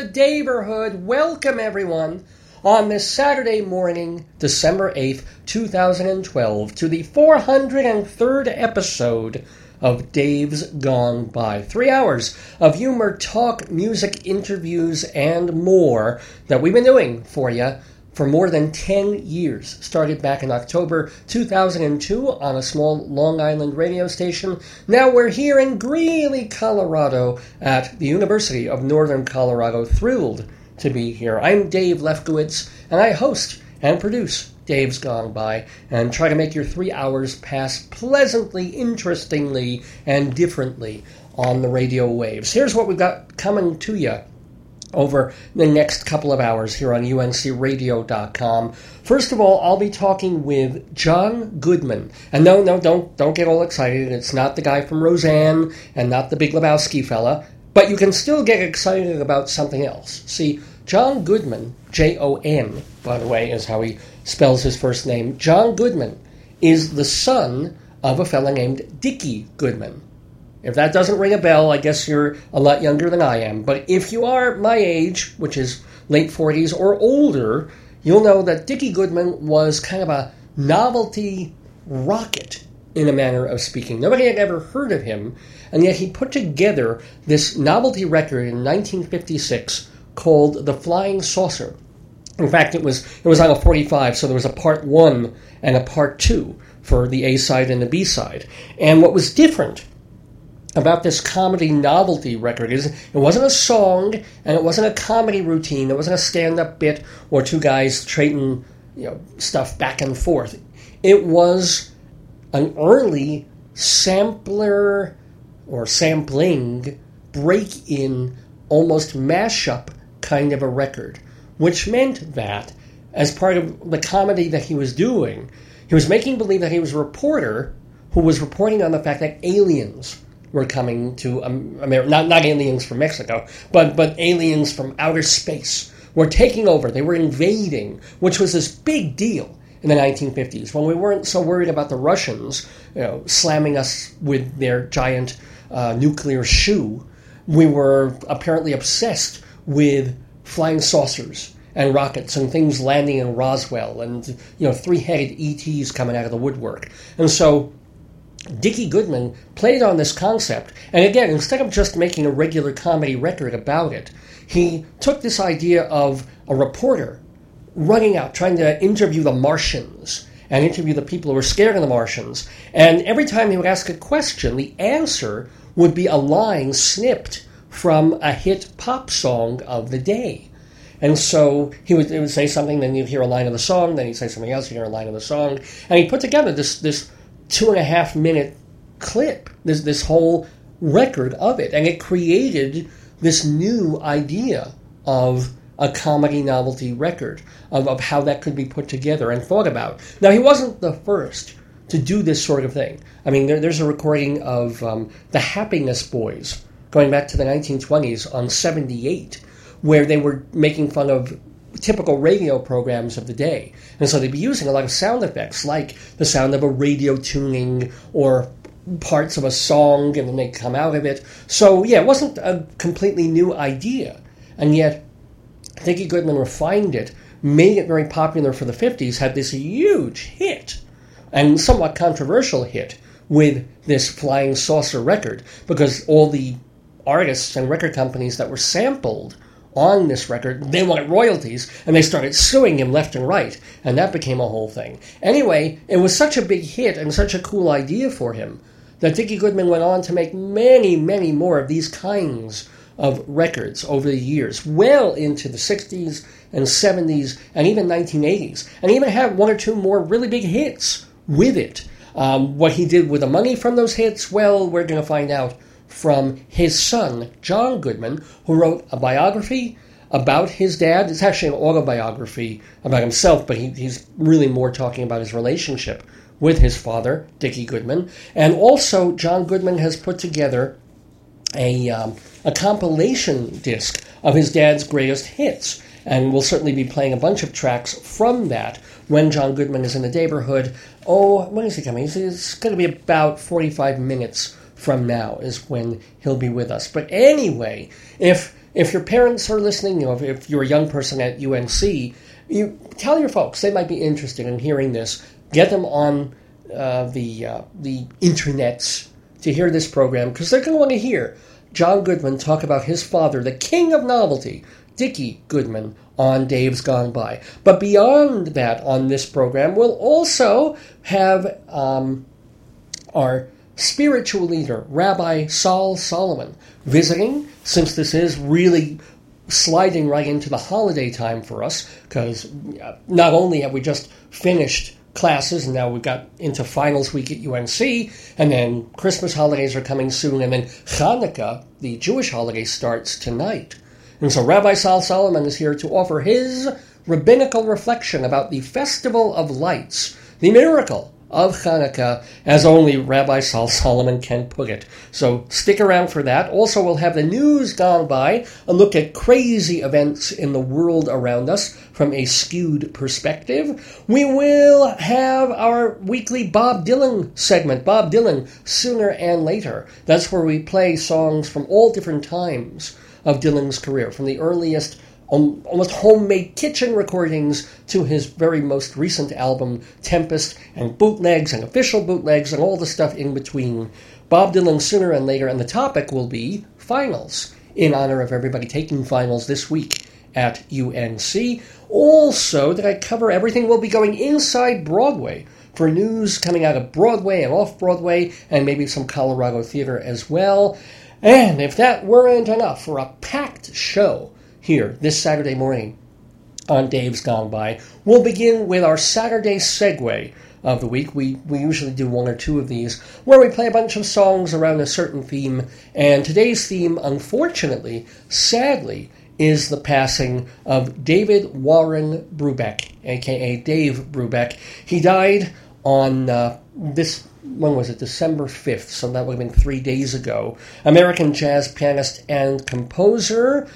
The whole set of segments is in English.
the neighborhood. Welcome, everyone, on this Saturday morning, December 8th, 2012, to the 403rd episode of Dave's Gone By. Three hours of humor, talk, music, interviews, and more that we've been doing for you for more than 10 years. Started back in October 2002 on a small Long Island radio station. Now we're here in Greeley, Colorado at the University of Northern Colorado. Thrilled to be here. I'm Dave Lefkowitz, and I host and produce Dave's Gone By and try to make your three hours pass pleasantly, interestingly, and differently on the radio waves. Here's what we've got coming to you over the next couple of hours here on uncradio.com. First of all, I'll be talking with Jon Goodman. And no, no, don't don't get all excited. It's not the guy from Roseanne and not the Big Lebowski fella, but you can still get excited about something else. See, Jon Goodman, J O N, by the way, is how he spells his first name. Jon Goodman is the son of a fella named Dickie Goodman. If that doesn't ring a bell, I guess you're a lot younger than I am. But if you are my age, which is late 40s or older, you'll know that Dickie Goodman was kind of a novelty rocket in a manner of speaking. Nobody had ever heard of him, and yet he put together this novelty record in 1956 called The Flying Saucer. In fact, it was it was on a 45, so there was a part 1 and a part 2 for the A side and the B side. And what was different about this comedy novelty record it wasn't a song and it wasn't a comedy routine. It wasn't a stand-up bit or two guys trading you know stuff back and forth. It was an early sampler or sampling break-in almost mashup kind of a record, which meant that as part of the comedy that he was doing, he was making believe that he was a reporter who was reporting on the fact that aliens were coming to America. Not, not aliens from Mexico, but, but aliens from outer space were taking over. They were invading, which was this big deal in the 1950s when we weren't so worried about the Russians you know, slamming us with their giant uh, nuclear shoe. We were apparently obsessed with flying saucers and rockets and things landing in Roswell and you know three-headed ETs coming out of the woodwork. And so Dickie Goodman played on this concept, and again, instead of just making a regular comedy record about it, he took this idea of a reporter running out trying to interview the Martians and interview the people who were scared of the Martians. And every time he would ask a question, the answer would be a line snipped from a hit pop song of the day. And so he would, he would say something, then you'd hear a line of the song, then he'd say something else, you'd hear a line of the song. And he put together this, this two and a half minute clip, this, this whole record of it. And it created this new idea of a comedy novelty record, of, of how that could be put together and thought about. Now, he wasn't the first to do this sort of thing. I mean, there, there's a recording of um, the Happiness Boys going back to the 1920s on 78, where they were making fun of typical radio programs of the day. And so they'd be using a lot of sound effects, like the sound of a radio tuning or parts of a song, and then they come out of it. So, yeah, it wasn't a completely new idea. And yet, Dickie Goodman refined it, made it very popular for the 50s, had this huge hit, and somewhat controversial hit, with this Flying Saucer record, because all the artists and record companies that were sampled on this record, they wanted royalties, and they started suing him left and right, and that became a whole thing. Anyway, it was such a big hit and such a cool idea for him that Dickie Goodman went on to make many, many more of these kinds of records over the years, well into the 60s and 70s and even 1980s, and even had one or two more really big hits with it. Um, what he did with the money from those hits, well, we're going to find out from his son, Jon Goodman, who wrote a biography about his dad. It's actually an autobiography about himself, but he, he's really more talking about his relationship with his father, Dickie Goodman. And also, Jon Goodman has put together a, um, a compilation disc of his dad's greatest hits. And we'll certainly be playing a bunch of tracks from that when Jon Goodman is in the neighborhood. Oh, when is he coming? It's going to be about 45 minutes from now is when he'll be with us. But anyway, if if your parents are listening, you know, if, if you're a young person at UNC, you tell your folks they might be interested in hearing this. Get them on uh, the uh, the internets to hear this program because they're going to want to hear Jon Goodman talk about his father, the king of novelty, Dickie Goodman, on Dave's Gone By. But beyond that, on this program, we'll also have um, our spiritual leader, Rabbi Sol Solomon, visiting, since this is really sliding right into the holiday time for us, because uh, not only have we just finished classes, and now we've got into finals week at UNC, and then Christmas holidays are coming soon, and then Hanukkah, the Jewish holiday, starts tonight. And so Rabbi Sol Solomon is here to offer his rabbinical reflection about the Festival of Lights, the miracle of Hanukkah, as only Rabbi Sol Solomon can put it. So stick around for that. Also, we'll have the news gone by, a look at crazy events in the world around us from a skewed perspective. We will have our weekly Bob Dylan segment, Bob Dylan, Sooner and Later. That's where we play songs from all different times of Dylan's career, from the earliest almost homemade kitchen recordings to his very most recent album, Tempest, and bootlegs and official bootlegs and all the stuff in between. Bob Dylan sooner and later, and the topic will be finals, in honor of everybody taking finals this week at UNC. Also, did I cover everything? We'll be going inside Broadway for news coming out of Broadway and off Broadway, and maybe some Colorado theater as well. And if that weren't enough for a packed show here this Saturday morning on Dave's Gone By, we'll begin with our Saturday segue of the week. We, we usually do one or two of these where we play a bunch of songs around a certain theme. And today's theme, unfortunately, sadly, is the passing of David Warren Brubeck, aka Dave Brubeck. He died on uh, this when was it? December 5th, so that would have been three days ago. American jazz pianist and composer.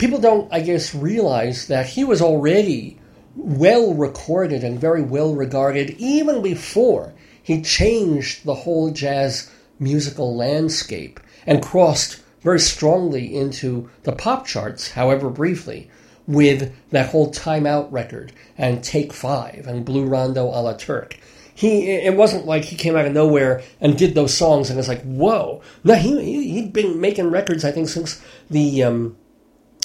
People don't, I guess, realize that he was already well recorded and very well regarded even before he changed the whole jazz musical landscape and crossed very strongly into the pop charts, however briefly, with that whole Time Out record and Take Five and Blue Rondo a la Turk. He it wasn't like he came out of nowhere and did those songs and it's like whoa. No he he'd been making records I think since the um,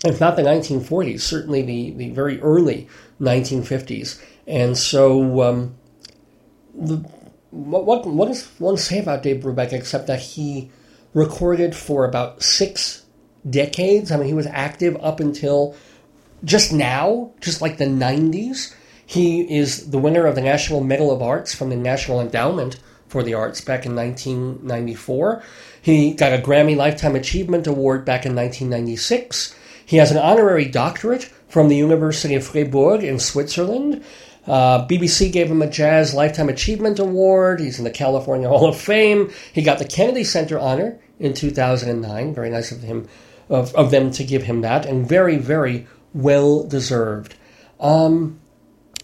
if not the 1940s certainly the the very early 1950s and so um, the, what what what does one say about Dave Brubeck except that he recorded for about six decades I mean he was active up until just now just like the 90s he is the winner of the National Medal of Arts from the National Endowment for the Arts back in 1994. He got a Grammy Lifetime Achievement Award back in 1996. He has an honorary doctorate from the University of Freiburg in Switzerland. Uh, BBC gave him a Jazz Lifetime Achievement Award. He's in the California Hall of Fame. He got the Kennedy Center honor in 2009. Very nice of him, of, of them to give him that, and very, very well deserved. Um,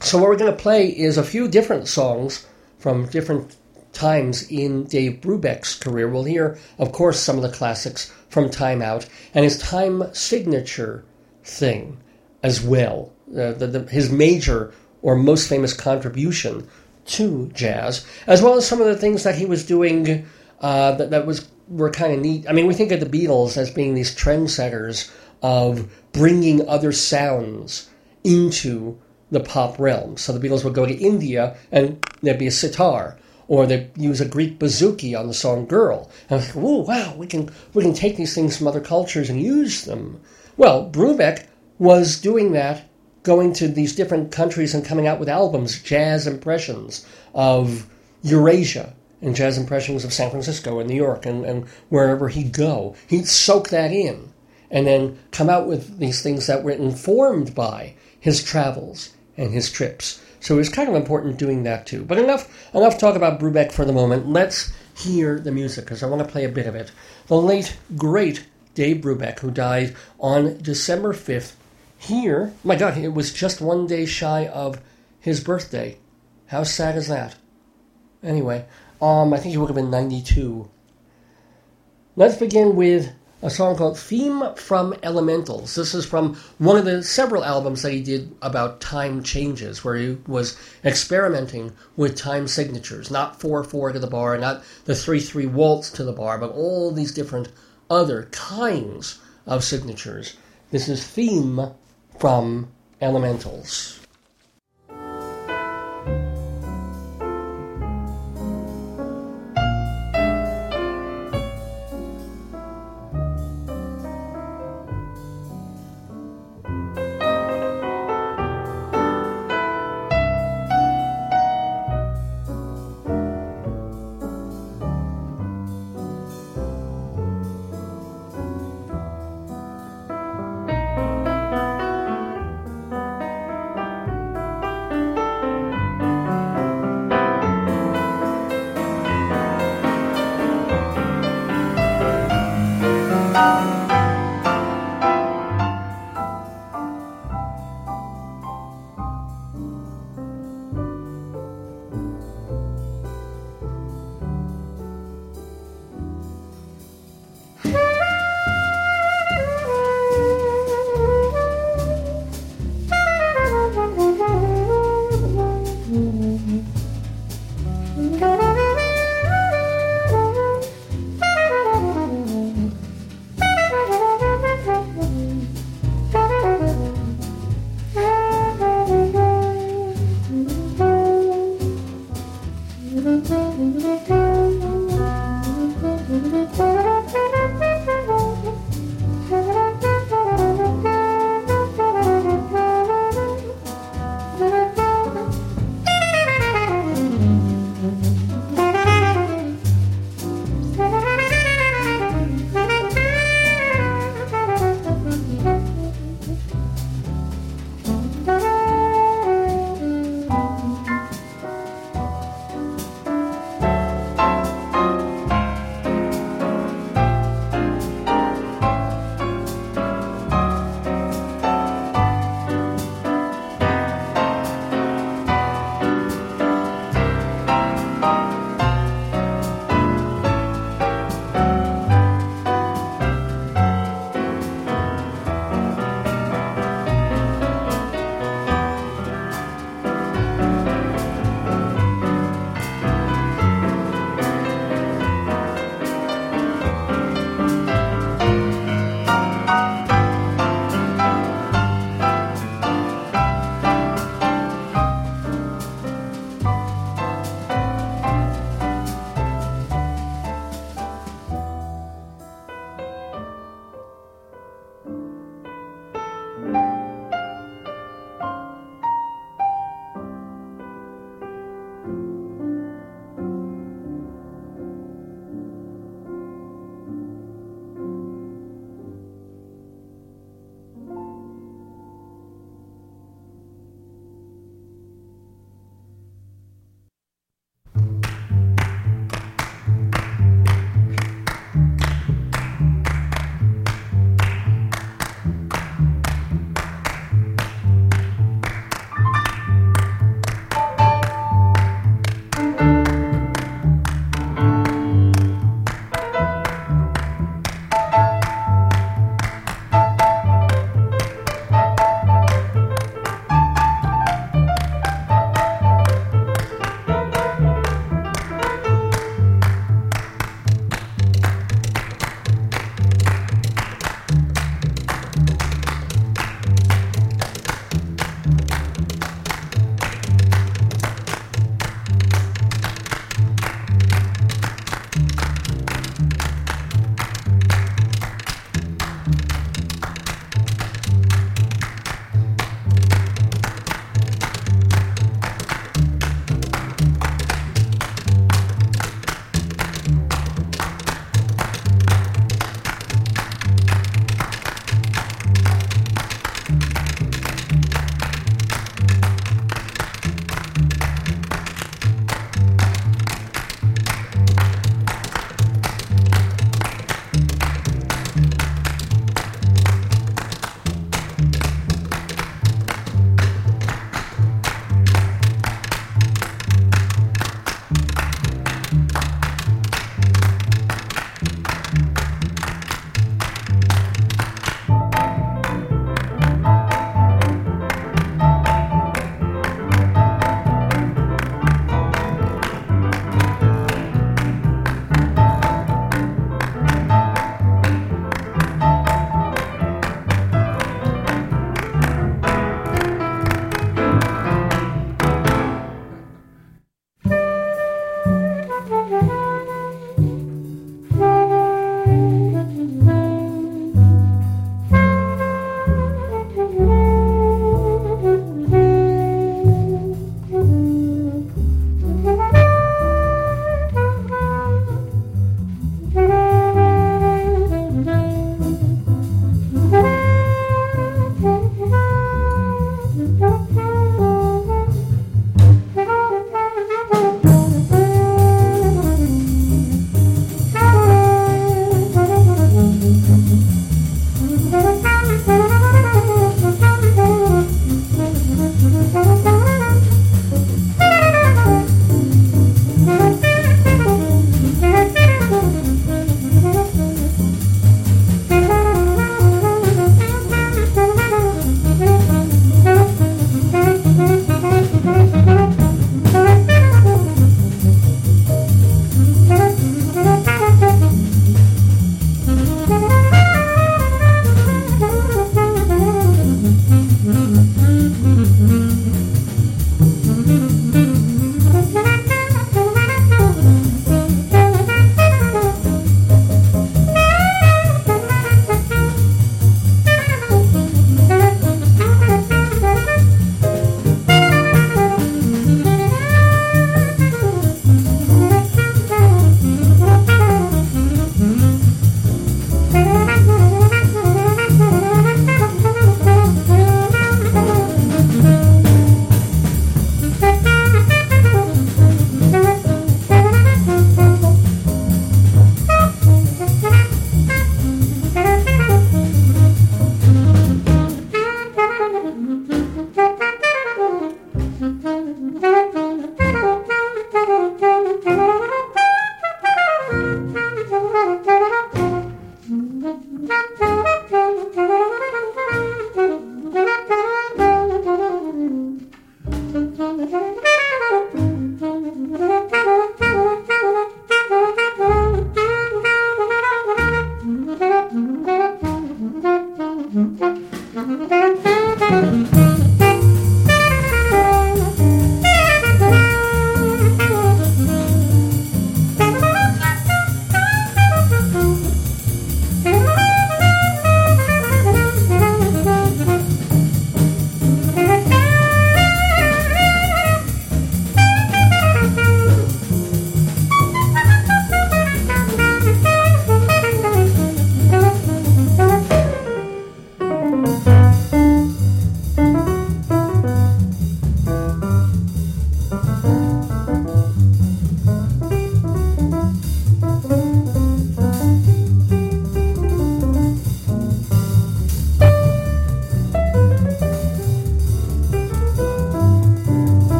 so what we're going to play is a few different songs from different times in Dave Brubeck's career. We'll hear, of course, some of the classics from Time Out and his time signature thing as well. Uh, the, the, his major or most famous contribution to jazz, as well as some of the things that he was doing uh, that, that was were kind of neat. I mean, we think of the Beatles as being these trendsetters of bringing other sounds into the pop realm. So the Beatles would go to India and there'd be a sitar, or they'd use a Greek bouzouki on the song "Girl." And I was like, "Oh, wow, we can we can take these things from other cultures and use them." Well, Brubeck was doing that, going to these different countries and coming out with albums, jazz impressions of Eurasia and jazz impressions of San Francisco and New York and, and wherever he'd go. He'd soak that in and then come out with these things that were informed by his travels and his trips. So it was kind of important doing that too. But enough enough talk about Brubeck for the moment. Let's hear the music because I want to play a bit of it. The late great Dave Brubeck, who died on December fifth. Here, my God, it was just one day shy of his birthday. How sad is that? Anyway, um, I think he would have been ninety-two. Let's begin with a song called Theme from Elementals. This is from one of the several albums that he did about time changes, where he was experimenting with time signatures, not 4 4 to the bar, not the 3 3 waltz to the bar, but all these different other kinds of signatures. This is Theme from Elementals.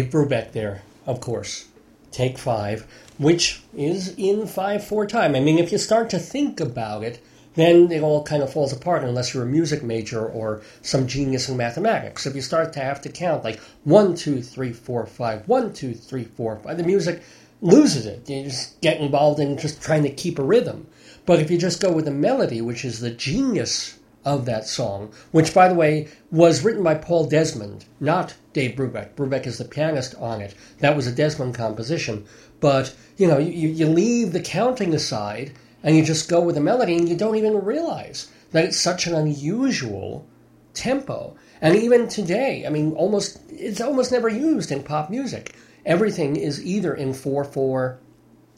Dave Brubeck there, of course. Take five, which is in 5 4 time. I mean, if you start to think about it, then it all kind of falls apart unless you're a music major or some genius in mathematics. If you start to have to count like one, two, three, four, five, one, two, three, four, five, the music loses it. You just get involved in just trying to keep a rhythm. But if you just go with the melody, which is the genius of that song, which, by the way, was written by Paul Desmond, not Dave Brubeck. Brubeck is the pianist on it. That was a Desmond composition. But, you know, you, you leave the counting aside and you just go with the melody and you don't even realize that it's such an unusual tempo. And even today, I mean, almost it's almost never used in pop music. Everything is either in 4 4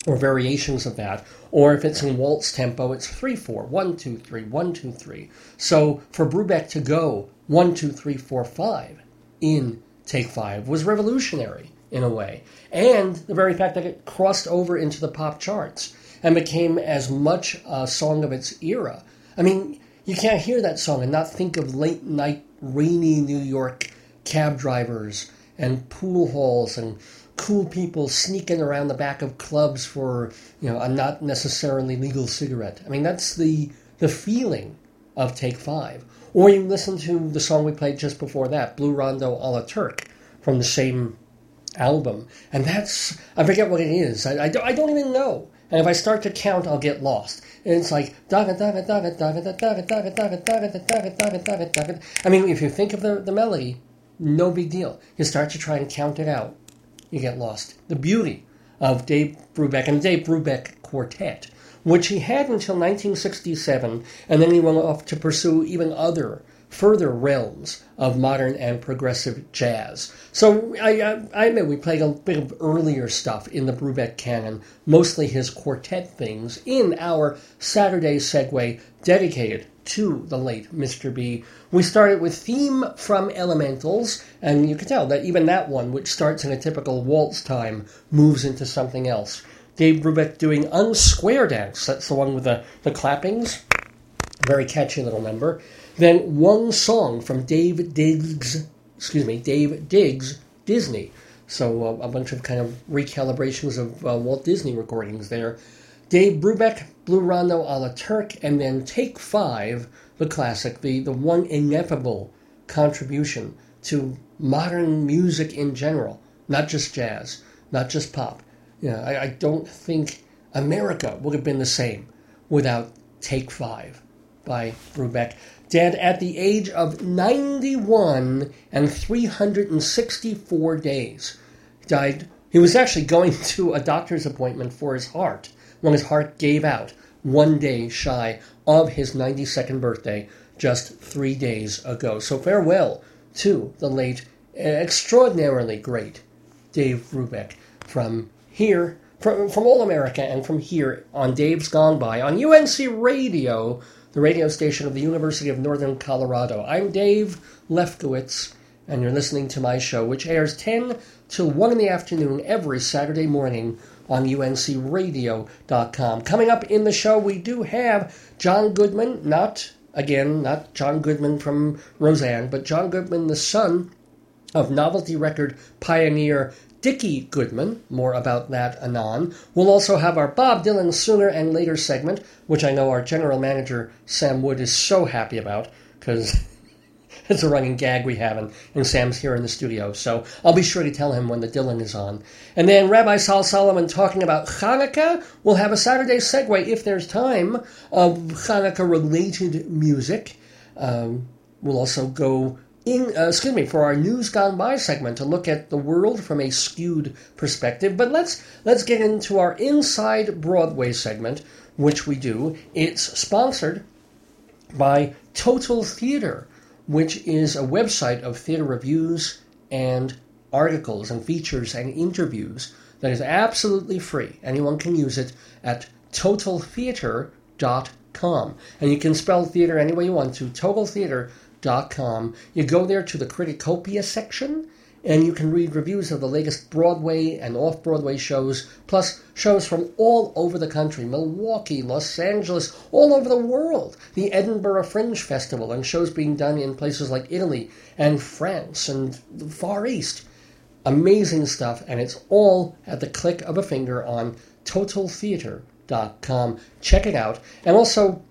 or variations of that, or if it's in waltz tempo, it's 3 4, 1 2 3, 1 2 3. So for Brubeck to go 1 2 3 4 5 in Take 5 was revolutionary in a way. And the very fact that it crossed over into the pop charts and became as much a song of its era. I mean, you can't hear that song and not think of late night rainy New York cab drivers and pool halls and cool people sneaking around the back of clubs for you know a not necessarily legal cigarette. I mean that's the the feeling of Take Five. Or you listen to the song we played just before that, Blue Rondo a la Turk, from the same album. And that's, I forget what it is. I, I, don't, I don't even know. And if I start to count, I'll get lost. And it's like, I mean, if you think of the, the melody, no big deal. You start to try and count it out, you get lost. The beauty of Dave Brubeck and Dave Brubeck Quartet, which he had until 1967, and then he went off to pursue even other further realms of modern and progressive jazz. So I, I, I, admit we played a bit of earlier stuff in the Brubeck canon, mostly his quartet things, in our Saturday segue dedicated to the late Mr. B. We started with Theme from Elementals, and you can tell that even that one, which starts in a typical waltz time, moves into something else. Dave Brubeck doing Unsquare Dance, that's the one with the, the clappings. Very catchy little number. Then one song from Dave Digs, excuse me, Dave Digs Disney. So uh, a bunch of kind of recalibrations of uh, Walt Disney recordings there. Dave Brubeck, Blue Rondo a la Turk, and then Take Five, the classic, the, the one ineffable contribution to modern music in general, not just jazz, not just pop. You know, I, I don't think America would have been the same without Take Five by Brubeck dead at the age of 91 and 364 days. Died. He was actually going to a doctor's appointment for his heart when his heart gave out one day shy of his 92nd birthday just three days ago. So farewell to the late, uh, extraordinarily great Dave Brubeck from here, from, from All America, and from here on Dave's Gone By on UNC Radio the radio station of the University of Northern Colorado. I'm Dave Lefkowitz, and you're listening to my show, which airs 10 till 1 in the afternoon every Saturday morning on uncradio.com. Coming up in the show, we do have Jon Goodman, not, again, not John Goodman from Roseanne, but Jon Goodman, the son of novelty record pioneer Dickie Goodman. More about that anon. We'll also have our Bob Dylan sooner and later segment, which I know our general manager Sam Wood is so happy about because it's a running gag we have, and, and Sam's here in the studio. So I'll be sure to tell him when the Dylan is on. And then Rabbi Sol Solomon talking about Hanukkah. We'll have a Saturday segue, if there's time, of Hanukkah related music. Um, we'll also go in, uh, excuse me, for our news gone by segment to look at the world from a skewed perspective. But let's let's get into our inside Broadway segment, which we do. It's sponsored by Total Theater, which is a website of theater reviews and articles and features and interviews that is absolutely free. Anyone can use it at totaltheater.com. And you can spell theater any way you want to. totaltheater.com. You go there to the Criticopia section, and you can read reviews of the latest Broadway and off Broadway shows, plus shows from all over the country Milwaukee, Los Angeles, all over the world, the Edinburgh Fringe Festival, and shows being done in places like Italy and France and the Far East. Amazing stuff, and it's all at the click of a finger on totaltheater.com. Check it out. And also,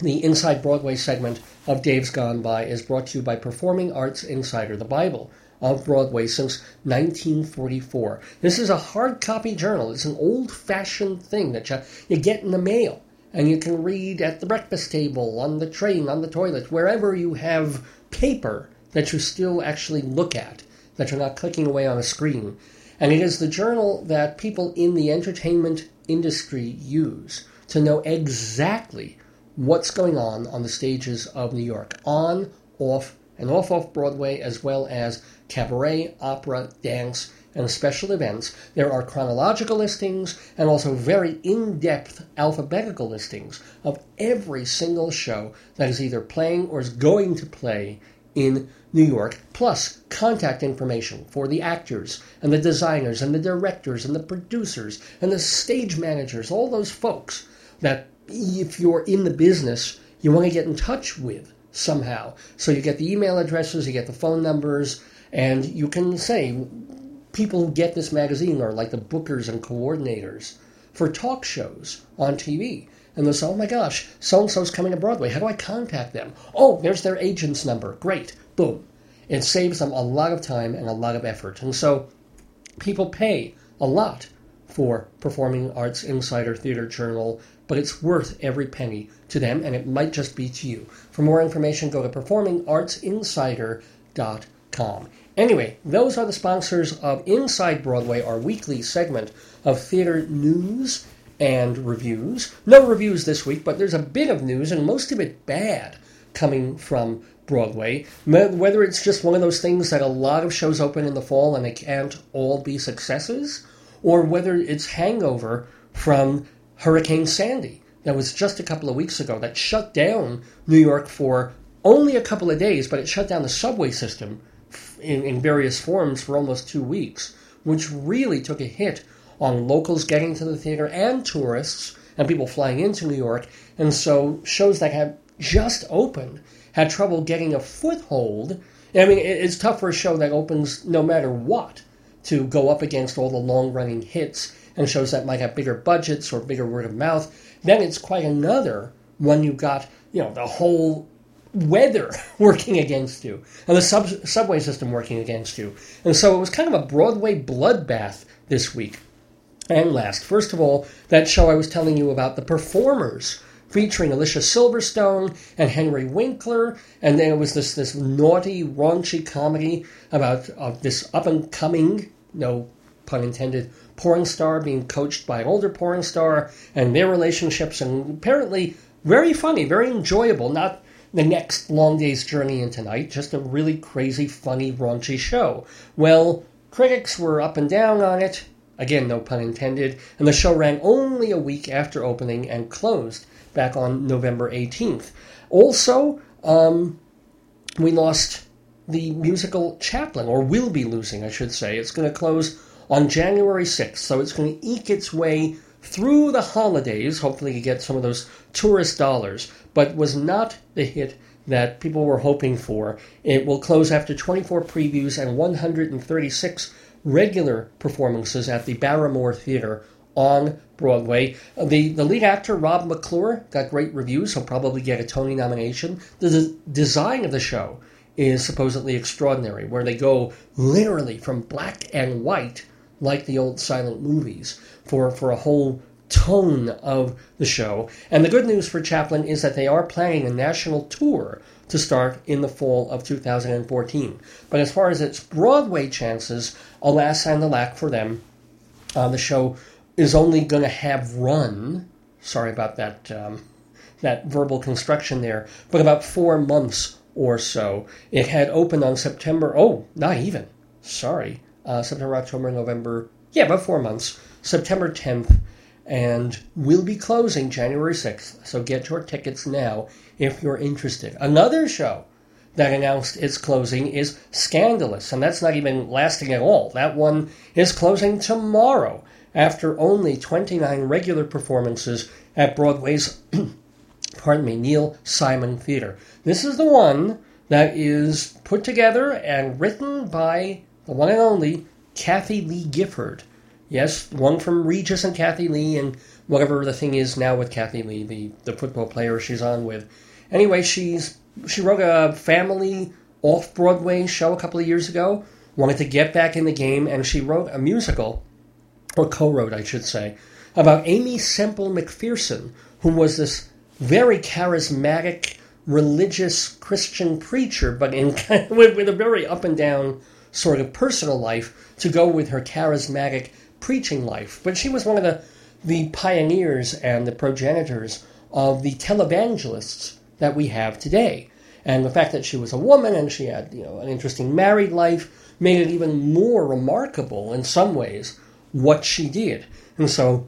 the Inside Broadway segment of Dave's Gone By is brought to you by Performing Arts Insider, the Bible of Broadway since 1944. This is a hard copy journal. It's an old fashioned thing that you, you get in the mail and you can read at the breakfast table, on the train, on the toilet, wherever you have paper that you still actually look at, that you're not clicking away on a screen. And it is the journal that people in the entertainment industry use to know exactly what's going on on the stages of New York, on, off, and off off Broadway, as well as cabaret, opera, dance, and special events. There are chronological listings and also very in depth alphabetical listings of every single show that is either playing or is going to play in New York, plus contact information for the actors and the designers and the directors and the producers and the stage managers, all those folks that if you're in the business, you want to get in touch with somehow. So you get the email addresses, you get the phone numbers, and you can say, people who get this magazine are like the bookers and coordinators for talk shows on TV. And they'll say, oh my gosh, so and so's coming to Broadway. How do I contact them? Oh, there's their agent's number. Great. Boom. It saves them a lot of time and a lot of effort. And so people pay a lot for Performing Arts Insider Theater Journal, but it's worth every penny to them, and it might just be to you. For more information, go to performingartsinsider.com. Anyway, those are the sponsors of Inside Broadway, our weekly segment of theater news and reviews. No reviews this week, but there's a bit of news, and most of it bad, coming from Broadway. Whether it's just one of those things that a lot of shows open in the fall and they can't all be successes, or whether it's hangover from Hurricane Sandy that was just a couple of weeks ago that shut down New York for only a couple of days, but it shut down the subway system in, in various forms for almost two weeks, which really took a hit on locals getting to the theater and tourists and people flying into New York. And so shows that had just opened had trouble getting a foothold. I mean, it's tough for a show that opens no matter what to go up against all the long running hits and shows that might have bigger budgets or bigger word of mouth. Then it's quite another when you've got, you know, the whole weather working against you and the sub- subway system working against you. And so it was kind of a Broadway bloodbath this week and last. First of all, that show I was telling you about, The Performers, featuring Alicia Silverstone and Henry Winkler, and then it was this this naughty, raunchy comedy about uh, this up and coming no pun intended, porn star being coached by an older porn star and their relationships, and apparently very funny, very enjoyable. Not the next long day's journey into night, just a really crazy, funny, raunchy show. Well, critics were up and down on it. Again, no pun intended. And the show ran only a week after opening and closed back on November 18th. Also, um, we lost the musical Chaplin, or will be losing, I should say. It's going to close on January 6th, so it's going to eke its way through the holidays, hopefully to get some of those tourist dollars, but was not the hit that people were hoping for. It will close after 24 previews and 136 regular performances at the Barrymore Theater on Broadway. The, the lead actor, Rob McClure, got great reviews. He'll probably get a Tony nomination. The, the design of the show is supposedly extraordinary, where they go literally from black and white, like the old silent movies, for, for a whole tone of the show. And the good news for Chaplin is that they are planning a national tour to start in the fall of 2014. But as far as its Broadway chances, alas and alack for them, uh, the show is only going to have run. Sorry about that. Um, that verbal construction there, but about four months or so. It had opened on September, oh, not even, sorry, uh, September, October, November, yeah, about four months, September 10th, and we'll be closing January 6th. So get your tickets now if you're interested. Another show that announced its closing is Scandalous, and that's not even lasting at all. That one is closing tomorrow after only 29 regular performances at Broadway's pardon me, Neil Simon Theater. This is the one that is put together and written by the one and only Kathie Lee Gifford. Yes, one from Regis and Kathie Lee, and whatever the thing is now with Kathie Lee, the, the football player she's on with. Anyway, she's she wrote a family off Broadway show a couple of years ago. Wanted to get back in the game, and she wrote a musical, or co-wrote, I should say, about Aimee Semple McPherson, who was this very charismatic religious Christian preacher, but in with, with a very up and down sort of personal life to go with her charismatic preaching life. But she was one of the the pioneers and the progenitors of the televangelists that we have today. And the fact that she was a woman and she had, you know, an interesting married life made it even more remarkable in some ways what she did. And so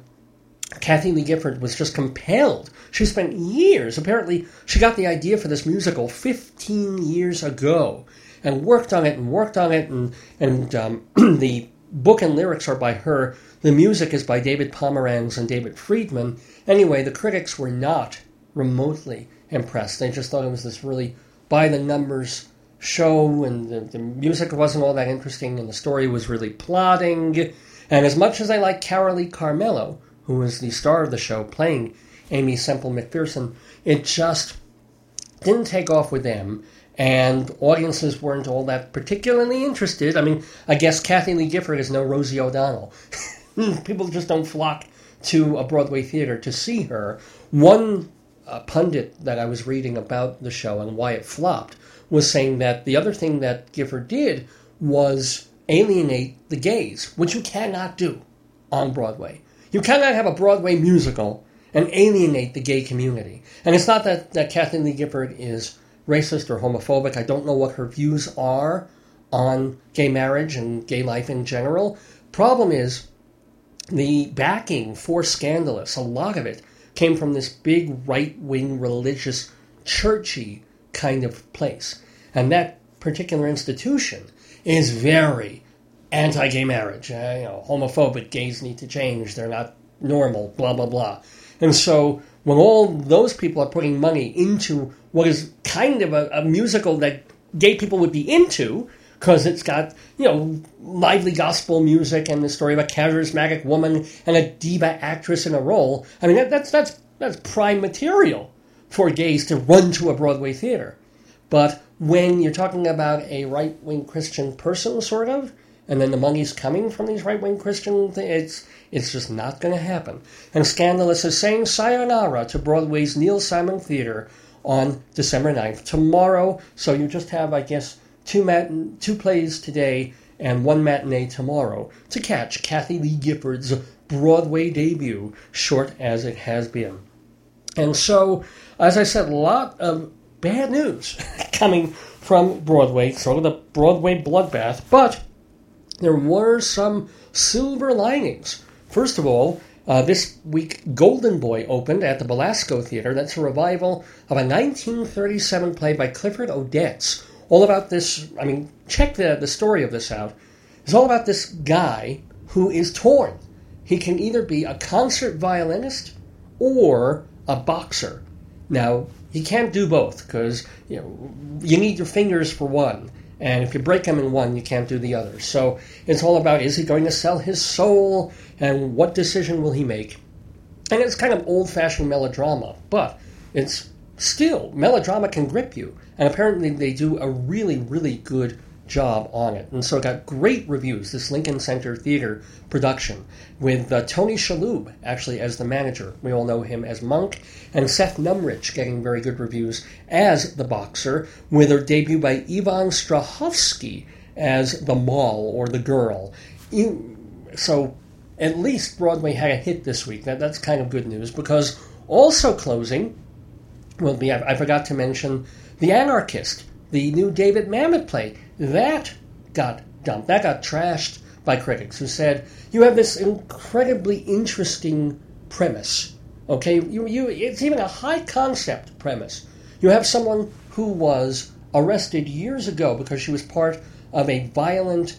Kathie Lee Gifford was just compelled. She spent years, apparently, she got the idea for this musical 15 years ago and worked on it and worked on it. And, and um, the book and lyrics are by her. The music is by David Pomeranz and David Friedman. Anyway, the critics were not remotely impressed. They just thought it was this really by the numbers show, and the, the music wasn't all that interesting, and the story was really plodding. And as much as I like Carolee Carmello, who was the star of the show, playing Aimee Semple McPherson, it just didn't take off with them, and audiences weren't all that particularly interested. I mean, I guess Kathie Lee Gifford is no Rosie O'Donnell. People just don't flock to a Broadway theater to see her. One uh, pundit that I was reading about the show and why it flopped was saying that the other thing that Gifford did was alienate the gays, which you cannot do on Broadway. You cannot have a Broadway musical and alienate the gay community. And it's not that, that Kathleen Lee Gifford is racist or homophobic. I don't know what her views are on gay marriage and gay life in general. Problem is, the backing for Scandalous, a lot of it came from this big right wing religious, churchy kind of place. And that particular institution is very anti gay marriage. Uh, you know, homophobic, gays need to change, they're not normal, blah, blah, blah. And so when all those people are putting money into what is kind of a, a musical that gay people would be into, because it's got, you know, lively gospel music and the story of a charismatic woman and a diva actress in a role. I mean, that, that's, that's, that's prime material for gays to run to a Broadway theater. But when you're talking about a right wing Christian person, sort of, and then the money's coming from these right wing Christian it's, it's just not going to happen. And Scandalous is saying sayonara to Broadway's Neil Simon Theater on December 9th. Tomorrow, so you just have, I guess, two, mat- two plays today and one matinee tomorrow to catch Kathie Lee Gifford's Broadway debut, short as it has been. And so, as I said, a lot of bad news coming from Broadway, sort of the Broadway bloodbath, but there were some silver linings. First of all, uh, this week, Golden Boy opened at the Belasco Theater. That's a revival of a 1937 play by Clifford Odets. All about this, I mean, check the, the story of this out. It's all about this guy who is torn. He can either be a concert violinist or a boxer. Now, he can't do both because you know you need your fingers for one, and if you break them in one, you can't do the other. So it's all about is he going to sell his soul, and what decision will he make? And it's kind of old-fashioned melodrama, but it's still melodrama can grip you, and apparently they do a really, really good job on it. And so it got great reviews, this Lincoln Center Theater production, with uh, Tony Shalhoub actually as the manager. We all know him as Monk, and Seth Numrich getting very good reviews as the boxer, with a debut by Yvonne Strahovski as the moll or the girl. So at least Broadway had a hit this week. That, that's kind of good news because also closing will be, I, I forgot to mention, The Anarchist, the new David Mamet play that got dumped. That got trashed by critics who said, you have this incredibly interesting premise. Okay, you, you, it's even a high concept premise. You have someone who was arrested years ago because she was part of a violent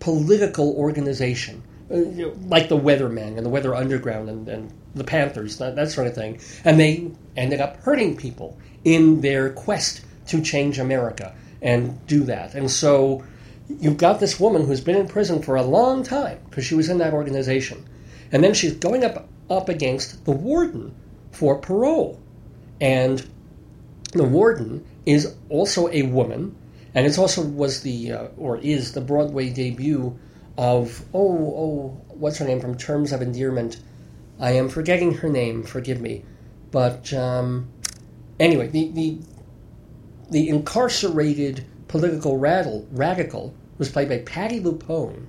political organization, like the Weathermen and the Weather Underground and, and the Panthers, that, that sort of thing. And they ended up hurting people in their quest to change America and do that. And so you've got this woman who's been in prison for a long time because she was in that organization. And then she's going up up against the warden for parole. And the warden is also a woman, and it also was the uh, or is the Broadway debut of oh oh what's her name from Terms of Endearment. I am forgetting her name. Forgive me, but um, anyway, the the the incarcerated political radical radical was played by Patti LuPone,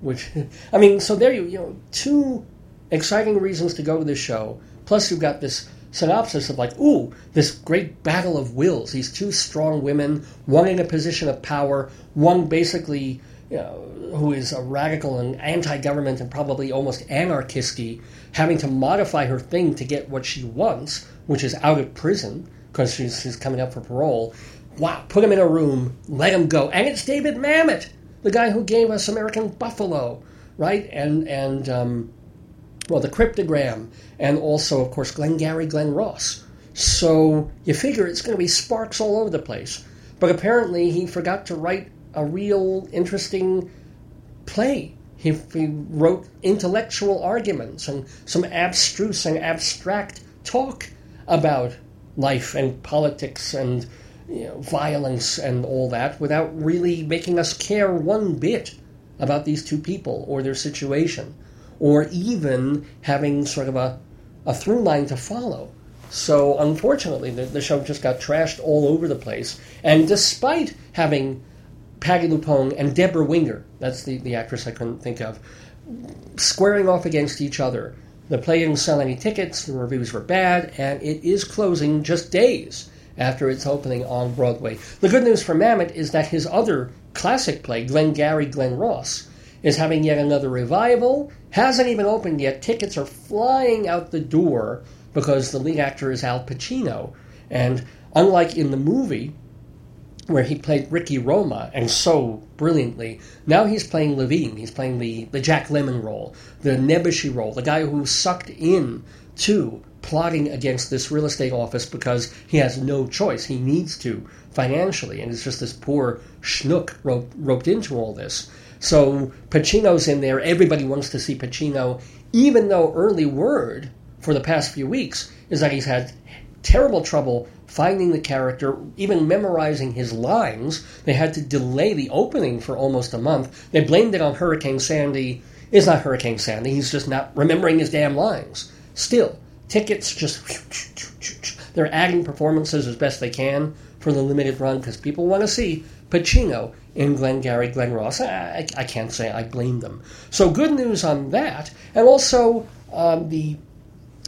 which I mean, so there you you know two exciting reasons to go to this show. Plus, you've got this synopsis of like, ooh, this great battle of wills. These two strong women, one in a position of power, one basically, know, who is a radical and anti-government and probably almost anarchisty, having to modify her thing to get what she wants, which is out of prison because she's, she's coming up for parole. Wow, put him in a room, let him go, and it's David Mamet, the guy who gave us American Buffalo, right? And and um, well, the cryptogram, and also, of course, Glengarry Glen Ross. So you figure it's going to be sparks all over the place. But apparently, he forgot to write a real interesting play. He, he wrote intellectual arguments and some abstruse and abstract talk about life and politics and you know, violence and all that without really making us care one bit about these two people or their situation or even having sort of a, a through line to follow. So unfortunately, the, the show just got trashed all over the place. And despite having Patti LuPone and Debra Winger, that's the, the actress I couldn't think of, squaring off against each other, the play didn't sell any tickets, the reviews were bad, and it is closing just days after its opening on Broadway. The good news for Mamet is that his other classic play, Glengarry Glen Ross, is having yet another revival. Hasn't even opened yet. Tickets are flying out the door because the lead actor is Al Pacino. And unlike in the movie, where he played Ricky Roma and so brilliantly, now he's playing Levene. He's playing the, the Jack Lemmon role, the Nebuchadnezzar role, the guy who sucked in to plotting against this real estate office because he has no choice. He needs to financially, and it's just this poor schnook roped, roped into all this. So Pacino's in there. Everybody wants to see Pacino, even though early word for the past few weeks is that he's had terrible trouble finding the character, even memorizing his lines. They had to delay the opening for almost a month. They blamed it on Hurricane Sandy. It's not Hurricane Sandy. He's just not remembering his damn lines. Still, tickets just they're adding performances as best they can for the limited run because people want to see Pacino in Glengarry Glen Ross. I, I, can't say I blame them. So good news on that, and also um, the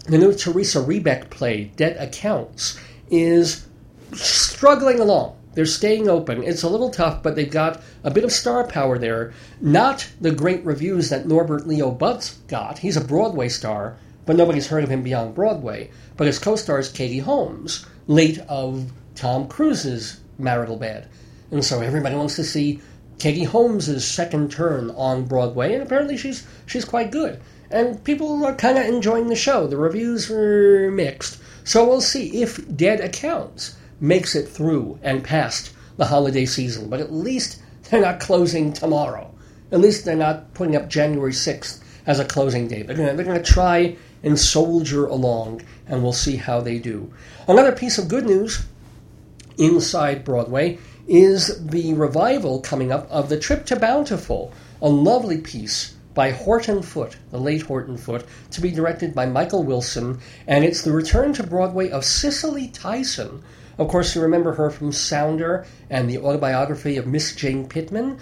the new Teresa Rebeck play Dead Accounts is struggling along. They're staying open. It's a little tough, but they've got a bit of star power there. Not the great reviews that Norbert Leo Butz got. He's a Broadway star, but nobody's heard of him beyond Broadway. But his co-star is Katie Holmes, late of Tom Cruise's marital bed. And so everybody wants to see Katie Holmes' second turn on Broadway, and apparently she's she's quite good. And people are kind of enjoying the show. The reviews are mixed. So we'll see if Dead Accounts makes it through and past the holiday season. But at least they're not closing tomorrow. At least they're not putting up January 6th as a closing date. They're going to try and soldier along, and we'll see how they do. Another piece of good news inside Broadway is the revival coming up of The Trip to Bountiful, a lovely piece by Horton Foote, the late Horton Foote, to be directed by Michael Wilson, and it's the return to Broadway of Cicely Tyson. Of course, you remember her from Sounder and the autobiography of Miss Jane Pittman.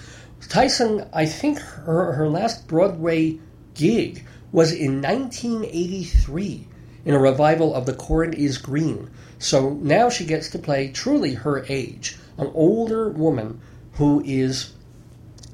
Tyson, I think her, her last Broadway gig was in 1983 in a revival of The Corn is Green. So now she gets to play truly her age an older woman who is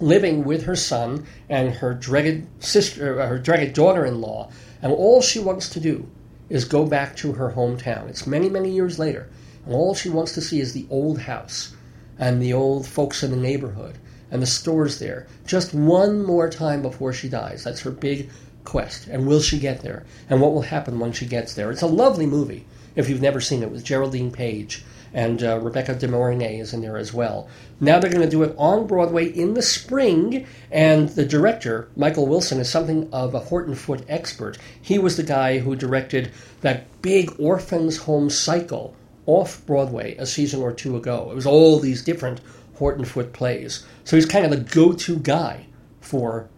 living with her son and her dreaded sister, uh, her dreaded daughter-in-law, and all she wants to do is go back to her hometown. It's many, many years later, and all she wants to see is the old house and the old folks in the neighborhood and the stores there. Just one more time before she dies. That's her big quest, and will she get there, and what will happen when she gets there. It's a lovely movie if you've never seen it with Geraldine Page and uh, Rebecca De Mornay is in there as well. Now they're going to do it on Broadway in the spring, and the director, Michael Wilson, is something of a Horton Foote expert. He was the guy who directed that big Orphans Home cycle off Broadway a season or two ago. It was all these different Horton Foote plays. So he's kind of the go to guy for,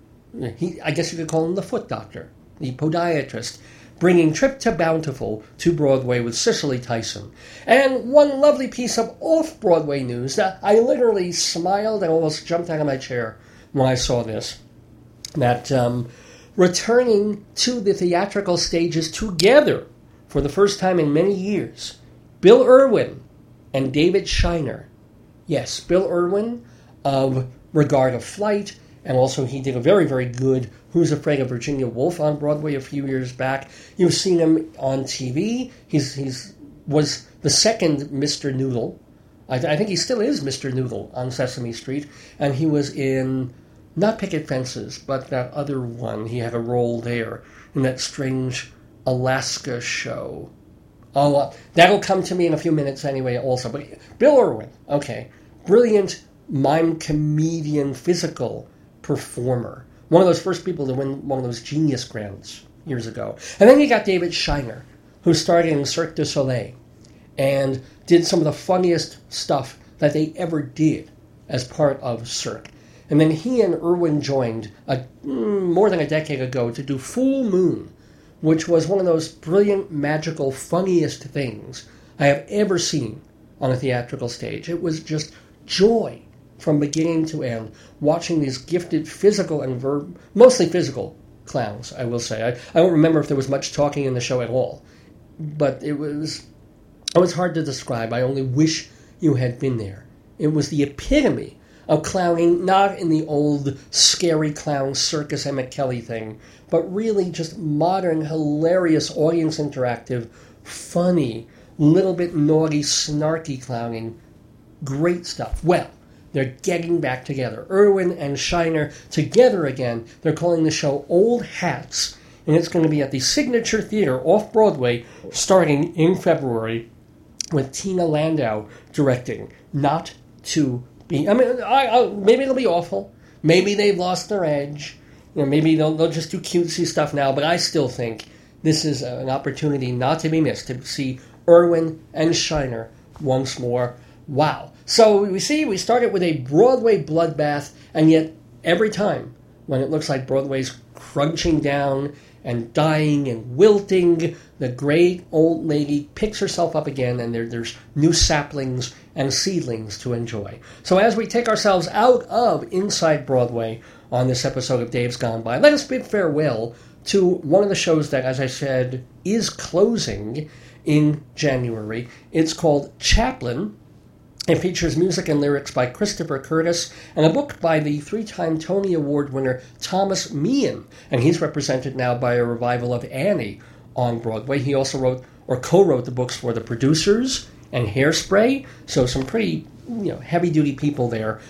he, I guess you could call him the foot doctor, the podiatrist bringing Trip to Bountiful to Broadway with Cicely Tyson. And one lovely piece of off Broadway news that I literally smiled and almost jumped out of my chair when I saw this. That um, returning to the theatrical stages together for the first time in many years, Bill Irwin and David Shiner. Yes, Bill Irwin of Regard of Flight, and also he did a very, very good Who's Afraid of Virginia Woolf on Broadway a few years back. You've seen him on TV. He's he's was the second Mr. Noodle. I, I think he still is Mr. Noodle on Sesame Street, and he was in not Picket Fences, but that other one. He had a role there in that strange Alaska show. Oh, uh, that'll come to me in a few minutes anyway. Also, but Bill Irwin, okay, brilliant mime comedian, physical performer. One of those first people to win one of those genius grants years ago. And then you got David Shiner, who started in Cirque du Soleil and did some of the funniest stuff that they ever did as part of Cirque. And then he and Irwin joined a, mm, more than a decade ago to do Fool Moon, which was one of those brilliant, magical, funniest things I have ever seen on a theatrical stage. It was just joy from beginning to end, watching these gifted physical and verb, mostly physical clowns, I will say. I, I don't remember if there was much talking in the show at all, but it was, it was hard to describe. I only wish you had been there. It was the epitome of clowning, not in the old scary clown circus Emmett Kelly thing, but really just modern, hilarious, audience interactive, funny, little bit naughty, snarky clowning. Great stuff. Well, they're getting back together. Irwin and Shiner together again. They're calling the show Old Hats, and it's going to be at the Signature Theater off Broadway starting in February with Tina Landau directing. Not to be. I mean, I, I, maybe it'll be awful. Maybe they've lost their edge. You know, maybe they'll, they'll just do cutesy stuff now, but I still think this is an opportunity not to be missed to see Irwin and Shiner once more. Wow. So we see we started with a Broadway bloodbath, and yet every time when it looks like Broadway's crunching down and dying and wilting, the great old lady picks herself up again, and there, there's new saplings and seedlings to enjoy. So as we take ourselves out of Inside Broadway on this episode of Dave's Gone By, let us bid farewell to one of the shows that, as I said, is closing in January. It's called Chaplin it features music and lyrics by Christopher Curtis and a book by the three time Tony Award winner Thomas Meehan. And he's represented now by a revival of Annie on Broadway. He also wrote or co wrote the books for The Producers and Hairspray. So some pretty you know heavy duty people there.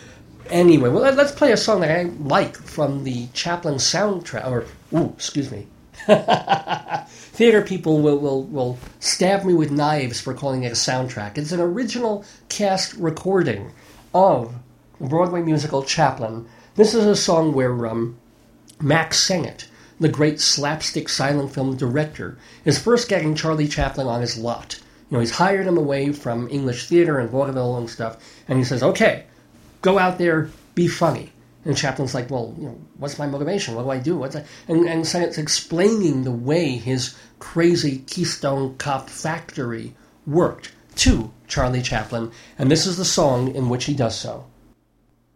Anyway, well, let's play a song that I like from the Chaplin soundtrack. Or, ooh, excuse me. Theater people will, will, will stab me with knives for calling it a soundtrack. It's an original cast recording of the Broadway musical Chaplin. This is a song where um, Mack Sennett, the great slapstick silent film director, is first getting Charlie Chaplin on his lot. You know, he's hired him away from English theater and vaudeville and stuff, and he says, okay, go out there, be funny. And Chaplin's like, well, you know, what's my motivation? What do I do? What's I? And and Sennett's explaining the way his crazy Keystone Cop factory worked to Charlie Chaplin, and this is the song in which he does so.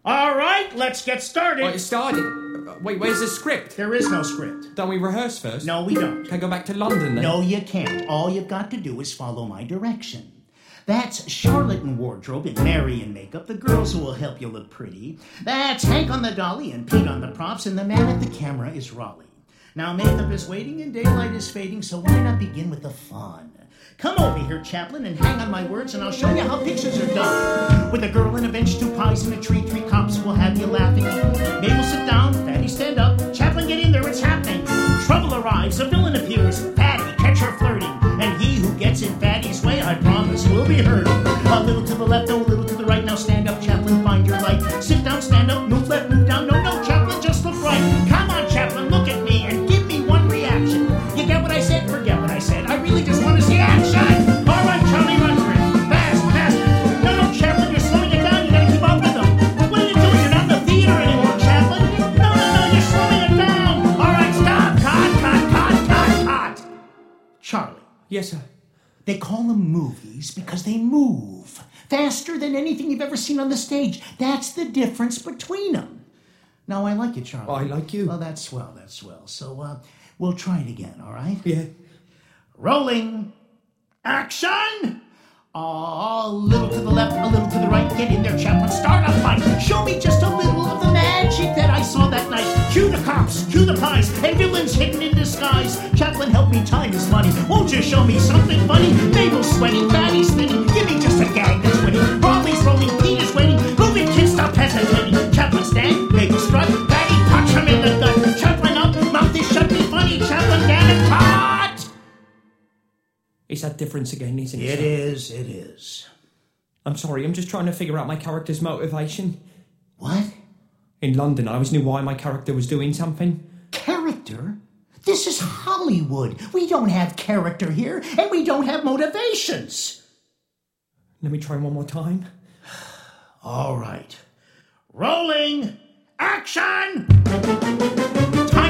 All right, let's get started. Oh, it started. Uh, wait, where's the script? There is no script. Don't we rehearse first? No, we don't. Can I go back to London then? No, you can't. All you've got to do is follow my direction. That's Charlotte in wardrobe and Mary in makeup, the girls who will help you look pretty. That's Hank on the dolly and Pete on the props, and the man at the camera is Raleigh. Now makeup is waiting and daylight is fading, so why not begin with the fun? Come over here, Chaplin, and hang on my words, and I'll show you how pictures are done. With a girl and a bench, two pies and a tree, three cops will have you laughing. Mabel, sit down. Fatty, stand up. Chaplin, get in there. It's happening. trouble arrives, a villain appears. Fatty, catch her flirting. Gets in Fatty's way, I promise, we'll be hurting. A little to the left, a little to the right. Now stand up, Chaplin, find your light. Sit down, stand up, move left, move down. No, no, Chaplin, just look right. Come on, Chaplin, look at me and give me one reaction. You get what I said? Forget what I said. I really just want to see action. All right, Charlie, run for it. Fast, fast. No, no, Chaplin, you're slowing it down. You gotta keep up with them. What are you doing? You're not in the theater anymore, Chaplin. No, no, no, you're slowing it down. All right, stop. Cut, cut, cut, cut, cut. Charlie. Yes, sir. They call them movies because they move faster than anything you've ever seen on the stage. That's the difference between them. Now, I like you, Charlie. I like you. Well, that's swell, that's swell. So, uh, we'll try it again, all right? Yeah. Rolling. Action! A little to the left, a little to the right. Get in there, Chaplin. Start a fight. Show me just a little of the magic that I saw that night. Cue the cops, cue the pies, and hidden in disguise. Chaplin, help me time is money. Won't you show me something funny? Mabel's sweating, Fatty's spinning. Give me just a gag that's winning. Broadway's rolling, Pete is waiting. Moving kids, stop hesitating. Chaplin, stand, Mabel strut. Fatty, punch him in the gut. Chaplin up, mouth is shut, be funny. Chaplin, cut! It's that difference again, isn't it? It is, it is. I'm sorry, I'm just trying to figure out my character's motivation. What? In London, I always knew why my character was doing something. Character? This is Hollywood. We don't have character here, and we don't have motivations. Let me try one more time. All right. Rolling. Action!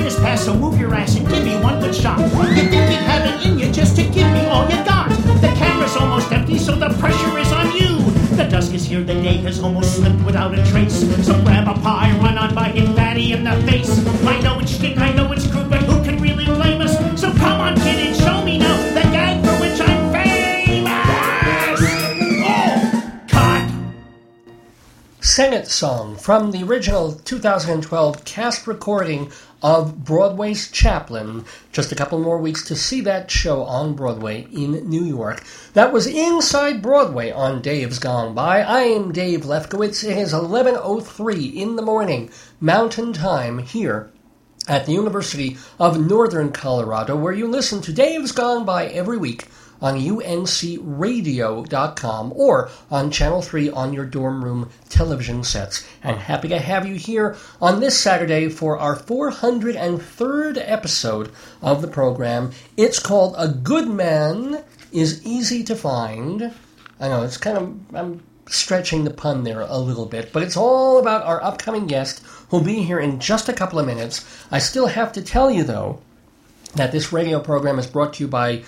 Has passed, so move your ass and give me one good shot. You think you have it in you just to give me all you got. The camera's almost empty, so the pressure is on you. The dusk is here, the day has almost slipped without a trace. So grab a pie, run on by, hit Fatty in the face. I know it's shtick, I know it's crude, but who can really blame us? So come on, kid, and show me now the gag for which I'm famous. Oh, cut. Sennett song from the original 2012 cast recording of Broadway's Chaplin. Just a couple more weeks to see that show on Broadway in New York. That was Inside Broadway on Dave's Gone By. I am Dave Lefkowitz. It is 11:03 in the morning, Mountain Time here at the University of Northern Colorado, where you listen to Dave's Gone By every week on uncradio.com or on Channel 3 on your dorm room television sets. And happy to have you here on this Saturday for our 403rd episode of the program. It's called A Good Man is Easy to Find. I know, it's kind of, I'm stretching the pun there a little bit, but it's all about our upcoming guest who'll be here in just a couple of minutes. I still have to tell you, though, that this radio program is brought to you by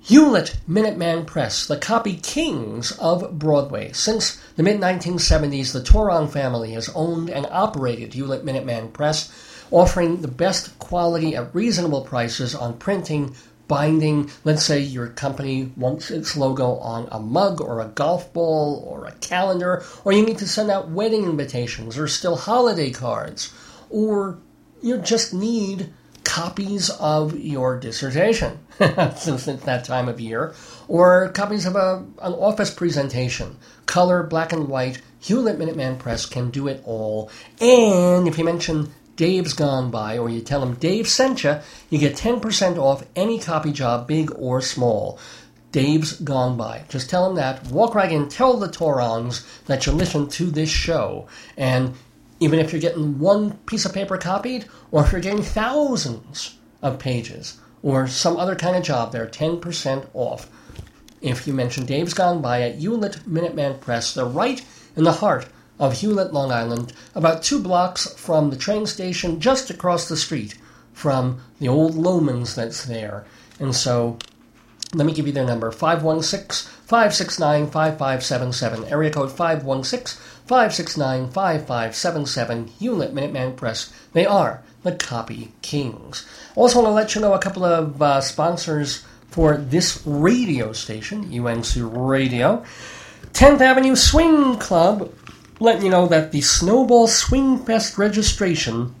Hewlett Minuteman Press, the copy kings of Broadway. Since the mid 1970s, the Toron family has owned and operated Hewlett Minuteman Press, offering the best quality at reasonable prices on printing, binding. Let's say your company wants its logo on a mug or a golf ball or a calendar, or you need to send out wedding invitations or still holiday cards, or you just need copies of your dissertation, since that time of year, or copies of a, an office presentation, color, black and white. Hewlett Minuteman Press can do it all. And if you mention Dave's Gone By, or you tell them Dave sent you, you get 10% off any copy job, big or small. Dave's Gone By. Just tell them that. Walk right in, tell the Torons that you listen to this show, and even if you're getting one piece of paper copied, or if you're getting thousands of pages, or some other kind of job, they're 10% off. If you mention Dave's Gone By at Hewlett Minuteman Press, they're right in the heart of Hewlett, Long Island, about two blocks from the train station, just across the street from the old Loehmann's that's there. And so let me give you their number 516 569 5577. Area code 516 569 5577. Hewlett Minuteman Press. They are the Copy Kings. Also, want to let you know a couple of uh, sponsors for this radio station, UNC Radio. 10th Avenue Swing Club, letting you know that the Snowball Swing Fest registration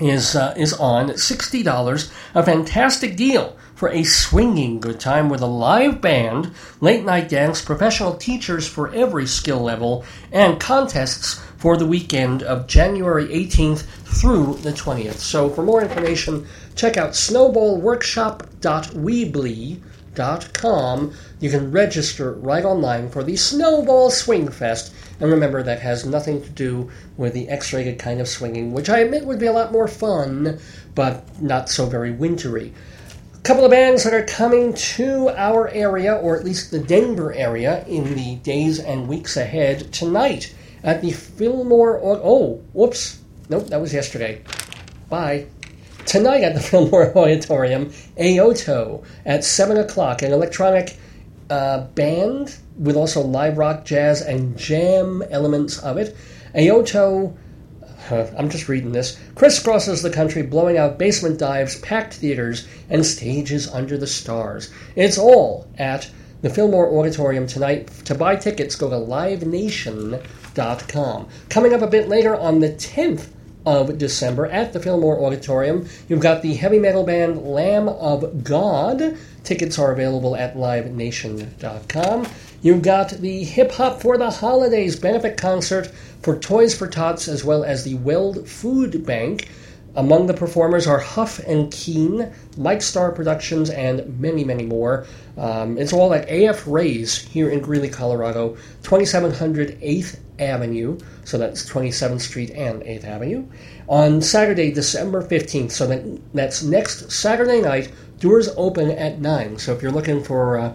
is uh, is on sixty dollars. A fantastic deal for a swinging good time with a live band, late night dance, professional teachers for every skill level, and contests for the weekend of January 18th through the 20th. So for more information, check out snowballworkshop.weebly.com. You can register right online for the Snowball Swing Fest. And remember, that has nothing to do with the X rated kind of swinging, which I admit would be a lot more fun, but not so very wintry. A couple of bands that are coming to our area, or at least the Denver area, in the days and weeks ahead tonight at the Fillmore. Oh, whoops. Nope, that was yesterday. Bye. Tonight at the Fillmore Auditorium, Aoto at 7 o'clock, an electronic uh, band with also live rock, jazz, and jam elements of it. Aoto, I'm just reading this, crisscrosses the country, blowing out basement dives, packed theaters, and stages under the stars. It's all at the Fillmore Auditorium tonight. To buy tickets, go to livenation.com. Coming up a bit later on the 10th of December at the Fillmore Auditorium. You've got the heavy metal band Lamb of God. Tickets are available at livenation.com. You've got the Hip Hop for the Holidays benefit concert for Toys for Tots as well as the Weld Food Bank. Among the performers are Huff and Keen, Mike Star Productions, and many, many more. Um, it's all at AF Rays here in Greeley, Colorado, 2700 8th Avenue, so that's 27th Street and 8th Avenue, on Saturday, December 15th. So that, that's next Saturday night. Doors open at 9. So if you're looking for uh,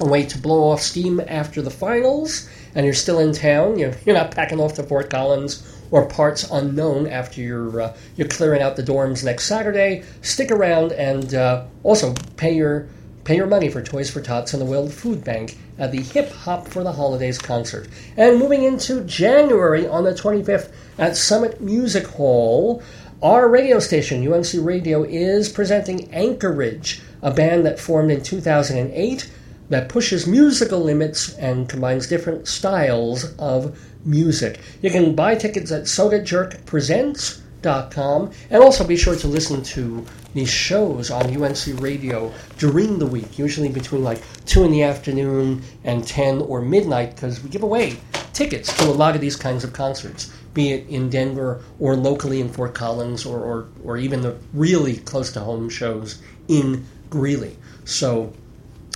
a way to blow off steam after the finals and you're still in town, you're, not packing off to Fort Collins or parts unknown after you're uh, you're clearing out the dorms next Saturday. Stick around and uh, also pay your pay your money for Toys for Tots and the Weld Food Bank at the Hip Hop for the Holidays concert. And moving into January on the 25th at Summit Music Hall, our radio station UNC Radio is presenting Anchorage, a band that formed in 2008 that pushes musical limits and combines different styles of music. You can buy tickets at SodaJerkPresents.com and also be sure to listen to these shows on UNC Radio during the week, usually between like 2 in the afternoon and 10 or midnight, because we give away tickets to a lot of these kinds of concerts, be it in Denver or locally in Fort Collins or, or, or even the really close to home shows in Greeley. So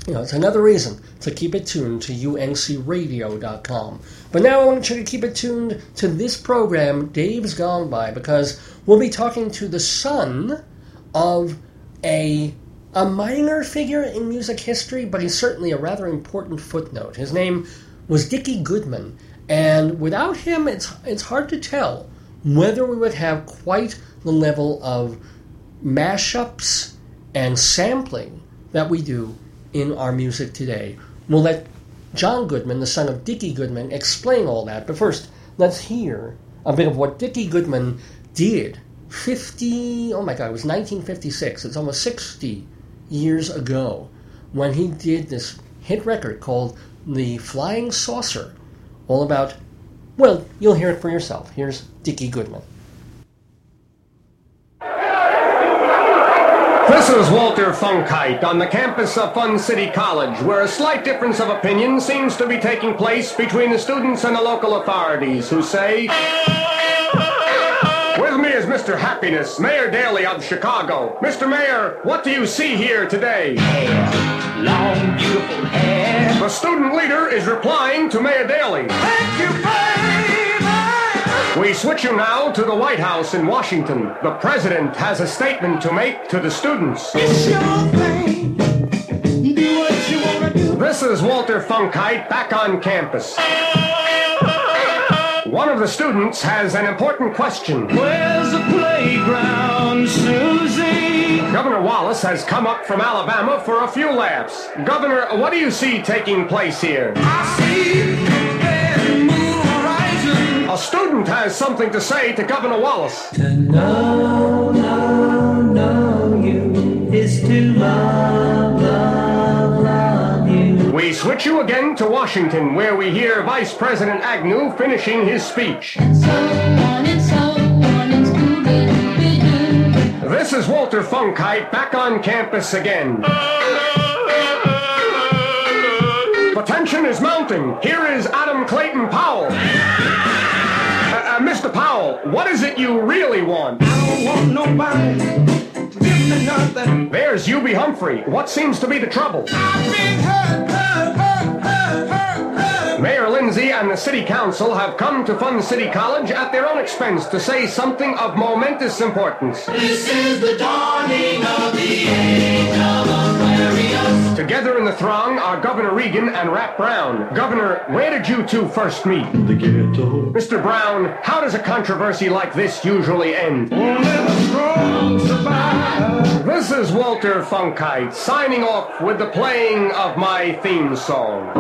you know, it's another reason to keep it tuned to uncradio.com. But now I want you to keep it tuned to this program, Dave's Gone By, because we'll be talking to the son of a a minor figure in music history, but he's certainly a rather important footnote. His name was Dickie Goodman, and without him, it's it's hard to tell whether we would have quite the level of mashups and sampling that we do in our music today. We'll let Jon Goodman, the son of Dickie Goodman, explain all that. But first, let's hear a bit of what Dickie Goodman did 50, oh my God, it was 1956. It's almost 60 years ago when he did this hit record called The Flying Saucer, all about, well, you'll hear it for yourself. Here's Dickie Goodman. This is Walter Funkite on the campus of Fun City College, where a slight difference of opinion seems to be taking place between the students and the local authorities who say. With me is Mr. Happiness, Mayor Daley of Chicago. Mr. Mayor, what do you see here today? Hair, long, beautiful hair. The student leader is replying to Mayor Daley. Thank you. We switch you now to the White House in Washington. The president has a statement to make to the students. It's your thing. Do what you wanna do. This is Walter Funkite back on campus. One of the students has an important question. Where's the playground, Susie? Governor Wallace has come up from Alabama for a few laps. Governor, what do you see taking place here? I see has something to say to Governor Wallace. To know, know, know you is to love, love, love you. We switch you again to Washington, where we hear Vice President Agnew finishing his speech. So on and so on and Scooby-Doo. This is Walter Funkite back on campus again. The tension is mounting. Here is Adam Clayton Powell. Mr. Powell, what is it you really want? I don't want nobody to give me nothing. There's Hubie Humphrey. What seems to be the trouble? I've been hurt, hurt, hurt, hurt, hurt, hurt. Mayor Lindsay and the City Council have come to Fun City College at their own expense to say something of momentous importance. This is the dawning of the age of. Together in the throng are Governor Reagan and Rap Brown. Governor, where did you two first meet? The ghetto. Mr. Brown, how does a controversy like this usually end? Only the strong survive. This is Walter Funkite signing off with the playing of my theme song.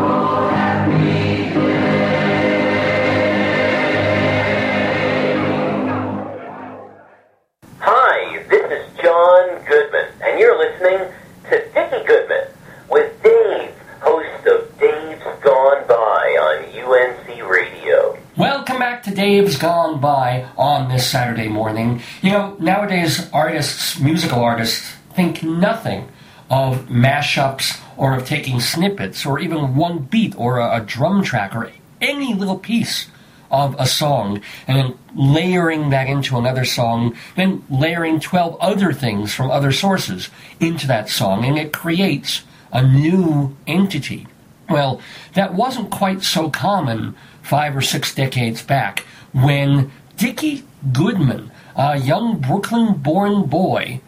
Hi, this is Jon Goodman, and you're listening to Dickie Goodman with Dave, host of Dave's Gone By on UNC Radio. Welcome back to Dave's Gone By on this Saturday morning. You know, nowadays artists, musical artists, think nothing of mashups or of taking snippets or even one beat or a, a drum track or any little piece of a song and then layering that into another song, then layering 12 other things from other sources into that song, and it creates a new entity. Well, that wasn't quite so common five or six decades back when Dickie Goodman, a young Brooklyn born boy,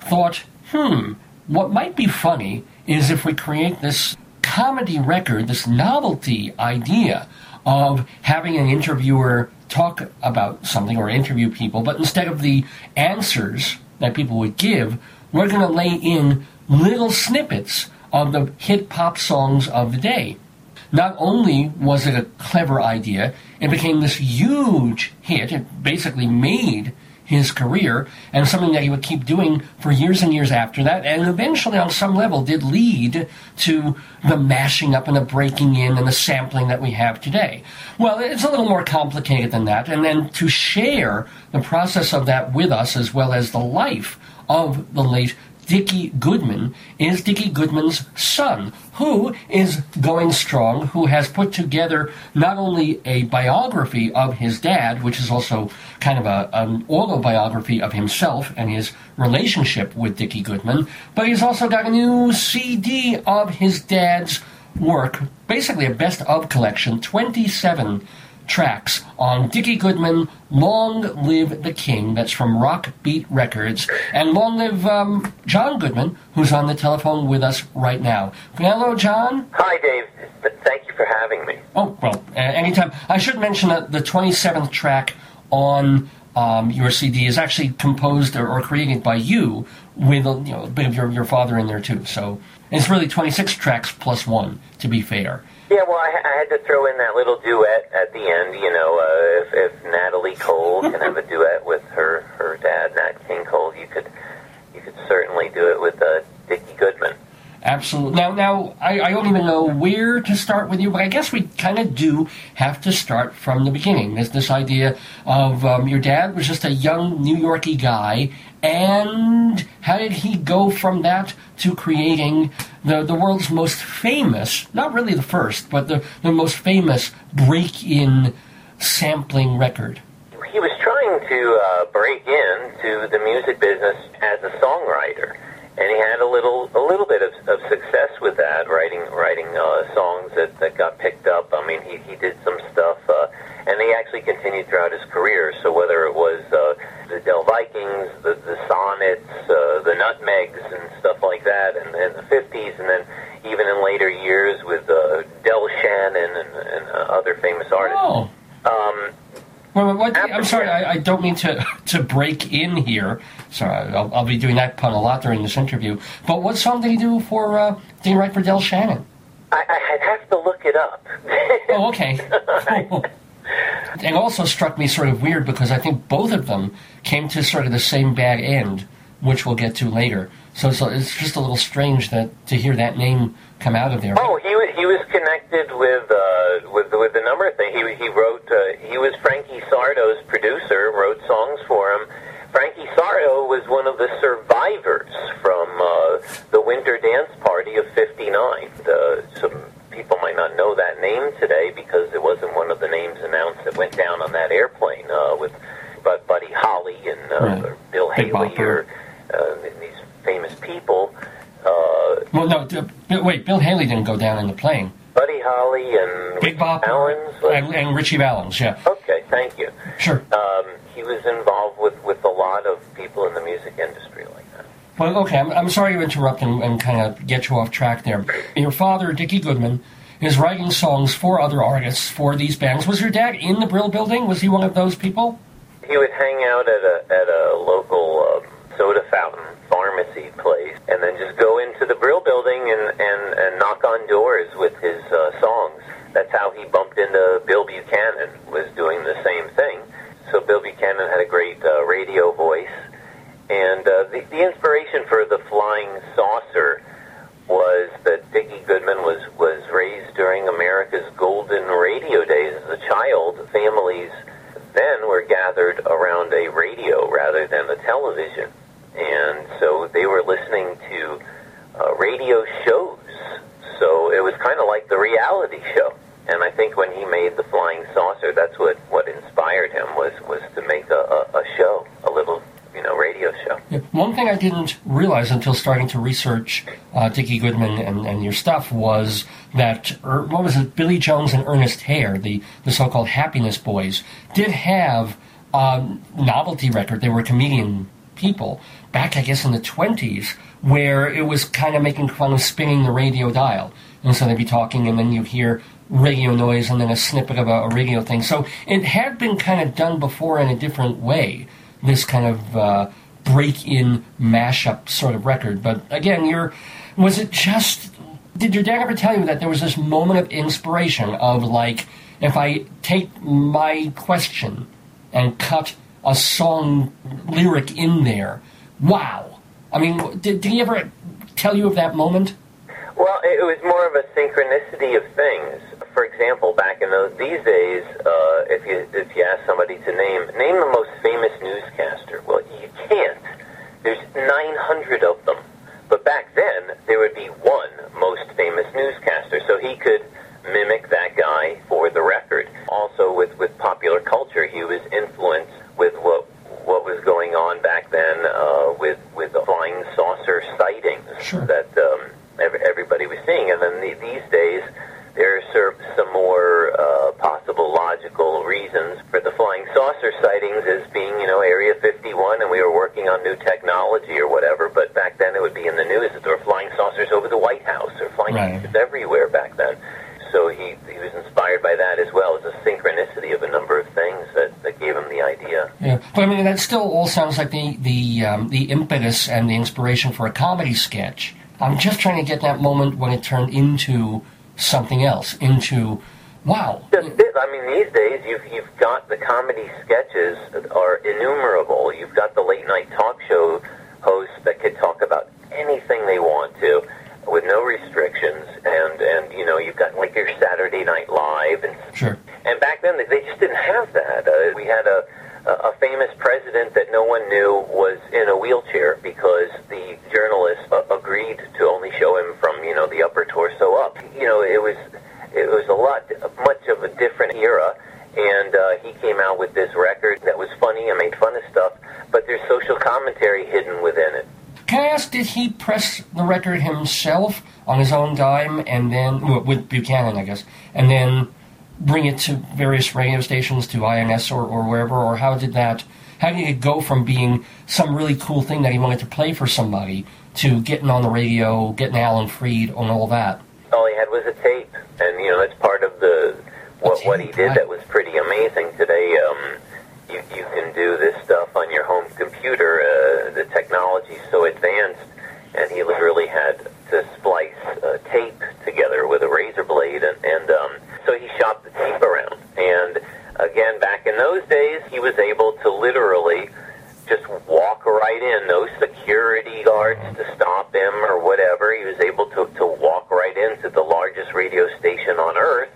thought, hmm, what might be funny is if we create this comedy record, this novelty idea of having an interviewer talk about something or interview people, but instead of the answers that people would give, we're going to lay in little snippets of the hit pop songs of the day. Not only was it a clever idea, it became this huge hit. It basically made his career and something that he would keep doing for years and years after that, and eventually, on some level, did lead to the mashing up and the breaking in and the sampling that we have today. Well, it's a little more complicated than that, and then to share the process of that with us, as well as the life of the late Dickie Goodman is Dickie Goodman's son, who is going strong, who has put together not only a biography of his dad, which is also kind of a, an autobiography of himself and his relationship with Dickie Goodman, but he's also got a new CD of his dad's work, basically a best of collection, 27 tracks on Dickie Goodman, Long Live the King, that's from Rock Beat Records, and long live um, Jon Goodman, who's on the telephone with us right now. Hello, Jon. Hi, Dave. Thank you for having me. Oh, well, uh, anytime. I should mention that the 27th track on um, your CD is actually composed or, or created by you with a, you know, a bit of your, your father in there, too. So it's really 26 tracks plus one, to be fair. Yeah, well, I, I had to throw in that little duet at the end. You know, uh, if, if Natalie Cole can have a duet with her her dad, Nat King Cole, you could you could certainly do it with uh, Dickie Goodman. Absolutely. Now, now I, I don't even know where to start with you, but I guess we kind of do have to start from the beginning. There's this idea of um, your dad was just a young New Yorkie guy, and how did he go from that to creating the, the world's most famous, not really the first, but the, the most famous break in sampling record? He was trying to uh, break into the music business as a songwriter, and he had a little a little bit of, of success with that, writing writing uh, songs that, that got picked up. I mean, he, he did some stuff, uh, and he actually continued throughout his career. So whether it was uh, the Del Vikings, the, the Sonnets, uh, the Nutmegs, and stuff like that, in, in the '50s, and then even in later years with uh, Del Shannon and, and uh, other famous artists. Oh. Um, Well, what, I'm sorry, I, I don't mean to, to break in here. Sorry, I'll, I'll be doing that pun a lot during this interview. But what song did he do for, uh, did he write for Del Shannon? I, I'd have to look it up. Oh, okay. Cool. It also struck me sort of weird because I think both of them came to sort of the same bad end, which we'll get to later. So, so it's just a little strange that to hear that name come out of there. Oh, he was he was connected with uh, with with a number of things. He he wrote. Uh, he was Frankie Sardo's producer. Wrote songs for him. Frankie Sardo was one of the Bi- Didn't go down in the plane. Buddy Holly and Big Bob Allen's. and, and Ritchie Valens, yeah. Okay, thank you. Sure. Um, he was involved with, with a lot of people in the music industry like that. Well, okay, I'm, I'm sorry to interrupt and, and kind of get you off track there. Your father, Dickie Goodman, is writing songs for other artists for these bands. Was your dad in the Brill building? Was he one of those people? He would hang out at a local um, soda fountain pharmacy place, and then just go into the Brill building and and, and knock on doors with his uh, songs. That's how he bumped into Bill Buchanan. Was doing the same thing. So Bill Buchanan had a great uh, radio voice, and uh, the the inspiration for the Flying Saucer was that Dickie Goodman was, was raised during America's golden radio days as a child. Families then were gathered around a radio rather than the television. And so they were listening to uh, radio shows. So it was kind of like the reality show. And I think when he made the Flying Saucer, that's what, what inspired him was, was to make a, a, a show, a little, you know, radio show. Yeah. One thing I didn't realize until starting to research uh, Dickie Goodman and, and your stuff was that, er, what was it, Billy Jones and Ernest Hare, the, the so called Happiness Boys, did have a novelty record. They were comedian people back, I guess, in the 20s, where it was kind of making fun of spinning the radio dial. And so they'd be talking, and then you'd hear radio noise and then a snippet of a, a radio thing. So it had been kind of done before in a different way, this kind of uh, break in mashup sort of record. But again, you're, was it just, did your dad ever tell you that there was this moment of inspiration of like, if I take my question and cut a song lyric in there, wow. I mean, did, did he ever tell you of that moment? Well, it was more of a synchronicity of things. For example, back in those these days, uh, if you if you ask somebody to name name the most famous newscaster, well, you can't. There's 900 of them. But back then, there would be one most famous newscaster, so he could mimic that guy for the record. Also, with with popular culture, he was influenced with what what was going on back then uh, with with the flying saucer sightings Sure. that um, every, everybody was seeing. And then the, these days, there are sort of some more uh, possible logical reasons for the flying saucer sightings as being, you know, Area 51, and we were working on new technology or whatever. But back then, it would be in the news that there were flying saucers over the White House or flying Right. saucers everywhere back then. So he, he was inspired by that as well as a synchronicity of a number of things that, that gave him the idea. Yeah, but I mean that still all sounds like the the um, the impetus and the inspiration for a comedy sketch. I'm just trying to get that moment when it turned into something else, into wow. Just. I mean, these days you've you've got the comedy sketches that are innumerable. You've got the late night talk show hosts that could talk about anything they want to, with no restrictions. And and you know you've got like your Saturday Night Live and Sure. and back then, they just didn't have that. Uh, we had a, a famous president that no one knew was in a wheelchair because the journalists uh, agreed to only show him from, you know, the upper torso up. You know, it was it was a lot, much of a different era. And uh, he came out with this record that was funny and made fun of stuff, but there's social commentary hidden within it. Can I ask, did he press the record himself on his own dime, and then with Buchanan, I guess, and then bring it to various radio stations, to INS or, or wherever, or how did that? How did it go from being some really cool thing that he wanted to play for somebody to getting on the radio, getting Alan Freed, and all that? all he had was a tape, and you know that's part of the what what he tape, did right. that was pretty amazing. Today, um, you you can do this stuff on your home computer. Uh, the technology's so advanced, and he literally had to splice uh, tape together with a razor blade, and and um, so he shopped the tape around. And again, back in those days, he was able to literally just walk right in, no security guards to stop him or whatever. He was able to, to walk right into the largest radio station on earth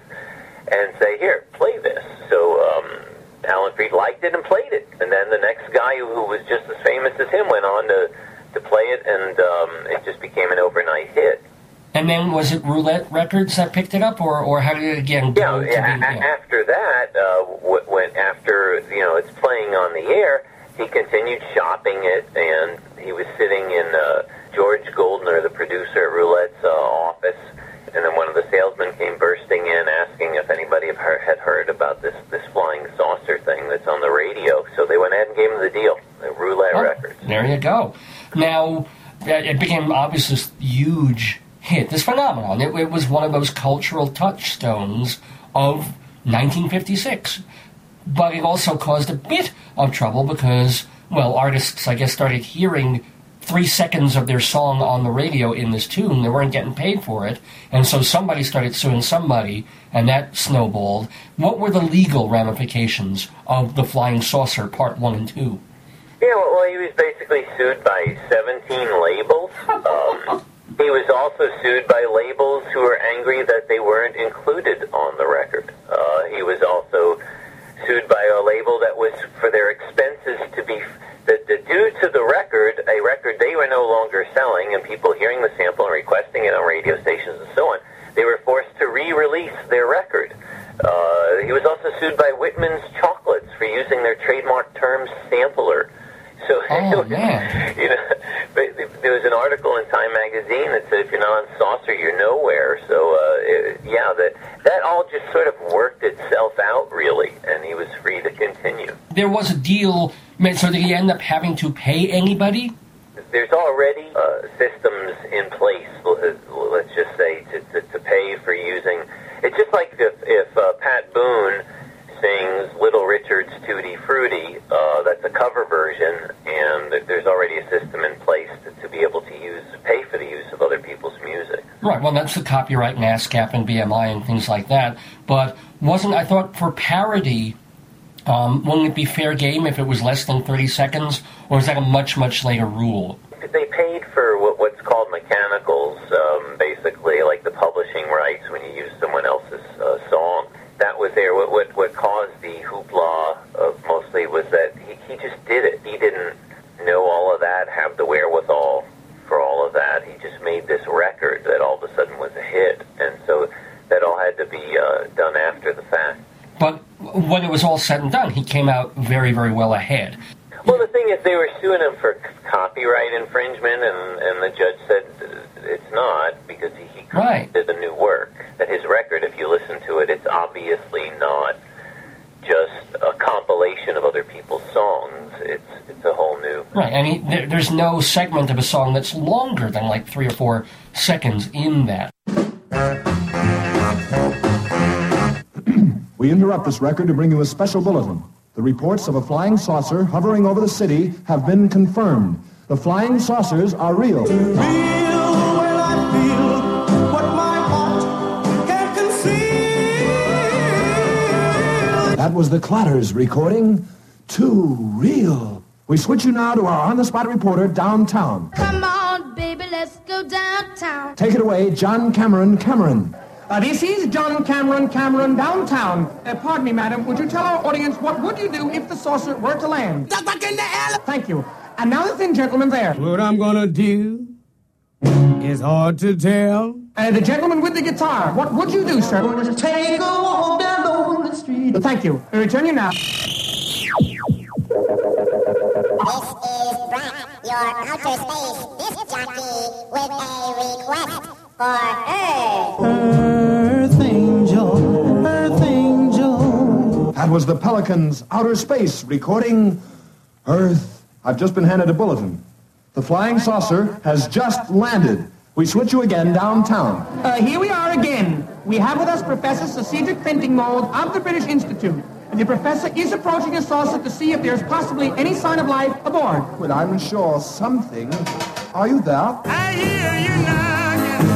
and say, Here, play this. So um, Alan Freed liked it and played it. And then the next guy who, who was just as famous as him went on to, to play it, and um, it just became an overnight hit. And then was it Roulette Records that picked it up, or, or how did it again Yeah, go to yeah, be? a- after that, uh, when after you know it's playing on the air, he continued shopping it, and he was sitting in uh, George Goldner, the producer at Roulette's uh, office, and then one of the salesmen came bursting in asking if anybody had heard about this this flying saucer thing that's on the radio. So they went ahead and gave him the deal, the Roulette Oh, Records. There you go. Now, it became obviously huge hit, this phenomenon. It, it was one of those cultural touchstones of 1956. But it also caused a bit of trouble because, well, artists, I guess, started hearing three seconds of their song on the radio in this tune. They weren't getting paid for it. And so somebody started suing somebody, and that snowballed. What were the legal ramifications of The Flying Saucer Part 1 and 2? Yeah, well, he was basically sued by 17 labels. Um, he was also sued by labels who were angry that they weren't included on the record. Uh, he was also sued by a label that was for their expenses to be that that due to the record, a record they were no longer selling, and people hearing the sample and requesting it on radio stations and so on, they were forced to re-release their record. Uh, he was also sued by Whitman's Chocolates for using their trademark term sampler. So, Oh, man. you know, but there was an article in Time magazine that said if you're not on Saucer, you're nowhere. So, uh, it, yeah, that that all just sort of worked itself out, really, and he was free to continue. there was a deal. So did he end up having to pay anybody? There's already uh, systems in place. uh, Let's just say to, to, to pay for using. It's just like if if uh, Pat Boone sings Little Richard's Tutti Frutti. Uh, that's a cover version, and there's already a system in place to, to be able to use pay for the use of other people's music. Right. Well, that's the copyright and ASCAP and BMI and things like that. But wasn't I thought for parody? Um, wouldn't it be fair game if it was less than thirty seconds, or is that a much much later rule? They paid for what, what's called mechanicals, um, basically like the publishing rights when you use someone else's uh, song. That was there. What, what what caused the hoopla of mostly was that he, he just did it. He didn't know all of that, have the wherewithal for all of that. He just made this record that all of a sudden was a hit, and so that all had to be uh, done after the fact. But when it was all said and done, he came out very very well ahead. Well, the thing is, they were suing him for copyright infringement, and, and the judge said it's not because he, he Right. created the new work. That his record, if you listen to it, it's obviously not just a compilation of other people's songs. It's it's a whole new. Right. And he, there, there's no segment of a song that's longer than like three or four seconds in that. We interrupt this record to bring you a special bulletin. The reports of a flying saucer hovering over the city have been confirmed. The flying saucers are real. That was the Clatters recording. Too real. We switch you now to our on-the-spot reporter downtown. Come on, baby, let's go downtown. Take it away, John Cameron Cameron. Uh, this is John Cameron Cameron downtown. Uh, pardon me, madam. Would you tell our audience what would you do if the saucer were to land? Thank you. And now the thin gentleman there. What I'm gonna do is hard to tell. Uh, the gentleman with the guitar. What would you do, sir? Take a walk down the street. Thank you. I return you now. This is Brett, your outer space disc jockey, with a request for Earth. Earth angel, earth angel. That was the Pelicans' Outer Space recording Earth. I've just been handed a bulletin. The flying saucer has just landed. We switch you again downtown. Uh, here we are again. We have with us Professor Sir Cedric Finting Mold of the British Institute. And the professor is approaching a saucer to see if there's possibly any sign of life aboard. Well, I'm sure something. Are you there? I hear you knocking,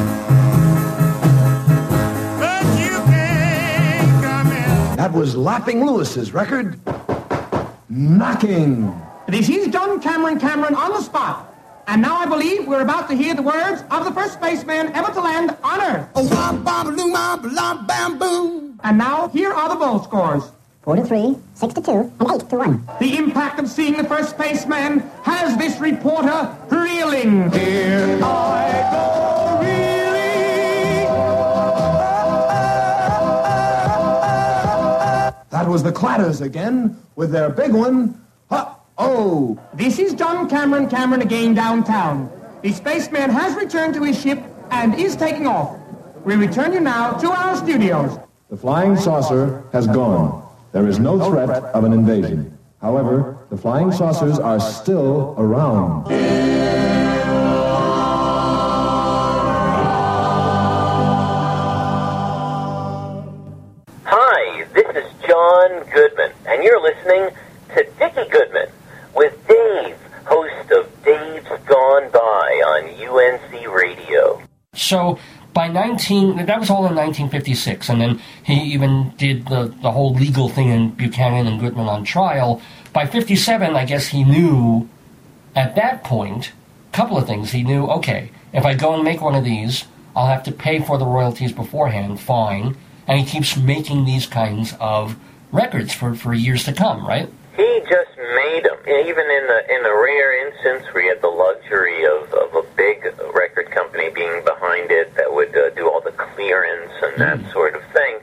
but you can't come in. That was Lapping Lewis's record. Knocking. This is John Cameron Cameron on the spot. And now I believe we're about to hear the words of the first spaceman ever to land on Earth. Oh, wah, bam, loom, bam, bam, bam, boom. And now here are the bowl scores. Four to three, six to two, and eight to one. The impact of seeing the first spaceman has this reporter reeling. Here I go reeling. That was the Clatters again with their big one. Oh. This is John Cameron Cameron again downtown. The spaceman has returned to his ship and is taking off. We return you now to our studios. The flying saucer has gone. There is no threat of an invasion. However, the flying saucers are still around. Hi, this is Jon Goodman, and you're listening to Dickie Goodman with Dave, host of Dave's Gone By on UNC Radio. So by 19, that was all in 1956, and then he even did the, the whole legal thing in Buchanan and Goodman on trial. By 57, I guess he knew at that point a couple of things. He knew, okay, if I go and make one of these, I'll have to pay for the royalties beforehand, fine. And he keeps making these kinds of records for, for years to come, right? He just made them. Even in the in the rare instance where he had the luxury of, of a big record company being behind it that would uh, do all the clearance and that sort of thing,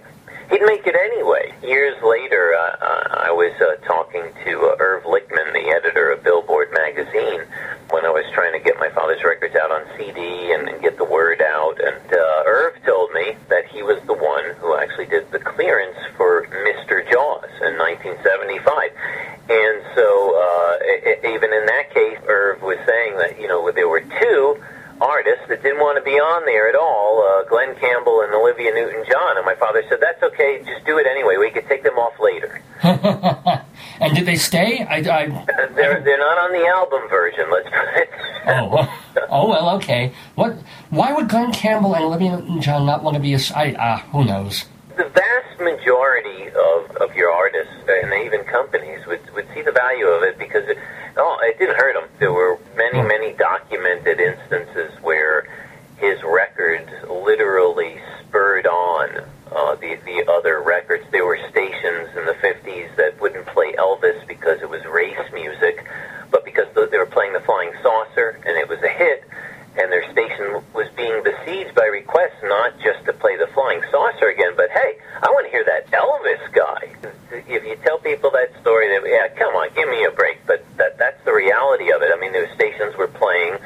he'd make it anyway. Years later, uh, uh, I was uh, talking to uh, Irv Lichtman, the editor of Billboard magazine, when I was trying to get my father's records out on CD and, and get the word out. And uh, Irv told me that he was the one who actually did the clearance for Mr. Jaws in 1975. And so, uh, e- e- even in that case, Irv was saying that, you know, there were two artists that didn't want to be on there at all, uh, Glen Campbell and Olivia Newton-John. And my father said, that's okay, just do it anyway. We could take them off later. And did they stay? I, I, They're, they're not on the album version, let's put it. oh, oh well, okay. What? Why would Glen Campbell and Olivia Newton-John not want to be a? I, ah, who knows? the vast majority of, of your artists and even companies would, would see the value of it because it, oh, it didn't hurt them. There were many, many documented instances where his records literally spurred on uh, the, the other records. There were stations in the 50s that wouldn't play Elvis because it was race music, but because they were playing the Flying Saucer and it was a hit, and their station was being besieged by requests not just to play the Flying Saucer again, but hey, I want to hear that Elvis guy. If you tell people that story, they yeah, come on, give me a break. But that that's the reality of it. I mean, those stations were playing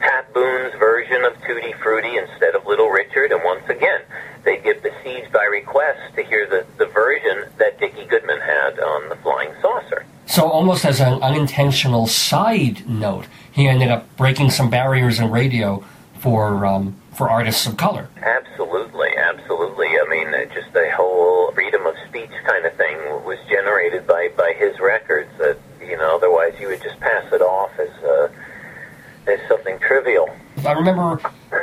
Pat Boone's version of Tutti Frutti instead of Little Richard, and once again, they'd get besieged by requests to hear the, the version that Dickie Goodman had on the Flying Saucer. So almost as an unintentional side note, he ended up breaking some barriers in radio for um, for artists of color. Absolutely, absolutely. I mean, just the whole freedom of speech kind of thing was generated by by his records. That know, otherwise you would just pass it off as uh, as something trivial. I remember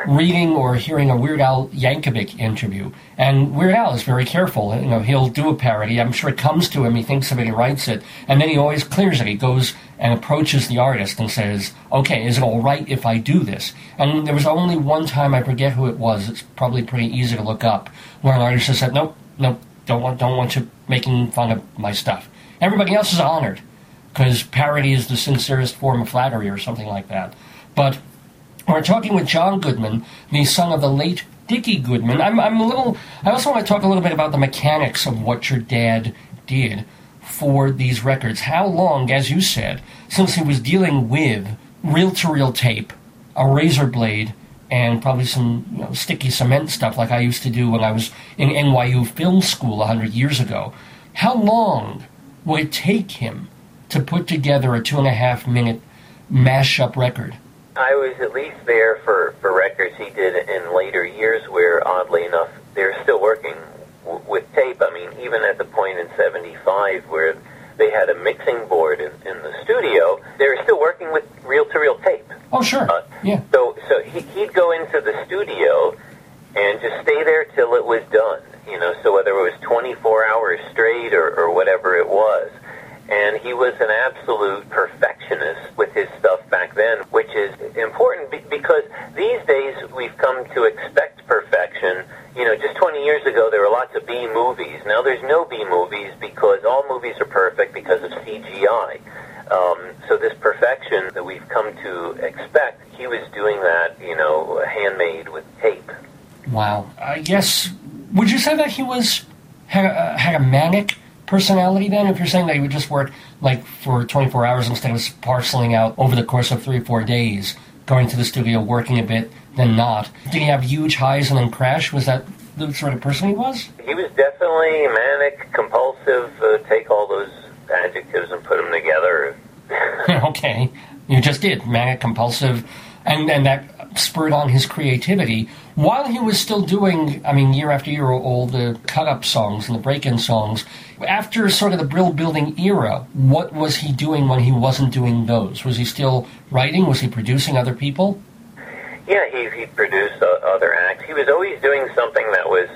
reading or hearing a Weird Al Yankovic interview, and Weird Al is very careful. You know, he'll do a parody. I'm sure it comes to him, he thinks of it, he writes it, and then he always clears it. He goes and approaches the artist and says, "Okay, is it all right if I do this?" And there was only one time I forget who it was. It's probably pretty easy to look up, where an artist said, "Nope, nope, don't want, don't want you making fun of my stuff." Everybody else is honored because parody is the sincerest form of flattery, or something like that. But we're talking with Jon Goodman, the son of the late Dickie Goodman. I'm, I'm a little. I also want to talk a little bit about the mechanics of what your dad did for these records. How long, as you said, since he was dealing with reel-to-reel tape, a razor blade, and probably some you know, sticky cement stuff like I used to do when I was in NYU film school a hundred years ago. How long would it take him to put together a two and a half minute mash-up record? I was at least there for, for records he did in later years where, oddly enough, they're still working w- with tape. I mean, even at the point in 75 where they had a mixing board in, in the studio, they were still working with reel-to-reel tape. Oh, sure. Uh, yeah. So, so he, he'd go into the studio and just stay there till it was done. You know, so whether it was 24 hours straight or, or whatever it was. And he was an absolute perfectionist with his stuff back then, which is important be- because these days we've come to expect perfection. You know, just 20 years ago there were lots of B movies. Now there's no B movies because all movies are perfect because of CGI. Um, so this perfection that we've come to expect, he was doing that, you know, handmade with tape. Wow. I guess. Would you say that he was had a, had a manic personality then? If you're saying that he would just work like for 24 hours instead of parceling out over the course of three or four days, going to the studio, working a bit, then not. Did he have huge highs and then crash? Was that the sort of person he was? He was definitely manic, compulsive. Uh, take all those adjectives and put them together. okay, you just did manic, compulsive, and and that spurred on his creativity while he was still doing. I mean, year after year, all the cut-up songs and the break-in songs. After sort of the Brill building era, what was he doing when he wasn't doing those? Was he still writing? Was he producing other people? Yeah, he he produced uh, other acts. He was always doing something that was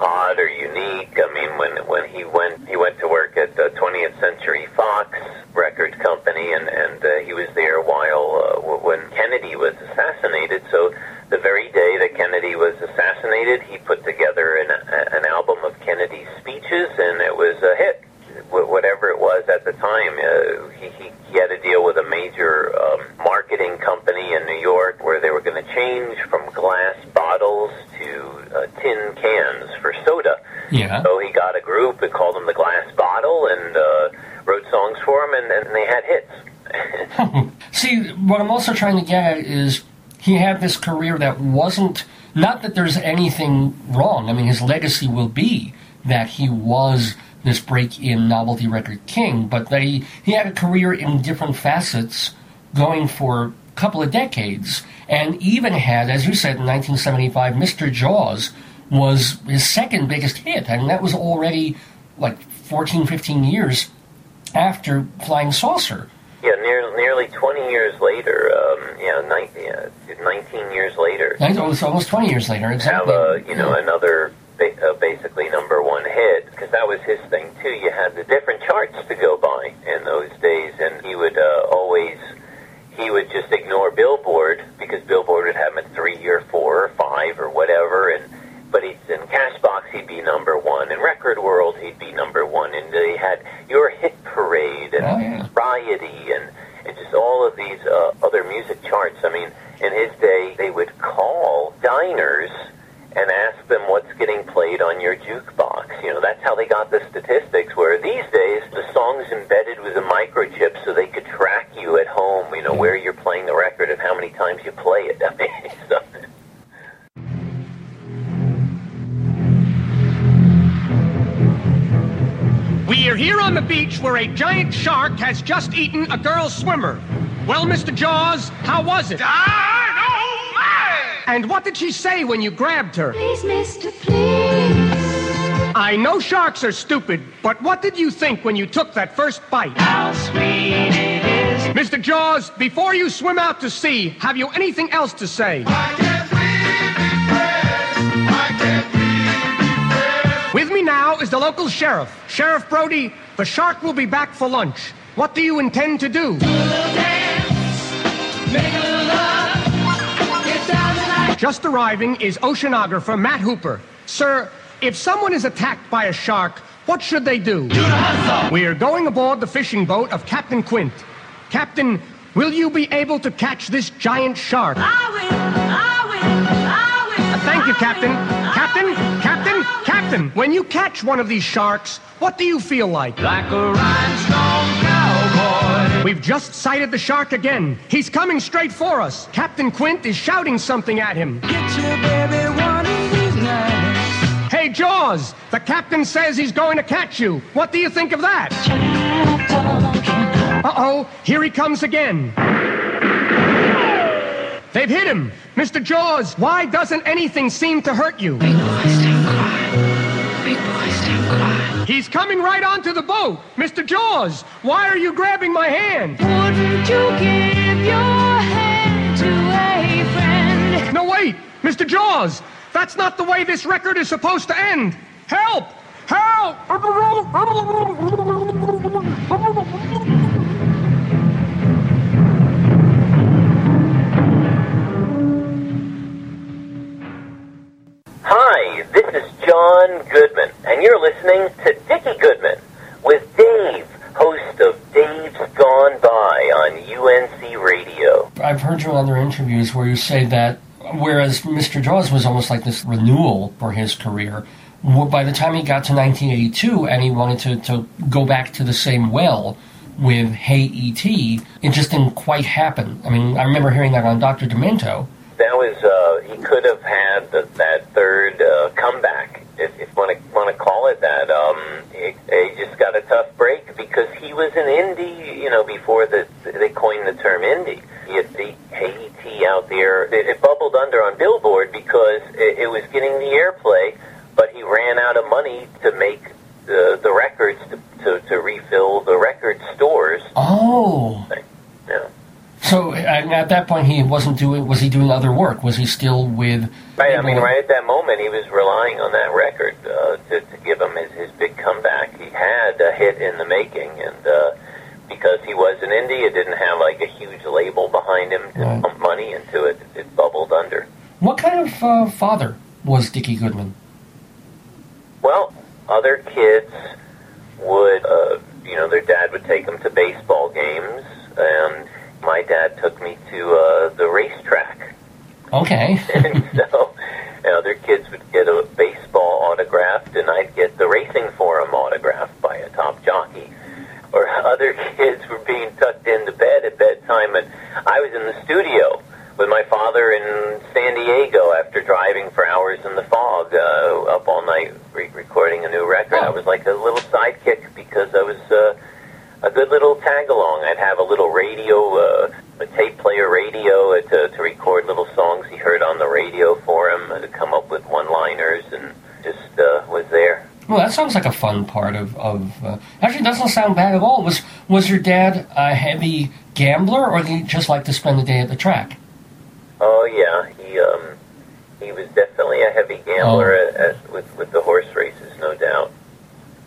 odd or unique. I mean, when when he went he went to work at the 20th Century Fox record company, and and uh, he was there while uh, when Kennedy was assassinated. So the very day that Kennedy was assassinated, he put together an an album of Kennedy's speeches, and it was a hit. Wh- Whatever it was at the time, uh, he, he, he had to deal with a major um, marketing company in New York where they were going to change from glass bottles to uh, tin cans for soda. Yeah. So he got a group and called them the Glass Bottle and uh, wrote songs for them, and, and they had hits. See, what I'm also trying to get at is he had this career that wasn't. Not that there's anything wrong. I mean, his legacy will be that he was this break-in novelty record king, but that he, had a career in different facets going for a couple of decades, and even had, as you said, in 1975, Mr. Jaws was his second biggest hit, and that was already like 14, 15 years after Flying Saucer. Yeah, near, nearly 20 years later, um, yeah, 19, yeah, 19 years later, It was almost 20 years later, exactly. have a you know another ba- uh, basically number one hit because that was his thing too. You had the different charts to go by in those days, and he would uh, always he would just ignore Billboard because Billboard would have him at three or four or five or whatever, and but he's in Cashbox he'd be number one, in Record World he'd be number one, and they had Your Hit Parade and Oh, yeah. Variety and and just all of these uh, other music charts. I mean, in his day, they would call diners and ask them what's getting played on your jukebox. You know, that's how they got the statistics. Where these days, the song's embedded with a microchip, so they could track you at home. You know, where you're playing the record and how many times you play it. I mean, so, We are here on the beach where a giant shark has just eaten a girl swimmer. Well, Mr. Jaws, how was it? And what did she say when you grabbed her? Please, mister, please. I know sharks are stupid, but what did you think when you took that first bite? How sweet it is. Mr. Jaws, before you swim out to sea, have you anything else to say? With me now is the local sheriff. Sheriff Brody, the shark will be back for lunch. What do you intend to do? Just arriving is oceanographer Matt Hooper. Sir, if someone is attacked by a shark, what should they do? We are going aboard the fishing boat of Captain Quint. Captain, will you be able to catch this giant shark? Uh, Thank you, Captain. Captain, Captain, Captain, when you catch one of these sharks, what do you feel like? Like a rhinestone cowboy. We've just sighted the shark again. He's coming straight for us. Captain Quint is shouting something at him. Get your baby one of these nights. Hey, Jaws, the captain says he's going to catch you. What do you think of that? Uh-oh, here he comes again. They've hit him. Mr. Jaws, why doesn't anything seem to hurt you? Big boys don't cry. Big boys don't cry. He's coming right onto the boat. Mr. Jaws, why are you grabbing my hand? Wouldn't you give your hand to a friend? No, wait. Mr. Jaws, that's not the way this record is supposed to end. Help! Help! Hi, this is Jon Goodman, and you're listening to Dickie Goodman with Dave, host of Dave's Gone By on UNC Radio. I've heard you in other interviews where you say that whereas Mr. Jaws was almost like this renewal for his career, by the time he got to 1982 and he wanted to, to go back to the same well, with Hey E.T., it just didn't quite happen. I mean, I remember hearing that on Dr. Demento. That was uh, he could have had the, that third uh, comeback, if, if you want to want to call it that. Um, he, he just got a tough break because he was an indie, you know, before the they coined the term indie. He had the AET out there. It, it bubbled under on Billboard because it, it was getting the airplay, but he ran out of money to make the the records to, to, to refill the record stores. Oh. Yeah. So and at that point, he wasn't doing. Was he doing other work? Was he still with? Right, I mean, right at that moment, he was relying on that record uh, to, to give him his, his big comeback. He had a hit in the making, and uh, because he was an indie, it didn't have like a huge label behind him to Right. pump money into it. It bubbled under. What kind of uh, father was Dickie Goodman? Well, other kids would, uh, you know, their dad would take them to baseball games, and my dad took me to uh, the racetrack. Okay. and so and other kids would get a baseball autographed, and I'd get the racing forum autographed by a top jockey. Or other kids were being tucked into bed at bedtime, and I was in the studio with my father in San Diego after driving for hours in the fog, uh, up all night re- recording a new record. I was like a little sidekick because I was uh, a good little tag along. I'd have a little radio, uh, a tape player radio uh, to, to record little songs he heard on the radio for him, uh, to come up with one-liners, and just uh, was there. Well, that sounds like a fun part of. of uh, actually, doesn't sound bad at all. Was was your dad a heavy gambler, or did he just like to spend the day at the track? Oh yeah, he um, he was definitely a heavy gambler at, at, with with the horse races, no doubt.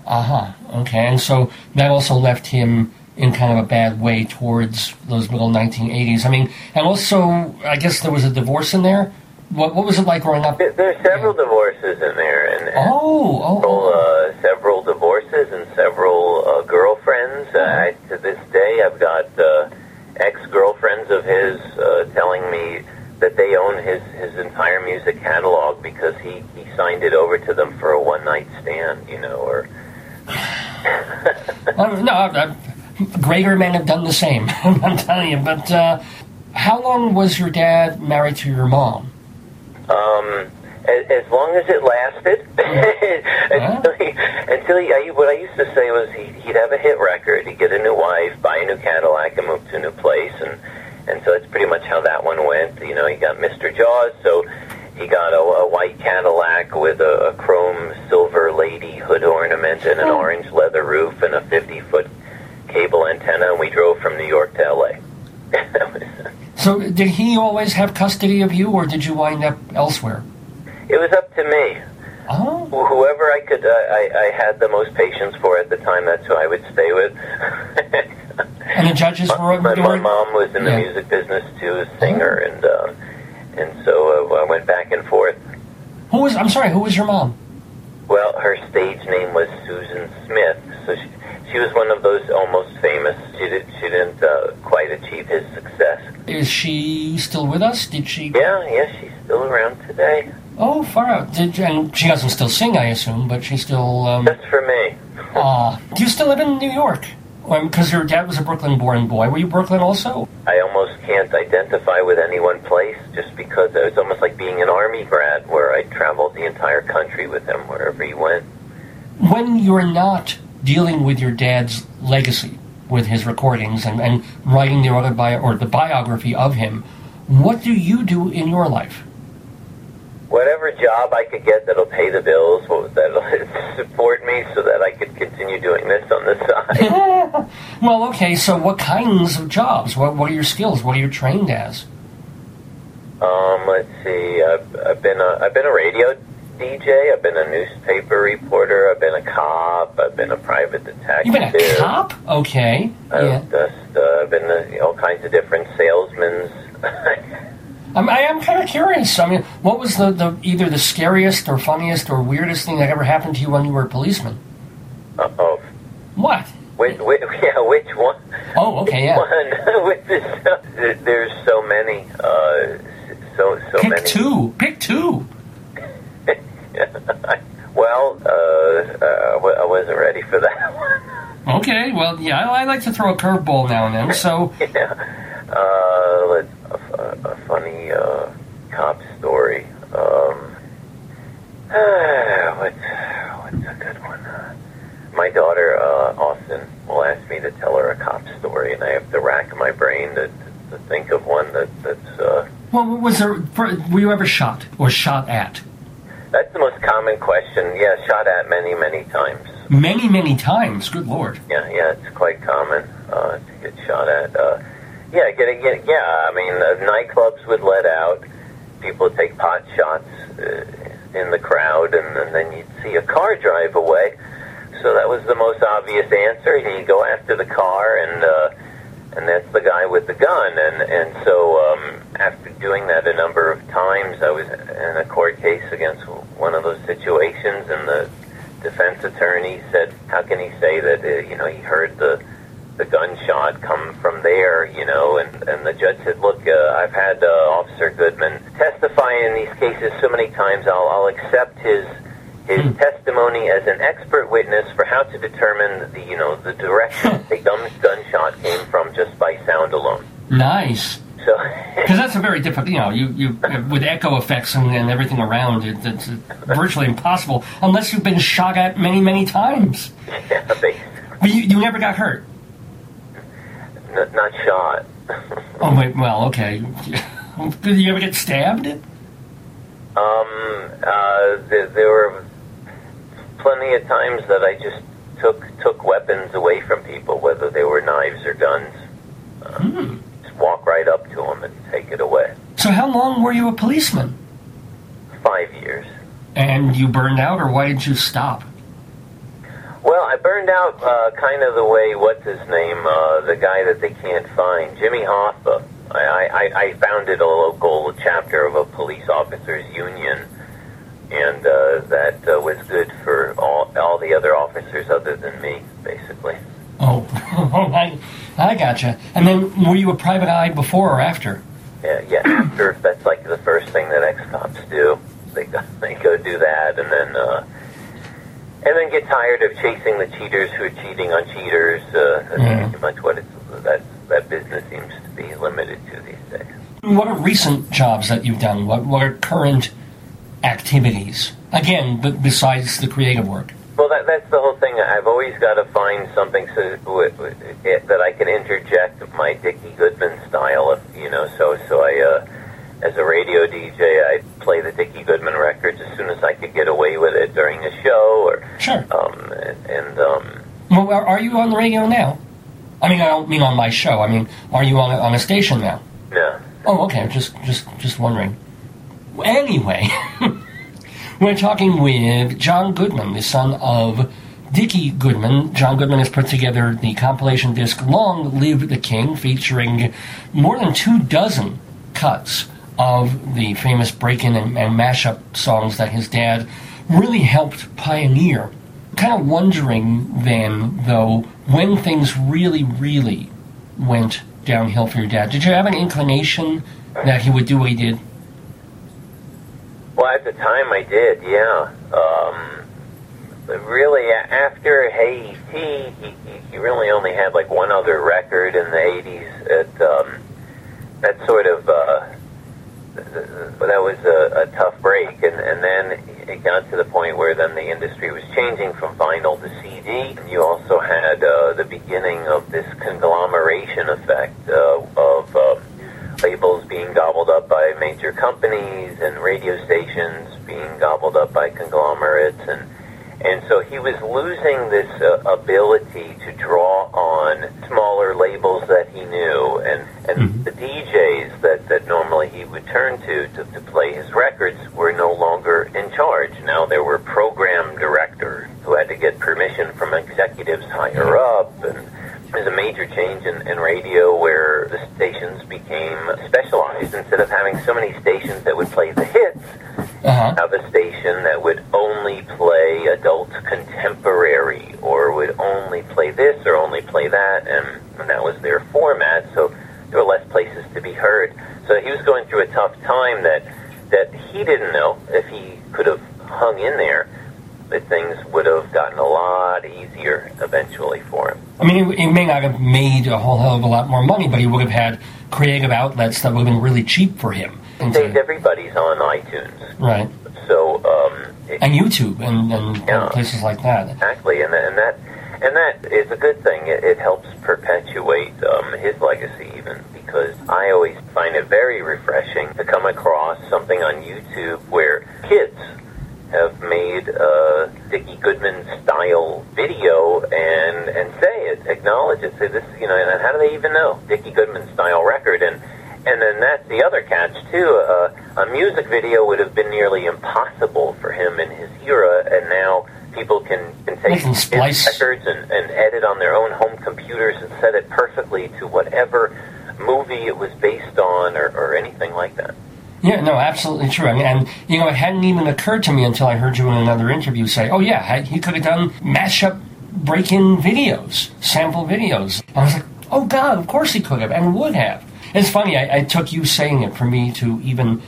Uh huh. Okay, and so that also left him in kind of a bad way towards those middle 1980s. I mean, and also, I guess there was a divorce in there. What what was it like growing up? There, there's several divorces in there, and, and Oh, oh, several, uh, several divorces and several uh, girlfriends. Uh, I, to this day, I've got uh, ex-girlfriends of his uh, telling me that they own his his entire music catalog because he he signed it over to them for a one night stand, you know, or Uh, no, uh, greater men have done the same. I'm telling you. But uh, how long was your dad married to your mom? Um, as, as long as it lasted, until he, until he, I, what I used to say was he, he'd have a hit record, he'd get a new wife, buy a new Cadillac, and move to a new place, and and so that's pretty much how that one went. You know, he got Mr. Jaws, so he got a, a white Cadillac with a, a chrome silver lady hood ornament and an orange leather roof and a 50 foot cable antenna, and we drove from New York to L.A. So did he always have custody of you, or did you wind up elsewhere? It was up to me. Oh. Whoever I could, uh, I, I had the most patience for at the time. That's who I would stay with. And the judges were. my, they my mom was in the music business too, a singer, and uh, and so uh, I went back and forth. Who was? I'm sorry. Who was your mom? Well, her stage name was Susan Smith, so she, she was one of those almost famous. She did, she didn't uh, quite achieve his success. Is she still with us? Did she? Yeah, yeah, she's still around today. Oh, far out. Did and she doesn't still sing, I assume, but she still. Um, Just for me. uh, do you still live in New York? Um, because your dad was a Brooklyn-born boy. Were you Brooklyn also? I almost can't identify with any one place just because it was almost like being an army grad where I traveled the entire country with him wherever he went. When you're not dealing with your dad's legacy, with his recordings and, and writing the autobi- or the biography of him, what do you do in your life? Whatever job I could get that'll pay the bills, that'll support me so that I could continue doing this on the side. Well, okay, so what kinds of jobs? What, what are your skills? What are you trained as? um, let's see. I've, I've been a I've been a radio DJ. I've been a newspaper reporter. I've been a cop. I've been a private detective. You've been a cop? Okay. I've Yeah. just uh, I've been uh, all kinds of different salesmen. I'm, I am kind of curious. I mean, what was the, the either the scariest or funniest or weirdest thing that ever happened to you when you were a policeman? Uh oh. What? Which, which, yeah, which one? Oh, okay, yeah. Is so, there's so many. Uh, so so Pick many. two. Pick two. well, uh, uh, I wasn't ready for that one. Okay, well, yeah, I, I like to throw a curveball now and then. So, yeah. Uh, let's, a, a, a funny uh, cop story. Um, what's, what's a good one? Uh, my daughter, uh, Austin, will ask me to tell her a cop story, and I have to rack my brain to, to think of one that, that's. Uh, well, was there? Were you ever shot or shot at? that's the most common question. Yeah, shot at many, many times. Many, many times. Good lord. Yeah, yeah, it's quite common uh, to get shot at. Uh, yeah, getting, get, yeah. I mean, uh, nightclubs would let out people would take pot shots uh, in the crowd, and, and then you'd see a car drive away. So that was the most obvious answer. You go after the car, and uh, and that's the guy with the gun. And and so um, after doing that a number of times, I was in a court case against one of those situations, and the defense attorney said, "How can he say that? Uh, you know, he heard the." The gunshot come from there, you know, and, and the judge said, look, uh, I've had uh, Officer Goodman testify in these cases so many times, I'll, I'll accept his his testimony as an expert witness for how to determine the, you know, the direction the gun, gunshot came from just by sound alone. Nice. So, Because that's a very difficult, you know, you, you with echo effects and, and everything around, it, it's virtually impossible unless you've been shot at many, many times. yeah, they, But you, you never got hurt. N- not shot. Oh wait, well, okay. Did you ever get stabbed? Um, uh, there, there were plenty of times that I just took took weapons away from people, whether they were knives or guns. Uh, Just walk right up to them and take it away. So how long were you a policeman? Five years. And you burned out, or why did you stop? Well, I burned out uh, kind of the way what's his name, uh, the guy that they can't find, Jimmy Hoffa. I, I, I founded a local chapter of a police officers union, and uh, that uh, was good for all all the other officers other than me, basically. Oh, I, I gotcha. And then were you a private eye before or after? Yeah, yeah. After that's like the first thing that ex cops do. They go, they go do that, and then uh, and then get tired of chasing the cheaters who are cheating on cheaters. Uh, that's Yeah. pretty much what it's that that business seems to be limited to these days. What are recent jobs that you've done? What, what are current activities? Again, but besides the creative work. Well, that, that's the whole thing. I've always got to find something so, w- w- it, that I can interject my Dickie Goodman style. If, you know, so so I, uh, as a radio DJ, I play the Dickie Goodman records as soon as I could get away with it during a show, or Sure. um, and, um, Well, are, are you on the radio now? I mean, I don't mean on my show. I mean, are you on a, on a station now? no. Oh, okay. Just, just, just wondering. Anyway, we're talking with Jon Goodman, the son of Dickie Goodman. Jon Goodman has put together the compilation disc "Long Live the King," featuring more than two dozen cuts of the famous break-in and, and mashup songs that his dad really helped pioneer. Kind of wondering then, though, when things really, really went downhill for your dad. Did you have an inclination that he would do what he did? Well, at the time I did, yeah. Um, but really, after Hey he, he, he really only had like one other record in the 80s. At, um, that sort of, uh, th- th- that was a, a tough break. And, and then it got to the point where then the industry was changing from vinyl to CD. You also had uh, the beginning of this conglomeration effect uh, of. Uh, labels being gobbled up by major companies and radio stations being gobbled up by conglomerates and and so he was losing this uh, ability to draw on smaller labels that he knew. And and the DJs that that normally he would turn to, to to play his records were no longer in charge. Now there were program directors who had to get permission from executives higher up and there's a major change in, in radio where the stations became specialized. Instead of having so many stations that would play the hits, Uh-huh. have a station that would only play adult contemporary or would only play this or only play that, and, and that was their format. So there were less places to be heard. So he was going through a tough time that that he didn't know if he could have hung in there, that things would have gotten a lot easier eventually for him. I mean, he, he may not have made a whole hell of a lot more money, but he would have had creative outlets that would have been really cheap for him. These everybody's on iTunes, Right. so um, it- And YouTube and, and places like that. Exactly, and, and that and that is a good thing. It, it helps perpetuate um, his legacy, even because I always find it very refreshing to come across something on YouTube where kids have made a Dickie Goodman style video and and say it, acknowledge it, say this, you know, and how do they even know Dickie Goodman style record and. And then that's the other catch too. Uh, a music video would have been nearly impossible for him in his era, and now people can, can take his records and, and edit on their own home computers and set it perfectly to whatever movie it was based on or, or anything like that. Yeah, no, absolutely true. And, and, you know, it hadn't even occurred to me until I heard you in another interview say, oh, yeah, he could have done mashup break in videos, sample videos. I was like, oh, God, of course he could have and would have. It's funny, I, I took you saying it for me to even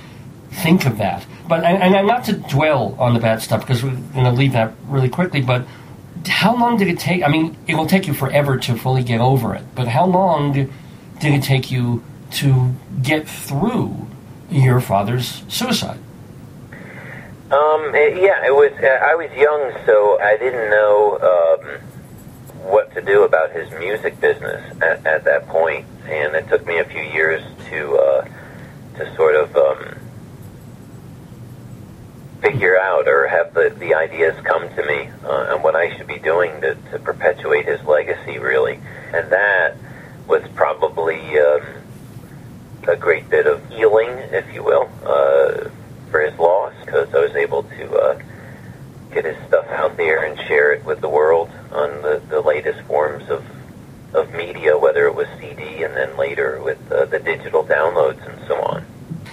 think of that. But and, and not to dwell on the bad stuff because we're going to leave that really quickly. But how long did it take? I mean, it will take you forever to fully get over it. But how long did it take you to get through your father's suicide? Um, yeah, it was. Uh, I was young, so I didn't know um, what to do about his music business at, at that point, and it took me a few years to uh, to sort of um, figure out or have the, the ideas come to me uh, on what I should be doing to, to perpetuate his legacy, really, and that was probably um, a great bit of healing, if you will, uh, for his loss, because I was able to uh, get his stuff out there and share it with the world on the, the latest forms of of media, whether it was CD and then later with uh, the digital downloads and so on.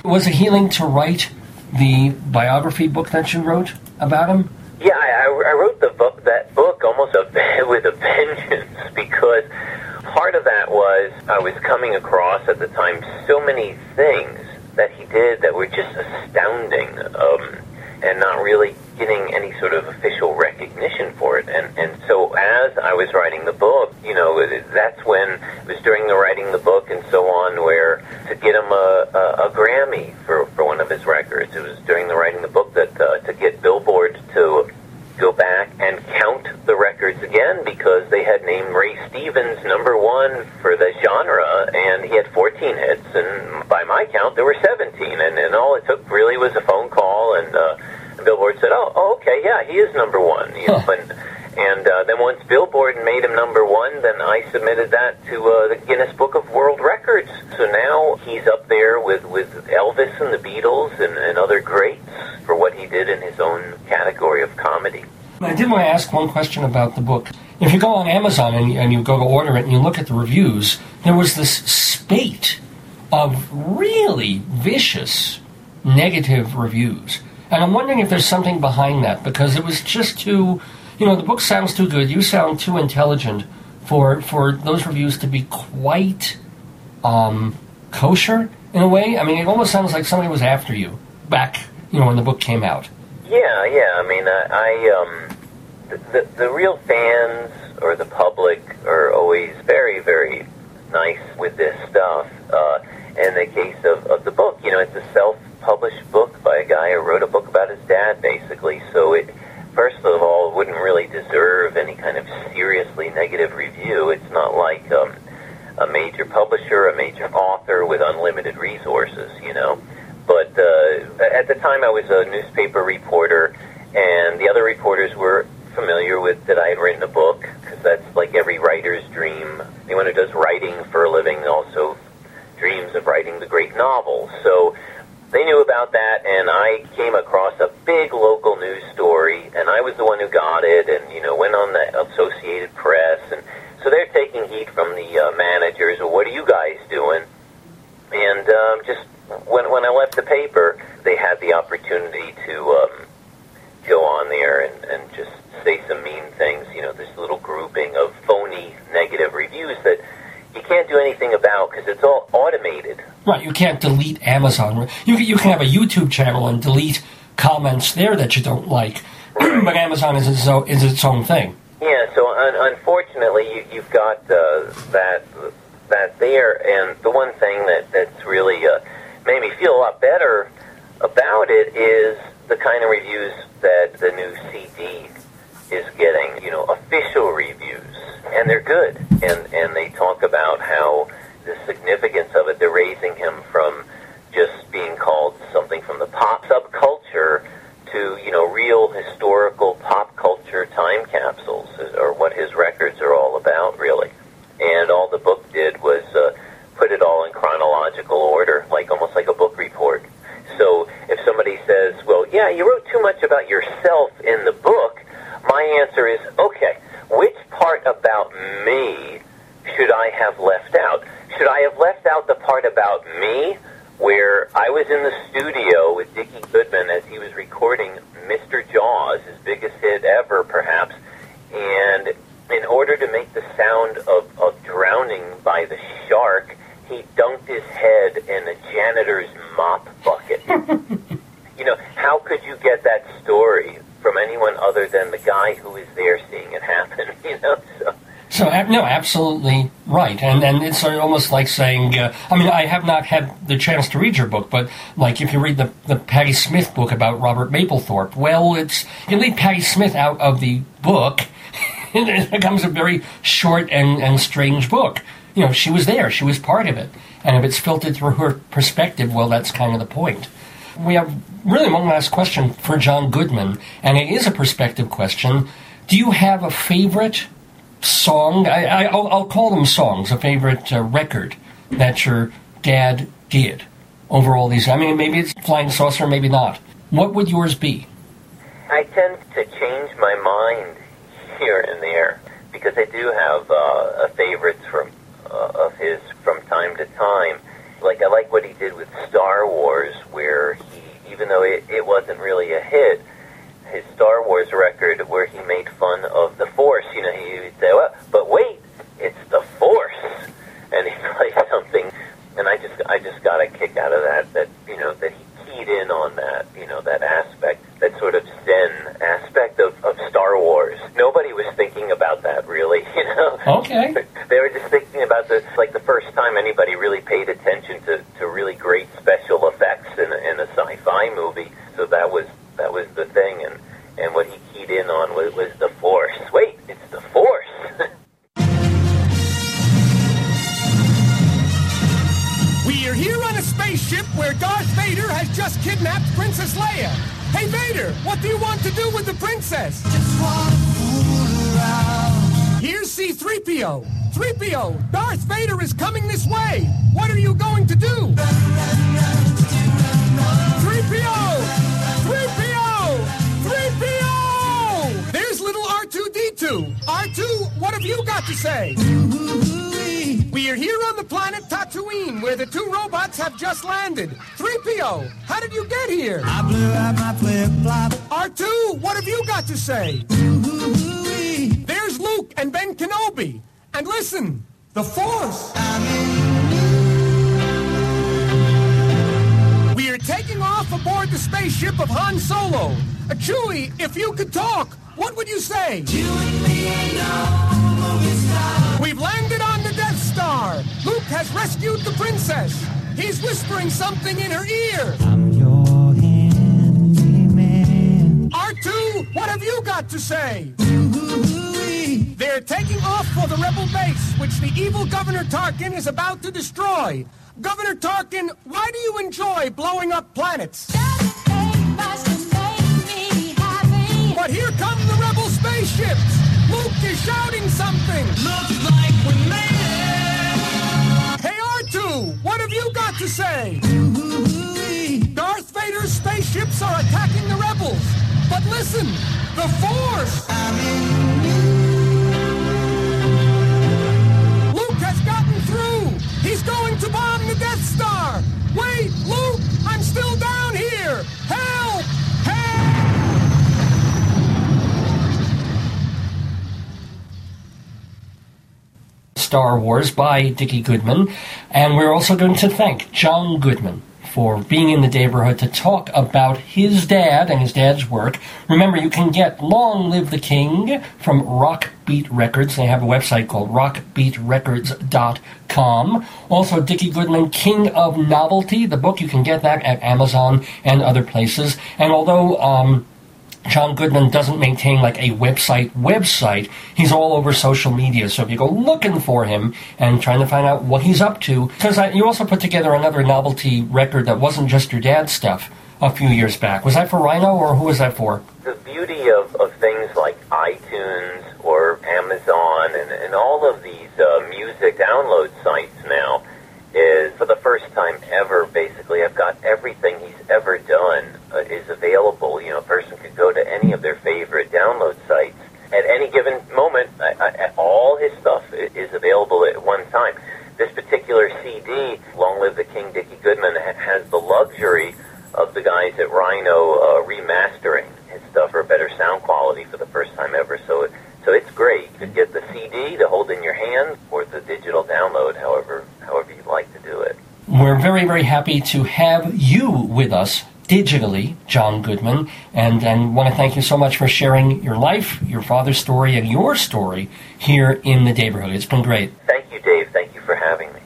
Was it healing to write the biography book that you wrote about him? Yeah, I, I wrote the book, that book almost a, with a vengeance because part of that was I was coming across at the time so many things that he did that were just astounding um, and not really getting any sort of official recognition for it. And, and so as I was writing the book, you know, that's when it was during the writing the book and so on where to get him a, a, a Grammy for, for one of his records. It was during the writing the book that uh, to get Billboard to go back and count the records again because they had named Ray Stevens number one for the genre and he had 14 hits and by my count there were 17 and, and all it took really was a phone call and uh, Billboard said oh, oh okay yeah he is number one you know, and, and uh, then once Billboard made him number one then I submitted that to uh, the Guinness Book of World Records so now he's up there with, with Elvis and the Beatles and, and other greats for what he did in his own category of comedy. I did want to ask one question about the book. If you go on Amazon and, and you go to order it and you look at the reviews, there was this spate of really vicious negative reviews. And I'm wondering if there's something behind that because it was just too, you know, the book sounds too good. You sound too intelligent for for those reviews to be quite um, kosher in a way. I mean, it almost sounds like somebody was after you back, you know, when the book came out. Yeah, yeah. I mean, I, I um, the, the the real fans or the public are always very, very nice with this stuff. Uh, in the case of, of the book, you know, it's a self-published book by a guy who wrote a book about his dad, basically. So it, first of all, wouldn't really deserve any kind of seriously negative review. It's not like um, a major publisher, a major author with unlimited resources, you know. But uh, at the time, I was a newspaper reporter, and the other reporters were familiar with that I had written a book because that's like every writer's dream. Anyone who does writing for a living also dreams of writing the great novel. So they knew about that, and I came across a big local news story, and I was the one who got it, and you know went on the Associated Press, and so they're taking heat from the uh, managers. Well, what are you guys doing? And um, just when when I left the paper, they had the opportunity to um, go on there and, and just say some mean things. You know, this little grouping of phony negative reviews that you can't do anything about because it's all automated. Right, you can't delete Amazon. You, you can have a YouTube channel and delete comments there that you don't like, but Amazon is its own, is its own thing. Yeah, so un- unfortunately, you, you've got uh, that that there, and the one thing that that's really uh, made me feel a lot better about it is the kind of reviews that the new CD is getting. You know, official reviews, and they're good, and and they talk about how the significance of it. They're raising him from just being called something from the pop subculture to you know real historical pop culture time capsules or what his records are all about really and all the book did was uh, put it all in chronological order like almost like a book report so if somebody says well yeah you wrote too much about yourself in the book my answer is okay which part about me should i have left out should i have left out the part about me where I was in the studio with Dickie Goodman as he was recording Mr. Jaws, his biggest hit ever, perhaps. And in order to make the sound of, of drowning by the shark, he dunked his head in a janitor's mop bucket. you know, how could you get that story from anyone other than the guy who is there seeing it happen? You know, so. So no, absolutely right, and and it's almost like saying, uh, I mean, I have not had the chance to read your book, but like if you read the the Patti Smith book about Robert Mapplethorpe, well, it's you leave Patti Smith out of the book, and it becomes a very short and and strange book. You know, she was there, she was part of it, and if it's filtered through her perspective, well, that's kind of the point. We have really one last question for Jon Goodman, and it is a perspective question. Do you have a favorite song? I, I, I'll, I'll call them songs. A favorite uh, record that your dad did over all these. I mean, maybe it's Flying Saucer, maybe not. What would yours be? I tend to change my mind here and there because I do have uh, a favorites from uh, of his from time to time. Like I like what he did with Star Wars, where he, even though it, it wasn't really a hit, his Star Wars record where he made fun of the Force. You know, he would say, "Well, but wait, it's the Force," and he played something, and I just I just got a kick out of that. That you know that he keyed in on that. You know that aspect, that sort of Zen aspect of, of Star Wars. Nobody was thinking about that really. You know. Okay. they were just thinking about the like the first time anybody really paid attention to, to really great special effects in a, in a sci-fi movie. So that was that was the thing, and and what he keyed in on was, was the Force. Wait, it's the Force. We are here on a spaceship where Darth Vader has just kidnapped Princess Leia. Hey, Vader, what do you want to do with the princess? Here's C-3PO. 3PO, Darth Vader is coming this way. What are you going to do? 3PO! 3PO! R2-D2. R2, what have you got to say? We are here on the planet Tatooine, where the two robots have just landed. 3PO, how did you get here? I blew out my flip-flop. R2, what have you got to say? There's Luke and Ben Kenobi. And listen, the Force. We are taking off aboard the spaceship of Han Solo. Chewie, if you could talk, what would you say? We've landed on the Death Star. Luke has rescued the princess. He's whispering something in her ear. I'm your handyman. R2, what have you got to say? They're taking off for the rebel base, which the evil Governor Tarkin is about to destroy. Governor Tarkin, why do you enjoy blowing up planets? Come the rebel spaceships. Luke is shouting something. Looks like we made it. Hey R2, what have you got to say? Darth Vader's spaceships are attacking the rebels. But listen, the Force. Luke has gotten through. He's going to bomb the Death Star. Wait, Luke, I'm still down here. Help! Star Wars by Dickie Goodman, and we're also going to thank Jon Goodman for being in the neighborhood to talk about his dad and his dad's work. Remember, you can get Long Live the King from Rock Beat Records. They have a website called rockbeatrecords.com. Also, Dickie Goodman, King of Novelty, the book, you can get that at Amazon and other places. And although, um, Jon Goodman doesn't maintain like a website website. He's all over social media. So if you go looking for him and trying to find out what he's up to, because you also put together another novelty record that wasn't just your dad's stuff a few years back. Was that for Rhino or who was that for? The beauty of, of things like iTunes or Amazon and, and all of these uh, music download sites now is for the first time ever, basically, I've got everything he's ever done uh, is available. You know, a person could go to any of their favorite download sites at any given moment. I, I, all his stuff is available at one time. This particular CD, Long Live the King, Dickie Goodman, ha- has the luxury of the guys at Rhino uh, remastering his stuff for better sound quality for the first time ever. So, it, so it's great. You could get the CD to hold in your hand or the digital download, however, however you'd like to do it. We're very, very happy to have you with us digitally, Jon Goodman, and, and want to thank you so much for sharing your life, your father's story, and your story here in the neighborhood. It's been great. Thank you, Dave. Thank you for having me.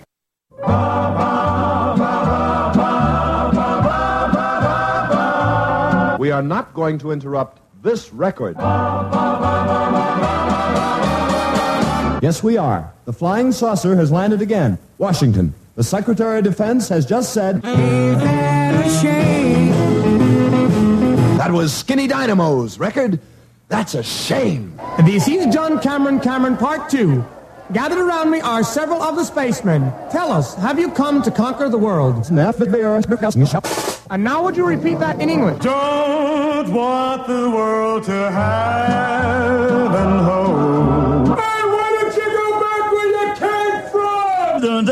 We are not going to interrupt this record. Yes, we are. The flying saucer has landed again. Washington. The Secretary of Defense has just said. That was Skinny Dynamo's record. That's a shame. This is John Cameron Cameron Part 2. Gathered around me are several of the spacemen. Tell us, have you come to conquer the world? And now would you repeat that in English? Don't want the world to have and hold. Hey, why don't you go back where you came from?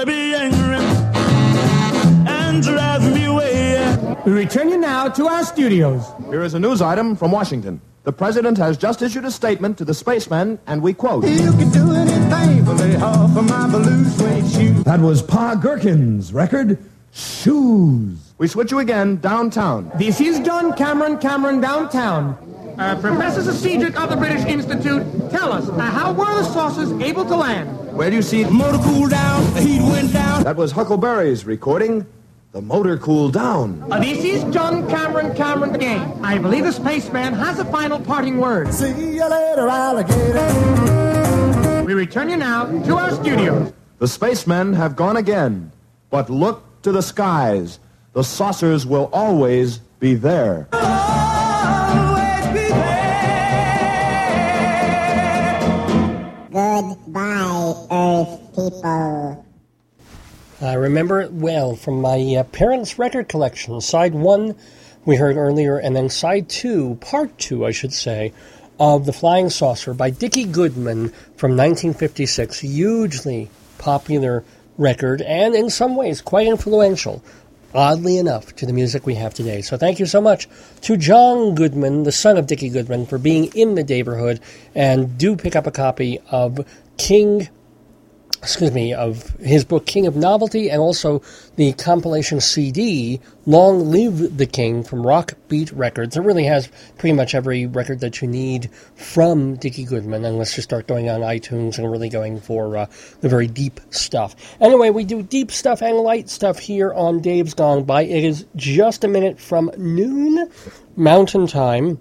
To our studios. Here is a news item from Washington. The president has just issued a statement to the spacemen, and we quote. You can do anything for the half of my blue suede shoes. That was Pa Gherkin's record, Shoes. We switch you again downtown. This is John Cameron Cameron downtown. Uh, Professor Cedric of the British Institute, tell us, uh, how were the saucers able to land? Where do you see Motor cooled down, the heat went down. That was Huckleberry's recording, The Motor Cooled Down. Uh, this is John Cameron Cameron again. I believe the spaceman has a final parting word. See you later, alligator. We return you now to our studios. The spacemen have gone again, but look to the skies. The saucers will always be there. Goodbye, Earth people. I remember it well from my uh, parents' record collection. Side one, we heard earlier, and then side two, part two, I should say, of The Flying Saucer by Dickie Goodman from 1956. Hugely popular record, and in some ways quite influential, oddly enough, to the music we have today. So thank you so much to Jon Goodman, the son of Dickie Goodman, for being in the neighborhood, and do pick up a copy of King excuse me, of his book King of Novelty and also the compilation CD Long Live the King from Rock Beat Records. It really has pretty much every record that you need from Dickie Goodman, let's just start going on iTunes and really going for uh, the very deep stuff. Anyway, we do deep stuff and light stuff here on Dave's Gone By. It is just a minute from noon Mountain Time.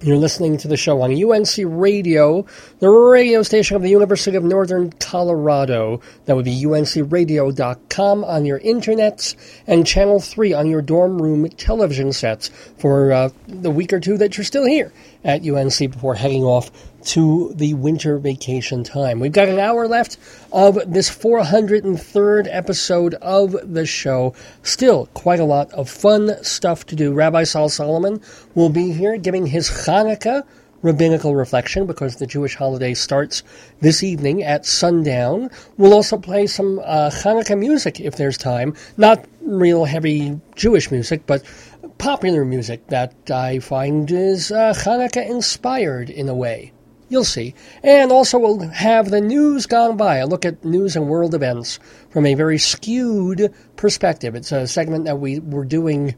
You're listening to the show on UNC Radio, the radio station of the University of Northern Colorado. That would be uncradio.com on your internets and Channel 3 on your dorm room television sets for uh, the week or two that you're still here at UNC before heading off to the winter vacation time. We've got an hour left of this 403rd episode of the show. Still quite a lot of fun stuff to do. Rabbi Sol Solomon will be here giving his Hanukkah rabbinical reflection because the Jewish holiday starts this evening at sundown. We'll also play some uh, Hanukkah music if there's time. Not real heavy Jewish music, but popular music that I find is uh, Hanukkah inspired in a way. You'll see. And also, we'll have the news gone by, a look at news and world events from a very skewed perspective. It's a segment that we were doing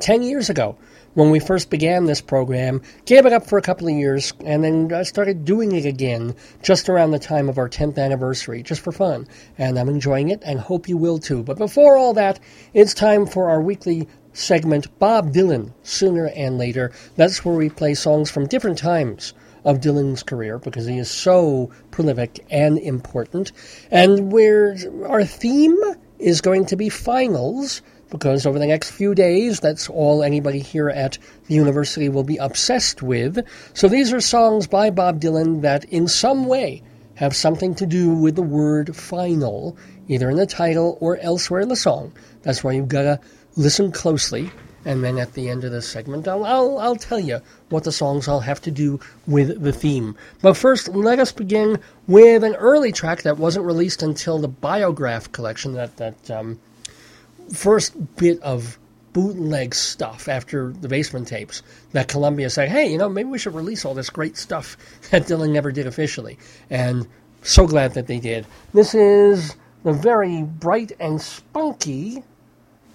10 years ago when we first began this program, gave it up for a couple of years, and then started doing it again just around the time of our 10th anniversary, just for fun. And I'm enjoying it and hope you will too. But before all that, it's time for our weekly segment, Bob Dylan, Sooner and Later. That's where we play songs from different times of Dylan's career because he is so prolific and important. And where our theme is going to be finals because over the next few days, that's all anybody here at the university will be obsessed with. So these are songs by Bob Dylan that in some way have something to do with the word final, either in the title or elsewhere in the song. That's why you've got to listen closely. And then at the end of this segment, I'll, I'll, I'll tell you what the songs all have to do with the theme. But first, let us begin with an early track that wasn't released until the Biograph collection that, that um, first bit of bootleg stuff after the basement tapes that Columbia said, hey, you know, maybe we should release all this great stuff that Dylan never did officially. And so glad that they did. This is the very bright and spunky,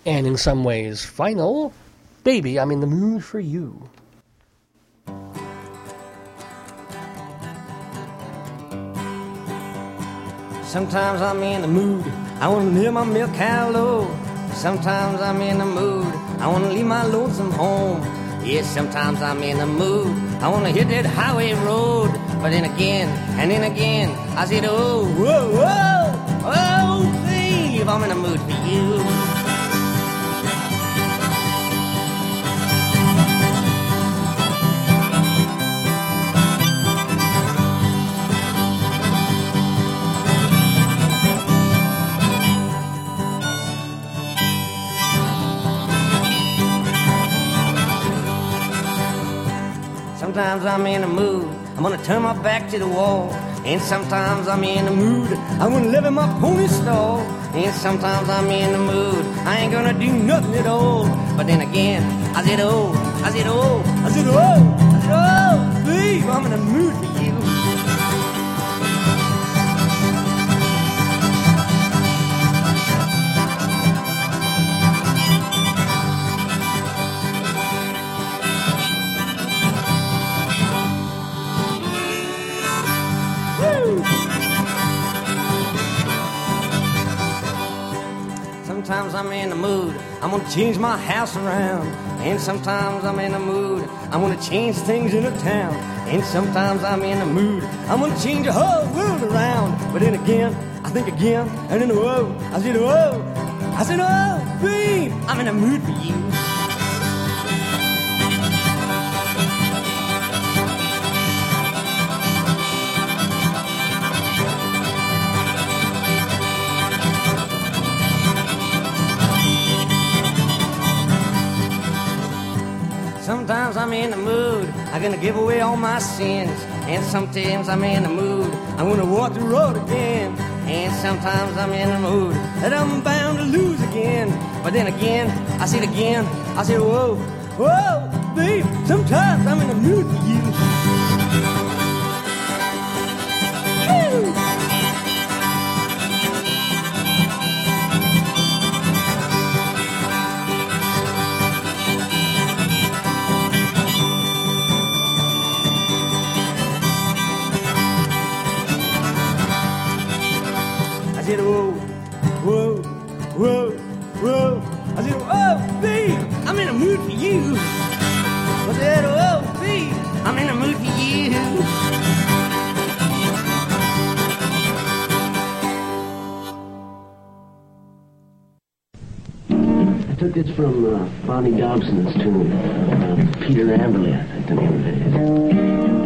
and in some ways final, Baby, I'm in the mood for you. Sometimes I'm in the mood, I wanna live my milk cow low. Sometimes I'm in the mood, I wanna leave my lonesome home. Yes, sometimes I'm in the mood, I wanna hit that highway road. But then again, and then again, I said, oh, whoa, whoa, oh, babe, I'm in the mood for you. Sometimes I'm in a mood, I'm gonna turn my back to the wall. And sometimes I'm in a mood, I wanna live in my pony stall. And sometimes I'm in the mood, I ain't gonna do nothing at all. But then again, I said, oh, I said, oh, I said, oh, I said, oh, babe, I'm in a mood for you. Sometimes I'm in the mood, I'm gonna change my house around. And sometimes I'm in the mood, I'm gonna change things in the town. And sometimes I'm in the mood, I'm gonna change the whole world around. But then again, I think again, and then whoa, I said whoa, I said oh, babe, I'm in the mood for you. I'm in the mood, I'm gonna give away all my sins. And sometimes I'm in the mood, I'm gonna walk the road again. And sometimes I'm in the mood that I'm bound to lose again. But then again, I see it again, I say, whoa, whoa, babe, sometimes I'm in the mood for you. From uh, Bonnie Dobson's tune. Uh, Peter Amberley, I think the name of it is.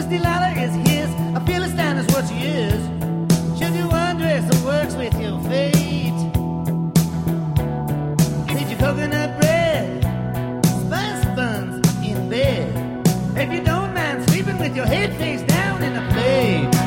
this Delilah is his. A Philistine is what she is. Should you undress and works with your feet? Did your coconut bread? Spice buns in bed. If you don't mind sleeping with your head face down in a plate.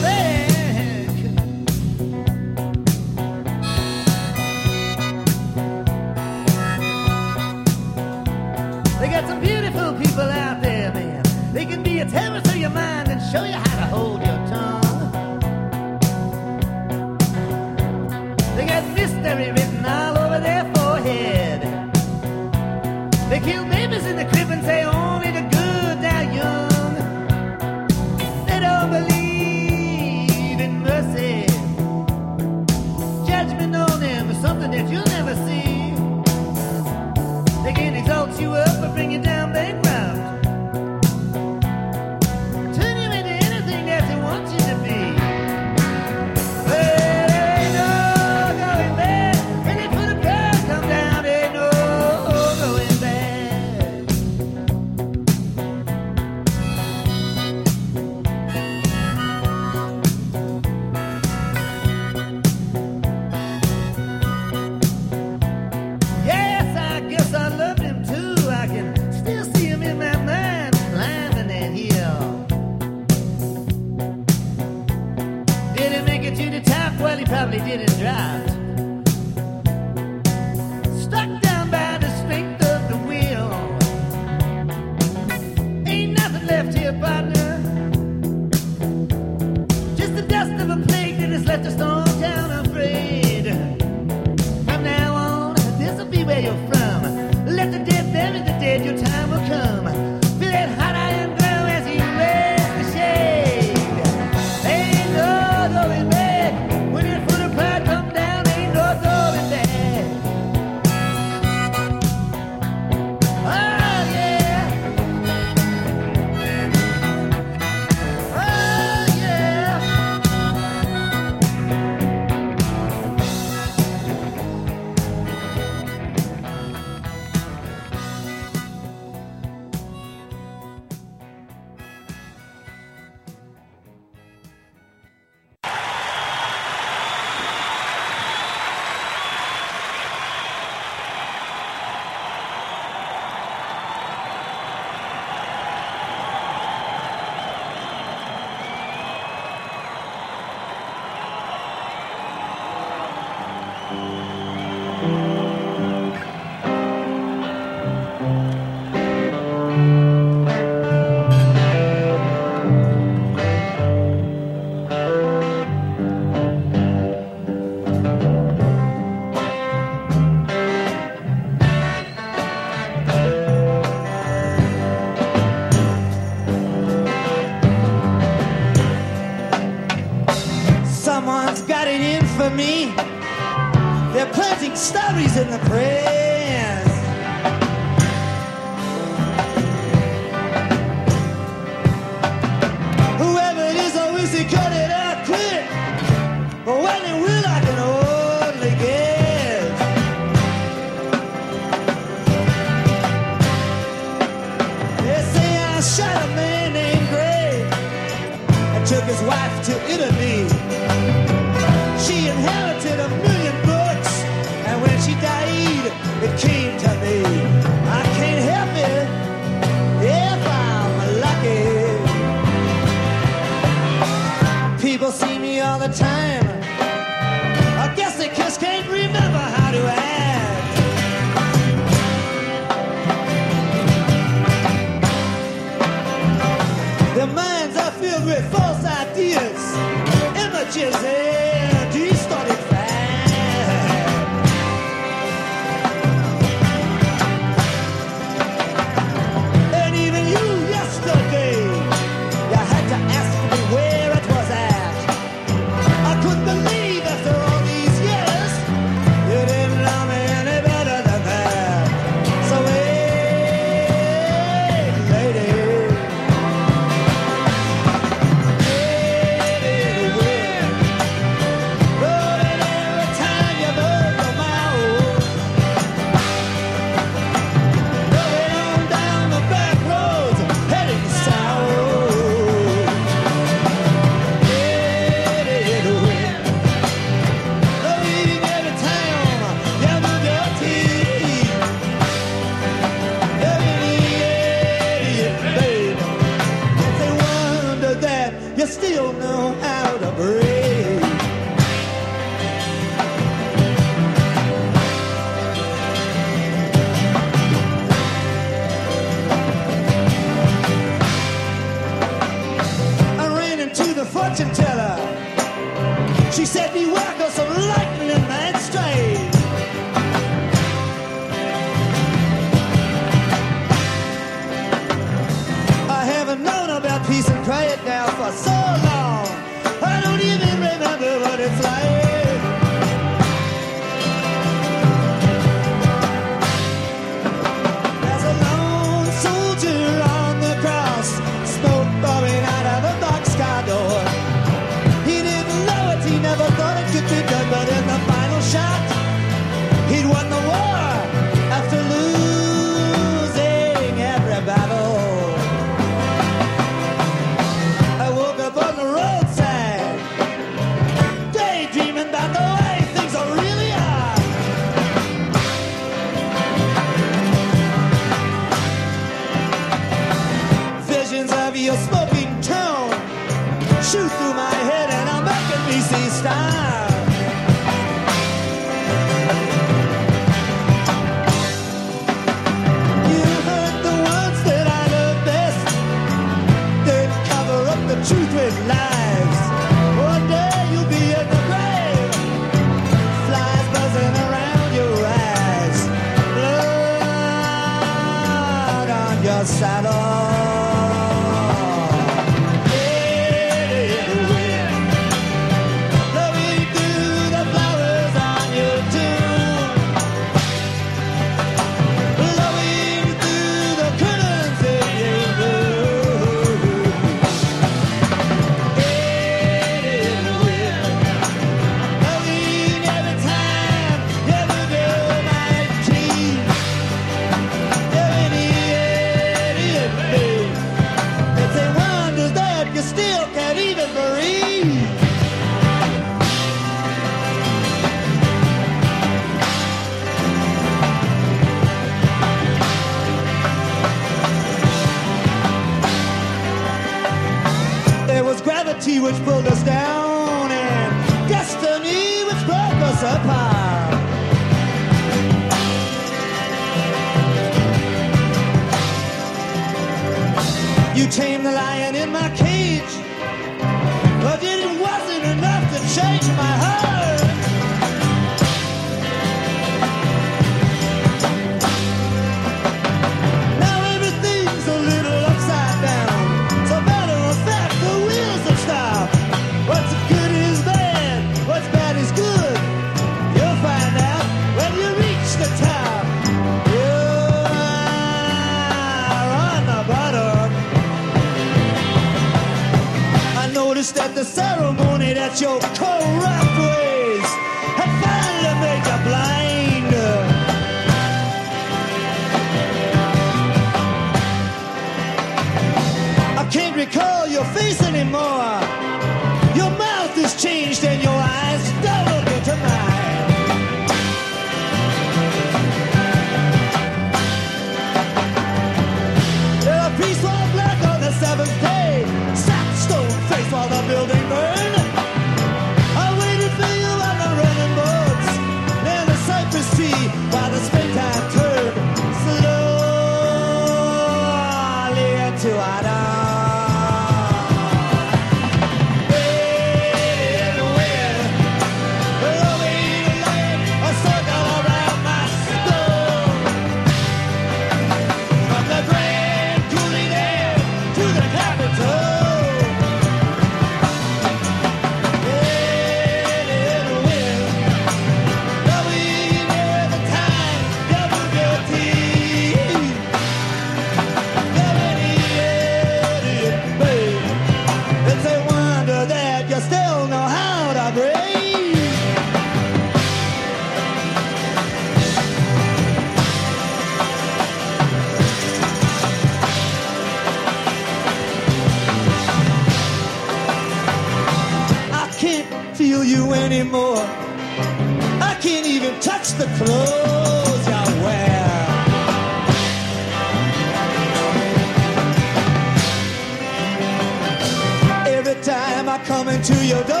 Into your door,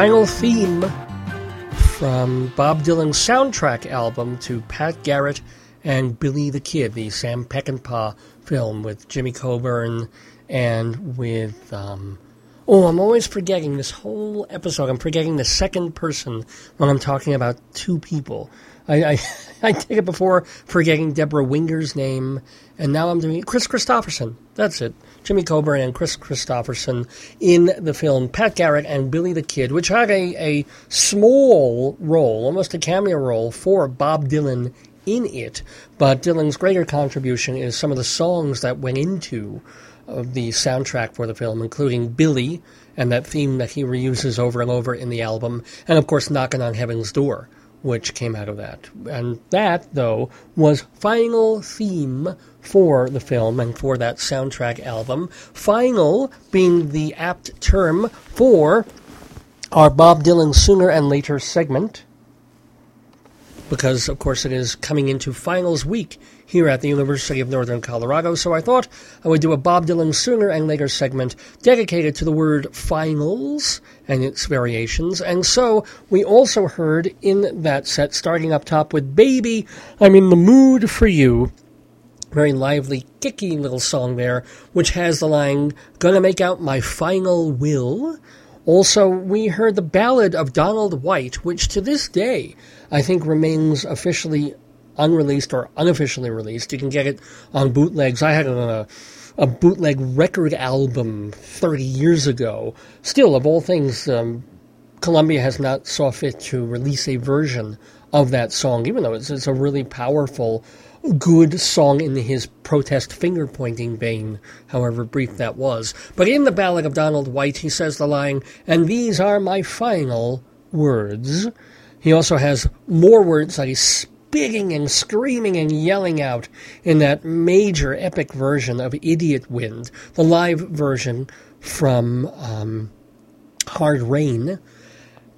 final theme from Bob Dylan's soundtrack album to Pat Garrett and Billy the Kid, the Sam Peckinpah film with Jimmy Coburn and with. Um, oh, I'm always forgetting this whole episode. I'm forgetting the second person when I'm talking about two people. I, I, I did it before, forgetting Debra Winger's name, and now I'm doing Kris Kristofferson. That's it. Jimmy Coburn and Kris Kristofferson in the film Pat Garrett and Billy the Kid, which had a, a small role, almost a cameo role, for Bob Dylan in it. But Dylan's greater contribution is some of the songs that went into uh, the soundtrack for the film, including Billy and that theme that he reuses over and over in the album, and of course, Knocking on Heaven's Door which came out of that. And that, though, was final theme for the film and for that soundtrack album. Final being the apt term for our Bob Dylan Sooner and Later segment, because, of course, it is coming into finals week here at the University of Northern Colorado, so I thought I would do a Bob Dylan Sooner and Later segment dedicated to the word finals and its variations. And so we also heard in that set, starting up top with Baby, I'm in the Mood for You. Very lively, kicky little song there, which has the line, Gonna make out my final will. Also, we heard the ballad of Donald White, which to this day I think remains officially unreleased or unofficially released. You can get it on bootlegs. I had it on a, a bootleg record album 30 years ago. Still, of all things, um, Columbia has not saw fit to release a version of that song, even though it's, it's a really powerful, good song in his protest finger pointing vein, however brief that was. But in the Ballad of Donald White, he says the line, and these are my final words. He also has more words that he's spitting and screaming and yelling out in that major epic version of Idiot Wind, the live version from um, Hard Rain.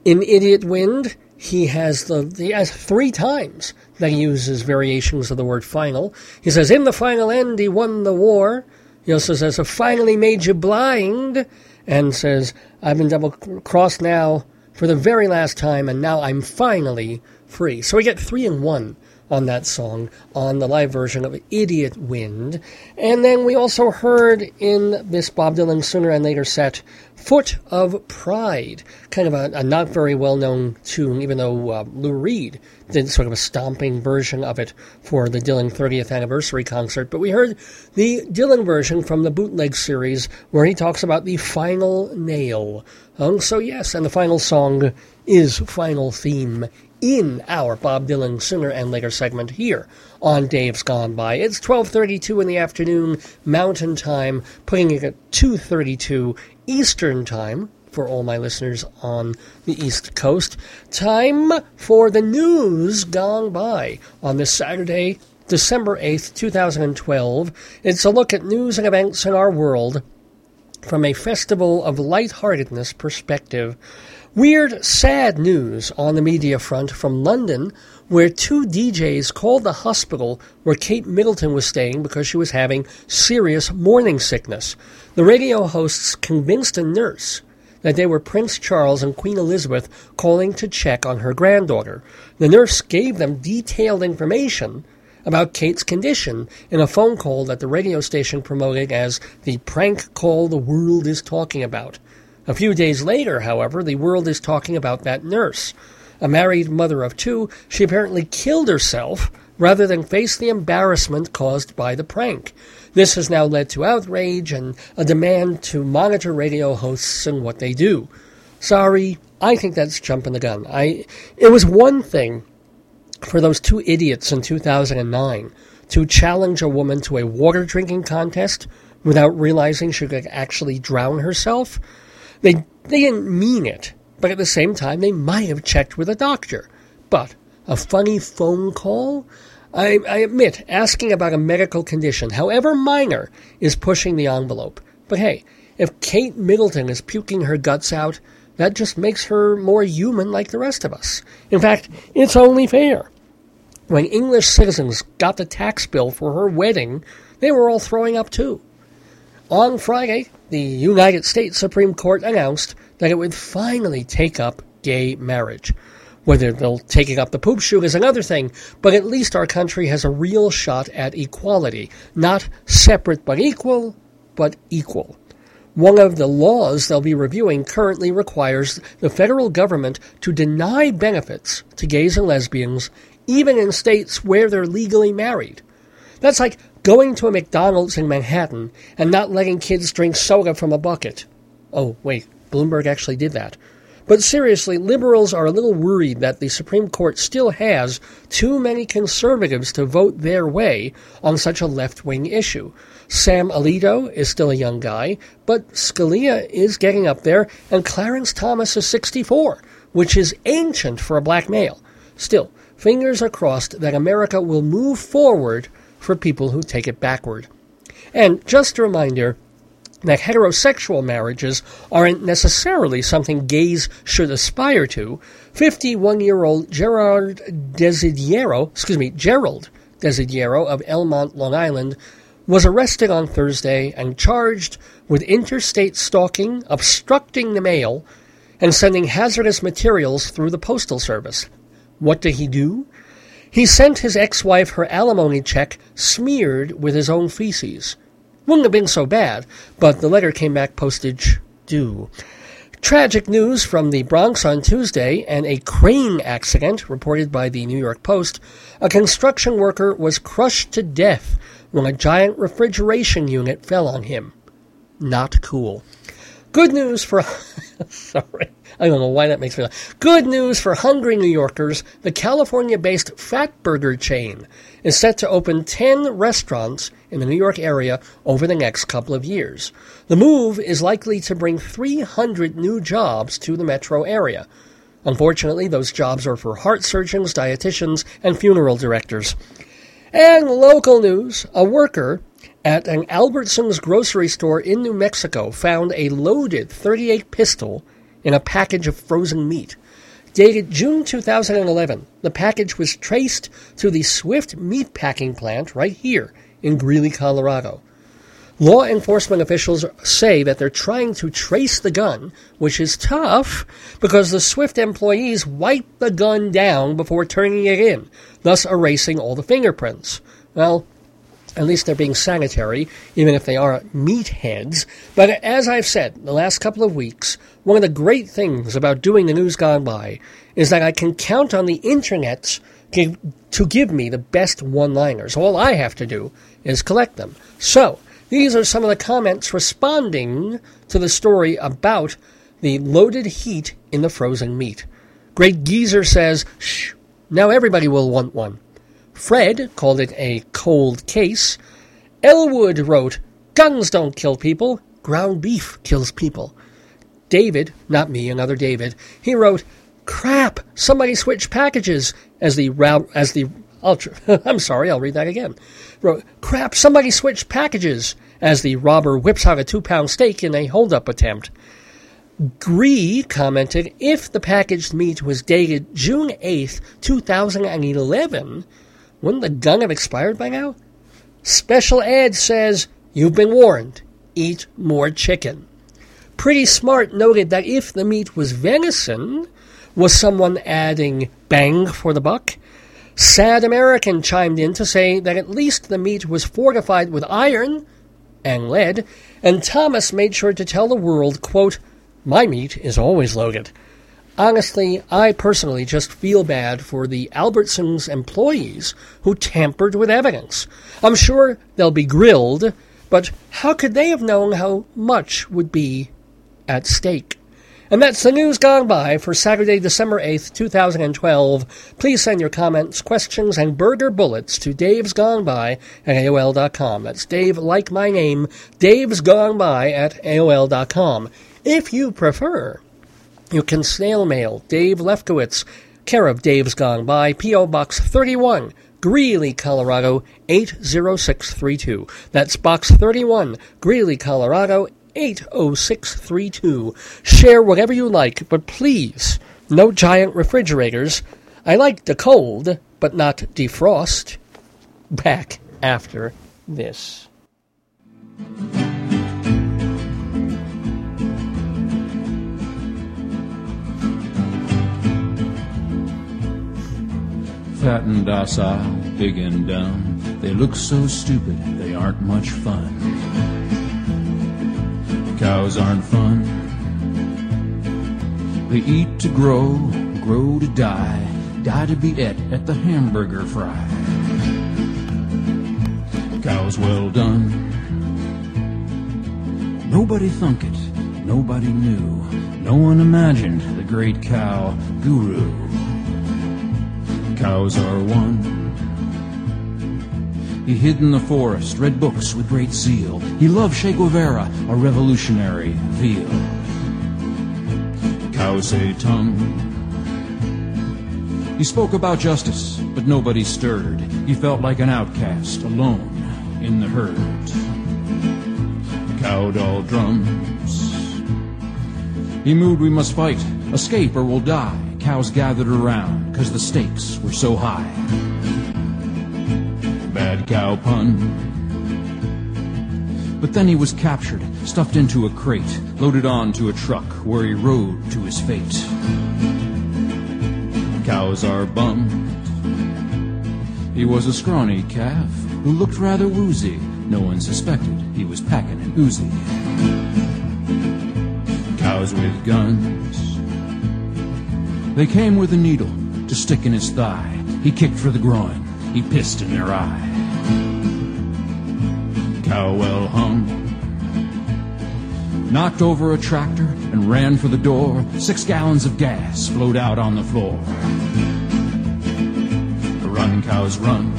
In Idiot Wind, he has the he has three times that he uses variations of the word final. He says, "In the final end, he won the war." He also says, "I finally made you blind," and says, "I've been double crossed now for the very last time, and now I'm finally free." So we get three and one on that song on the live version of Idiot Wind. And then we also heard in this Bob Dylan Sooner and Later set Foot of Pride, kind of a, a not very well known tune, even though uh, Lou Reed did sort of a stomping version of it for the Dylan 30th anniversary concert. But we heard the Dylan version from the bootleg series where he talks about the final nail. Um, so, yes, and the final song is Final Theme in our Bob Dylan Sooner and Later segment here on Dave's Gone By. It's 12:32 in the afternoon Mountain Time, putting it at 2:32 Eastern Time for all my listeners on the East Coast. Time for the news gone by on this Saturday, December 8th, 2012. It's a look at news and events in our world from a festival of lightheartedness perspective. Weird, sad news on the media front from London, where two DJs called the hospital where Kate Middleton was staying because she was having serious morning sickness. The radio hosts convinced a nurse that they were Prince Charles and Queen Elizabeth calling to check on her granddaughter. The nurse gave them detailed information about Kate's condition in a phone call that the radio station promoted as the prank call the world is talking about. A few days later, however, the world is talking about that nurse. A married mother of two, she apparently killed herself rather than face the embarrassment caused by the prank. This has now led to outrage and a demand to monitor radio hosts and what they do. Sorry, I think that's jumping the gun. I it was one thing for those two idiots in 2009 to challenge a woman to a water drinking contest without realizing she could actually drown herself. They, they didn't mean it, but at the same time, they might have checked with a doctor. But a funny phone call? I, I admit, asking about a medical condition, however minor, is pushing the envelope. But hey, if Kate Middleton is puking her guts out, that just makes her more human like the rest of us. In fact, it's only fair. When English citizens got the tax bill for her wedding, they were all throwing up too. On Friday, the United States Supreme Court announced that it would finally take up gay marriage. Whether they'll take it up the poop chute is another thing, but at least our country has a real shot at equality. Not separate but equal, but equal. One of the laws they'll be reviewing currently requires the federal government to deny benefits to gays and lesbians, even in states where they're legally married. That's like going to a McDonald's in Manhattan and not letting kids drink soda from a bucket. Oh, wait, Bloomberg actually did that. But seriously, liberals are a little worried that the Supreme Court still has too many conservatives to vote their way on such a left wing issue. Sam Alito is still a young guy, but Scalia is getting up there, and Clarence Thomas is 64, which is ancient for a black male. Still, fingers are crossed that America will move forward for people who take it backward. And just a reminder that heterosexual marriages aren't necessarily something gays should aspire to. 51-year-old Gerard Desidiero, excuse me, Gerald Desidiero of Elmont, Long Island, was arrested on Thursday and charged with interstate stalking, obstructing the mail, and sending hazardous materials through the postal service. What did he do? He sent his ex-wife her alimony check smeared with his own feces. Wouldn't have been so bad, but the letter came back postage due. Tragic news from the Bronx on Tuesday and a crane accident reported by the New York Post. A construction worker was crushed to death when a giant refrigeration unit fell on him. Not cool. Good news for. sorry. I don't know why that makes me laugh. Good news for hungry New Yorkers. The California based Fatburger chain is set to open 10 restaurants in the New York area over the next couple of years. The move is likely to bring 300 new jobs to the metro area. Unfortunately, those jobs are for heart surgeons, dietitians, and funeral directors. And local news a worker at an Albertsons grocery store in New Mexico found a loaded 38 pistol in a package of frozen meat. Dated June 2011, the package was traced to the Swift meat packing plant right here in Greeley, Colorado. Law enforcement officials say that they're trying to trace the gun, which is tough because the Swift employees wiped the gun down before turning it in, thus erasing all the fingerprints. Well, at least they're being sanitary, even if they are meatheads. But as I've said the last couple of weeks, one of the great things about doing the news gone by is that I can count on the internet to, to give me the best one liners. All I have to do is collect them. So, these are some of the comments responding to the story about the loaded heat in the frozen meat. Great Geezer says, shh, now everybody will want one. Fred called it a cold case. Elwood wrote, Guns don't kill people, ground beef kills people. David, not me, another David, he wrote, Crap, somebody switched packages as the as the tr- I'm sorry, I'll read that again. Wrote, Crap, somebody switched packages as the robber whips out a two pound steak in a holdup attempt. Gree commented, if the packaged meat was dated June 8th, 2011, wouldn't the gun have expired by now? Special Ed says, You've been warned. Eat more chicken. Pretty Smart noted that if the meat was venison, was someone adding bang for the buck? Sad American chimed in to say that at least the meat was fortified with iron and lead, and Thomas made sure to tell the world, quote, My meat is always loaded. Honestly, I personally just feel bad for the Albertsons employees who tampered with evidence. I'm sure they'll be grilled, but how could they have known how much would be at stake? And that's the news gone by for Saturday, December 8th, 2012. Please send your comments, questions, and burger bullets to Dave's Gone By at AOL.com. That's Dave, like my name, Dave's Gone By at AOL.com. If you prefer, you can snail mail Dave Lefkowitz, care of Dave's Gone By, P.O. Box 31, Greeley, Colorado 80632. That's Box 31, Greeley, Colorado 80632. Share whatever you like, but please, no giant refrigerators. I like the cold, but not defrost. Back after this. Fat and docile, big and dumb. They look so stupid, they aren't much fun. Cows aren't fun. They eat to grow, grow to die, die to be et at the hamburger fry. Cows well done. Nobody thunk it, nobody knew, no one imagined the great cow guru. Cows are one. He hid in the forest, read books with great zeal. He loved Che Guevara, a revolutionary veal. Cows say tongue. He spoke about justice, but nobody stirred. He felt like an outcast, alone in the herd. Cow doll drums. He moved, we must fight, escape or we'll die. Cows gathered around, cause the stakes were so high. Bad cow pun. But then he was captured, stuffed into a crate, loaded onto a truck where he rode to his fate. Cows are bummed. He was a scrawny calf who looked rather woozy. No one suspected he was packing an Uzi. Cows with guns. They came with a needle to stick in his thigh. He kicked for the groin. He pissed in their eye. Cow well hung. Knocked over a tractor and ran for the door. Six gallons of gas flowed out on the floor. The run, cows, run.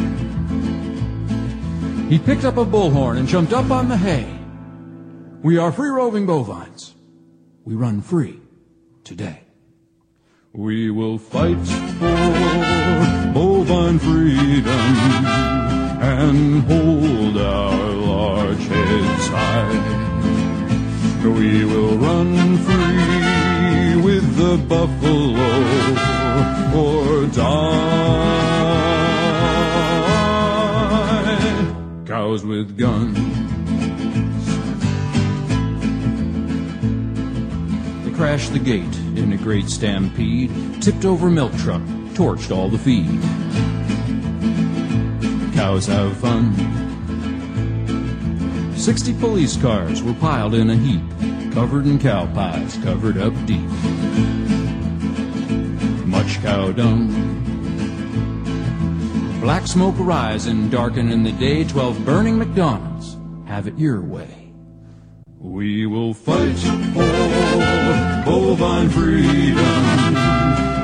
He picked up a bullhorn and jumped up on the hay. We are free roving bovines. We run free today. We will fight for bovine freedom and hold our large heads high. We will run free with the buffalo or die. Cows with guns. They crashed the gate great stampede, tipped over milk truck, torched all the feed. Cows have fun. Sixty police cars were piled in a heap, covered in cow pies, covered up deep. Much cow dung. Black smoke arising, darkening the day. Twelve burning McDonald's. Have it your way. We will fight for bovine freedom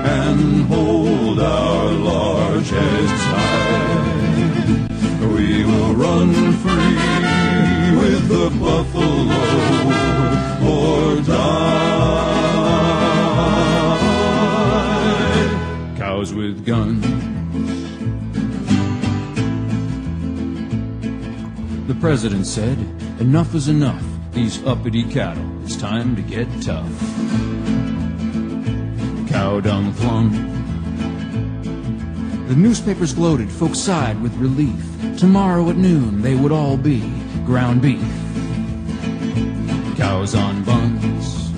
and hold our large heads high. We will run free with the buffalo or die. Cows with guns. The president said, enough is enough. These uppity cattle, it's time to get tough. Cow dung flung. The newspapers gloated, folks sighed with relief. Tomorrow at noon they would all be ground beef. Cows on buns.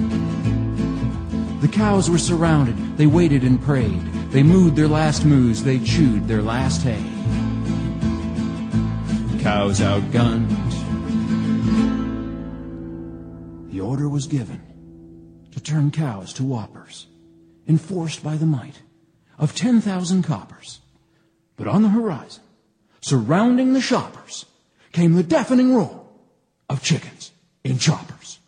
The cows were surrounded, they waited and prayed. They mooed their last moos, they chewed their last hay. Cows outgunned. Order was given to turn cows to whoppers, enforced by the might of 10,000 coppers. But on the horizon, surrounding the shoppers, came the deafening roar of chickens in choppers.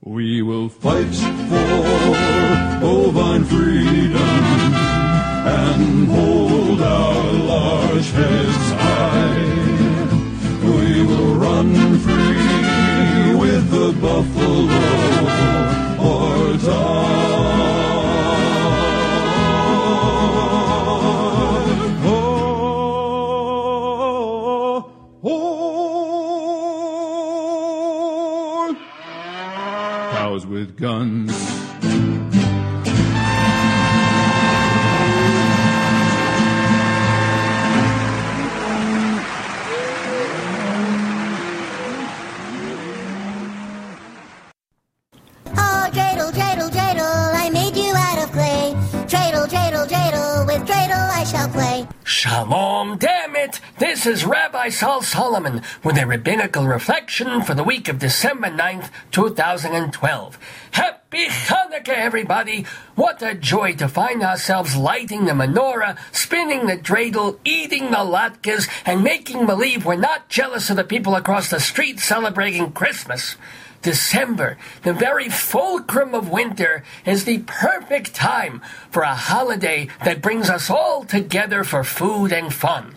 We will fight for bovine freedom and hold our large heads high. We will run buffalo or die. Oh, oh. Cows with guns. Shalom, damn it! This is Rabbi Sol Solomon with a rabbinical reflection for the week of December 9th, 2012. Happy Hanukkah, everybody! What a joy to find ourselves lighting the menorah, spinning the dreidel, eating the latkes, and making believe we're not jealous of the people across the street celebrating Christmas. December, the very fulcrum of winter, is the perfect time for a holiday that brings us all together for food and fun.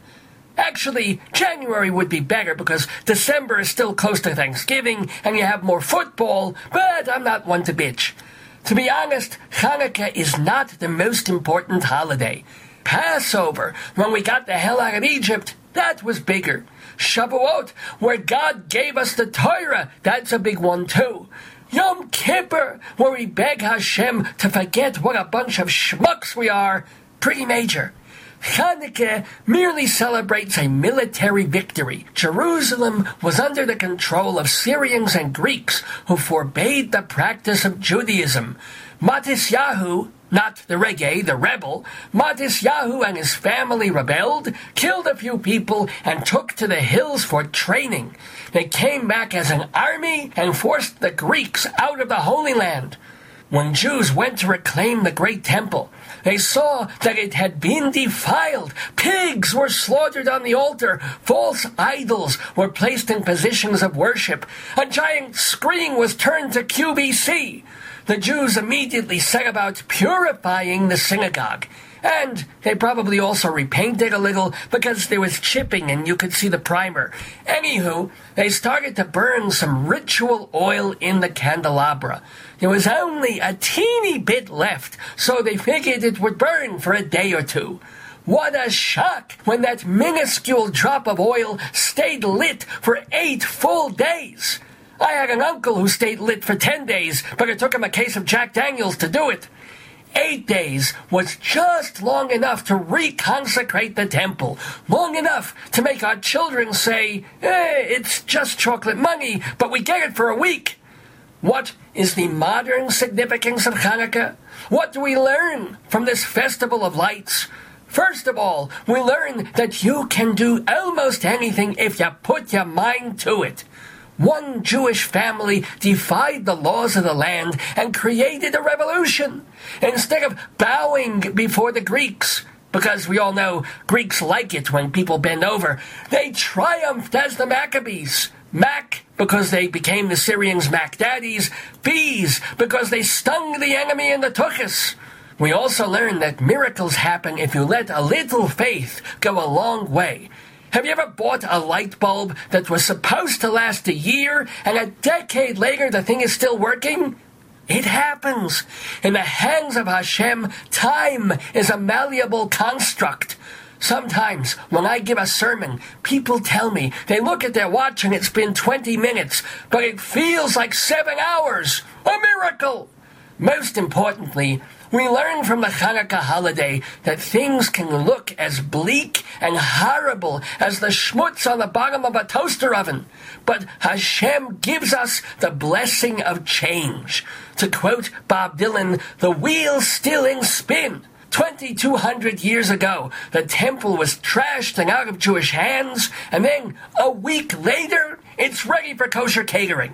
Actually, January would be better because December is still close to Thanksgiving and you have more football, but I'm not one to bitch. To be honest, Hanukkah is not the most important holiday. Passover, when we got the hell out of Egypt, that was bigger. Shavuot, where God gave us the Torah, that's a big one too. Yom Kippur, where we beg Hashem to forget what a bunch of schmucks we are, pretty major. Hanukkah merely celebrates a military victory. Jerusalem was under the control of Syrians and Greeks who forbade the practice of Judaism. Matisyahu, not the reggae, the rebel, Matisyahu and his family rebelled, killed a few people, and took to the hills for training. They came back as an army and forced the Greeks out of the Holy Land. When Jews went to reclaim the great temple, they saw that it had been defiled. Pigs were slaughtered on the altar. False idols were placed in positions of worship. A giant screen was turned to QVC. The Jews immediately set about purifying the synagogue. And they probably also repainted a little because there was chipping and you could see the primer. Anywho, they started to burn some ritual oil in the candelabra. There was only a teeny bit left, so they figured it would burn for a day or two. What a shock when that minuscule drop of oil stayed lit for eight full days. I had an uncle who stayed lit for ten days, but it took him a case of Jack Daniels to do it. Eight days was just long enough to reconsecrate the temple, long enough to make our children say, eh, it's just chocolate money, but we get it for a week. What is the modern significance of Hanukkah? What do we learn from this festival of lights? First of all, we learn that you can do almost anything if you put your mind to it. One Jewish family defied the laws of the land and created a revolution. Instead of bowing before the Greeks, because we all know Greeks like it when people bend over, they triumphed as the Maccabees. Mac, because they became the Syrians' Mac daddies. Bees, because they stung the enemy in the Tuchus. We also learn that miracles happen if you let a little faith go a long way. Have you ever bought a light bulb that was supposed to last a year and a decade later the thing is still working? It happens. In the hands of Hashem, time is a malleable construct. Sometimes, when I give a sermon, people tell me they look at their watch and it's been 20 minutes, but it feels like seven hours. A miracle! Most importantly, we learn from the Hanukkah holiday that things can look as bleak and horrible as the schmutz on the bottom of a toaster oven. But Hashem gives us the blessing of change. To quote Bob Dylan, the wheel's still in spin. 2,200 years ago, the temple was trashed and out of Jewish hands, and then a week later, it's ready for kosher catering.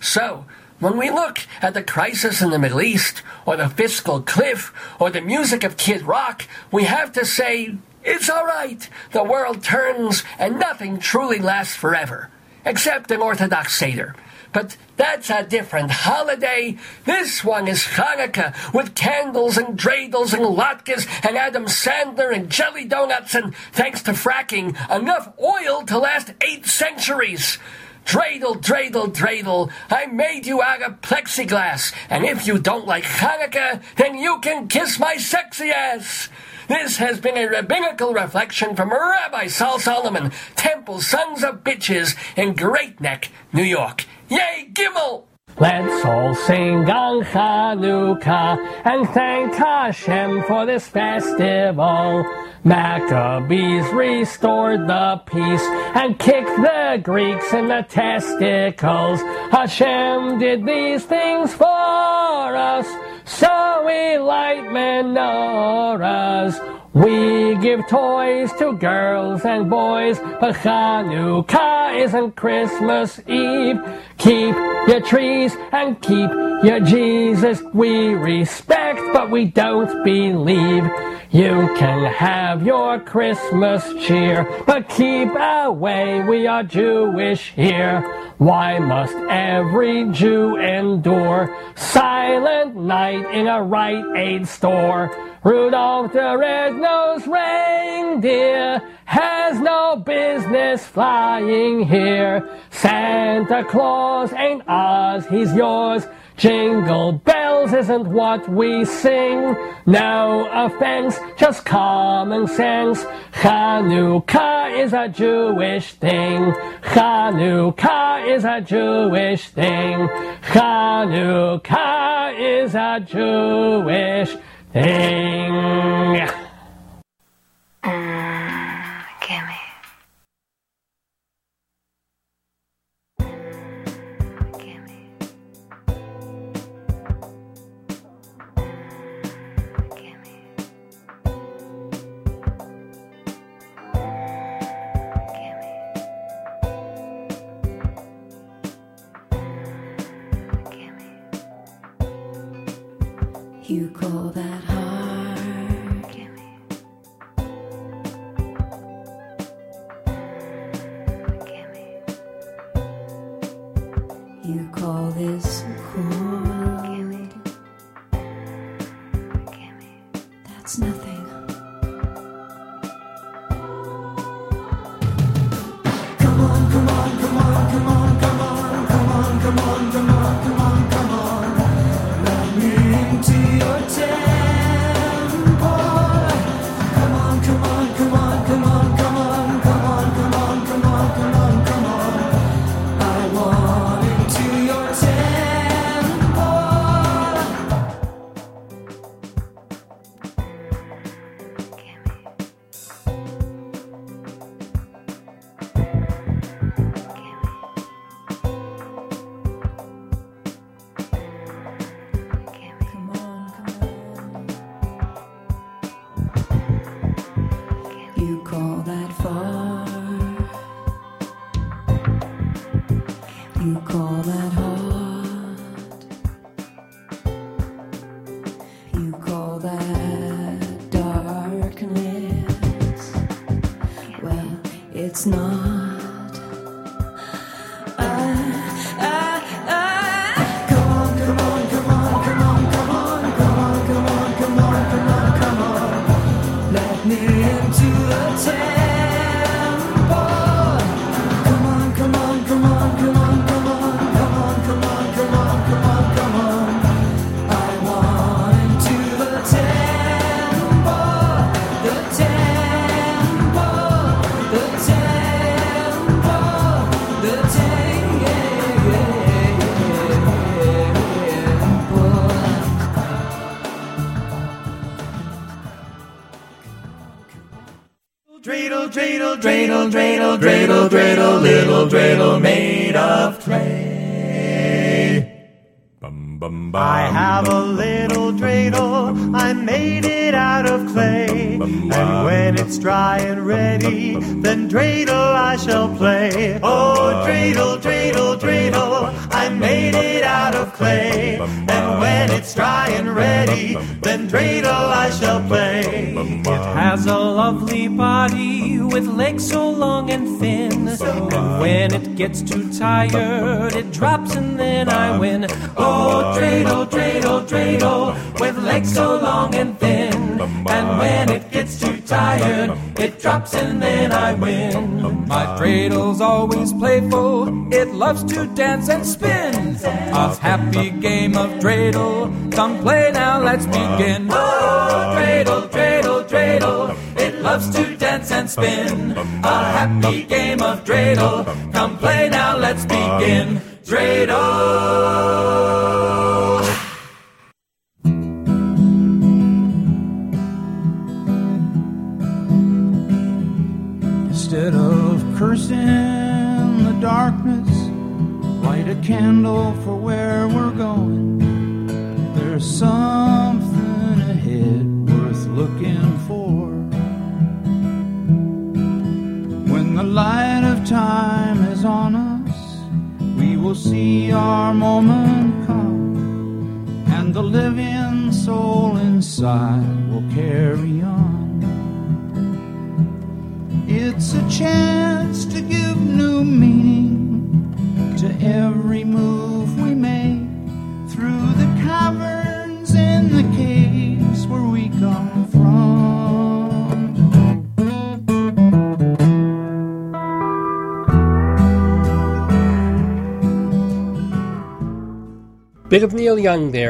So, when we look at the crisis in the Middle East, or the fiscal cliff, or the music of Kid Rock, we have to say, it's alright. The world turns, and nothing truly lasts forever. Except an Orthodox Seder. But that's a different holiday. This one is Hanukkah, with candles and dreidels and latkes and Adam Sandler and jelly donuts and, thanks to fracking, enough oil to last eight centuries. Dreidel, dreidel, dreidel, I made you out of plexiglass, and if you don't like Hanukkah, then you can kiss my sexy ass. This has been a rabbinical reflection from Rabbi Sol Solomon, Temple Sons of Bitches in Great Neck, New York. Yay, Gimel! Let's all sing on Chanukah and thank Hashem for this festival. Maccabees restored the peace and kicked the Greeks in the testicles. Hashem did these things for us, so we light menorahs. We give toys to girls and boys, but Hanukkah isn't Christmas Eve. Keep your trees and keep your Jesus. We respect, but we don't believe. You can have your Christmas cheer, but keep away, we are Jewish here. Why must every Jew endure silent night in a Rite Aid store? Rudolph the red-nosed reindeer has no business flying here. Santa Claus ain't ours, he's yours. Jingle bells isn't what we sing. No offense, just common sense. Chanukah is a Jewish thing. Chanukah is a Jewish thing. Chanukah is a Jewish thing. Gimme. You call that hard? Dreidel, dreidel, dreidel, little dreidel made of clay. I have a little dreidel, I made it out of clay. And when it's dry and ready, then dreidel I shall play. Oh, dreidel, dreidel, dreidel, I made it out of clay. And when it's dry and ready, then dreidel I shall play. It has a lovely gets too tired, it drops and then I win. Oh, dreidel, dreidel, dreidel, with legs so long and thin. And when it gets too tired, it drops and then I win. My dreidel's always playful, it loves to dance and spin. A happy game of dreidel, come play now, let's begin. Oh, dreidel, dreidel, dreidel, it loves to dance and spin. A happy game of dreidel, come let's begin. Dreidel.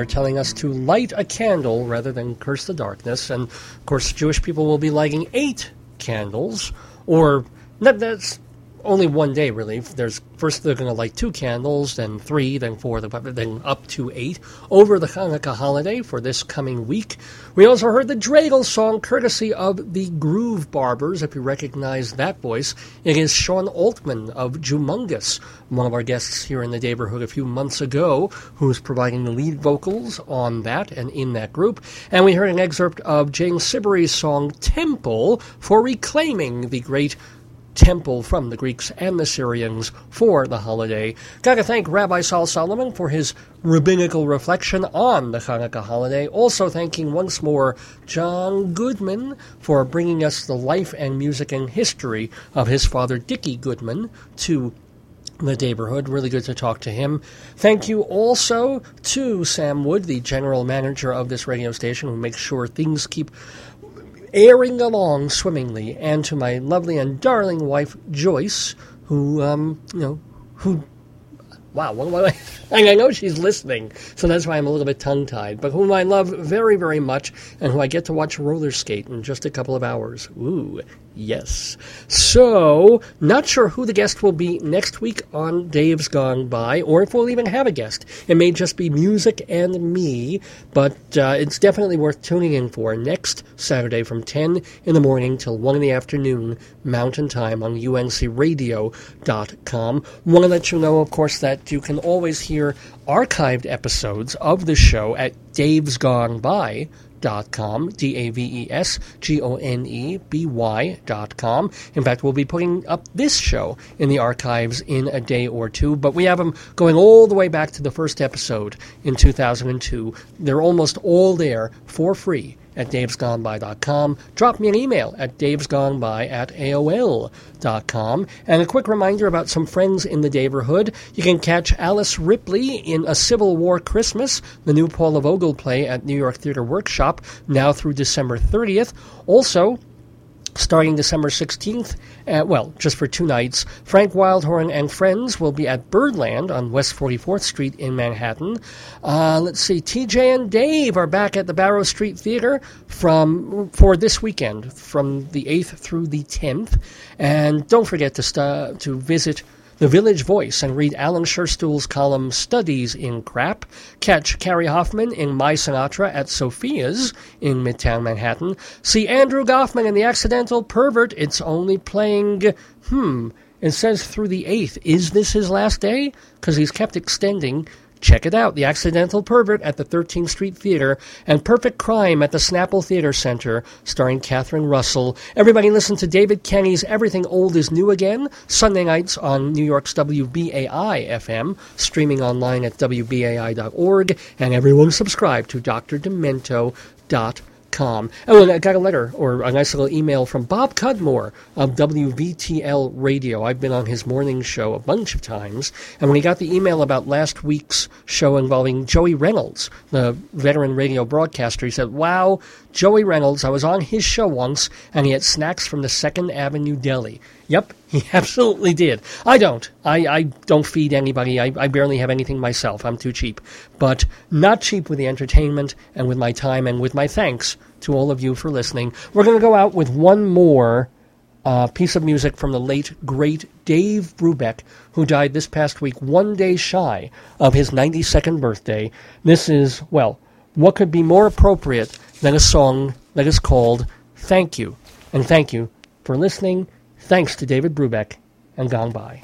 Telling us to light a candle rather than curse the darkness. And of course, Jewish people will be lighting eight candles, or that's only one day really. There's first they're going to light two candles, then three, then four, then up to eight over the Hanukkah holiday for this coming week. We also heard the Dreidel song courtesy of the Groove Barbers. If you recognize that voice, it is Sean Altman of Jewmongous, one of our guests here in the neighborhood a few months ago, who's providing the lead vocals on that and in that group. And we heard an excerpt of Jane Siberry's song Temple for reclaiming the great temple from the Greeks and the Syrians for the holiday. Gotta thank Rabbi Sol Solomon for his rabbinical reflection on the Hanukkah holiday. Also thanking once more Jon Goodman for bringing us the life and music and history of his father Dickie Goodman to the neighborhood. Really good to talk to him. Thank you also to Sam Wood, the general manager of this radio station, who makes sure things keep airing along swimmingly, and to my lovely and darling wife Joyce, who um, you know, who wow, I know she's listening, so that's why I'm a little bit tongue tied, but whom I love very, very much, and who I get to watch roller skate in just a couple of hours. Ooh, yes. So, not sure who the guest will be next week on Dave's Gone By, or if we'll even have a guest. It may just be music and me, but uh, it's definitely worth tuning in for next Saturday from 10 in the morning till 1 in the afternoon, Mountain Time on uncradio.com. Want to let you know, of course, that you can always hear archived episodes of the show at Dave's Gone By dot com, D-A-V-E-S-G-O-N-E-B-Y dot com. In fact, we'll be putting up this show in the archives in a day or two, but we have them going all the way back to the first episode in 2002. They're almost all there for free at davesgoneby.com. Drop me an email at davesgoneby at aol.com. And a quick reminder about some friends in the neighborhood. You can catch Alice Ripley in A Civil War Christmas, the new Paula Vogel play at New York Theater Workshop, now through December 30th. Also, starting December 16th, uh, well, just for two nights, Frank Wildhorn and friends will be at Birdland on West 44th Street in Manhattan. Uh, let's see, TJ and Dave are back at the Barrow Street Theater from for this weekend, from the 8th through the 10th. And don't forget to, st- to visit the Village Voice and read Alan Scherstuhl's column Studies in Crap. Catch Cary Hoffman in My Sinatra at Sophia's in Midtown Manhattan. See Andrew Goffman in The Accidental Pervert. It's only playing, hmm, it says through the 8th. Is this his last day? Because he's kept extending. Check it out The Accidental Pervert at the 13th Street Theater and Perfect Crime at the Snapple Theater Center, starring Catherine Russell. Everybody listen to David Kenny's Everything Old is New Again, Sunday nights on New York's WBAI FM, streaming online at WBAI.org, and everyone subscribe to drdemento.com. Com. Oh, and I got a letter or a nice little email from Bob Cudmore of WVTL Radio. I've been on his morning show a bunch of times, and when he got the email about last week's show involving Joey Reynolds, the veteran radio broadcaster, he said, Wow, Joey Reynolds, I was on his show once, and he had snacks from the Second Avenue Deli. Yep, he absolutely did. I don't. I, I don't feed anybody. I, I barely have anything myself. I'm too cheap. But not cheap with the entertainment and with my time and with my thanks to all of you for listening. We're going to go out with one more uh, piece of music from the late, great Dave Brubeck, who died this past week, one day shy of his 92nd birthday. This is, well, what could be more appropriate than a song that is called Thank You? And thank you for listening. Thanks to David Brubeck and Gone By.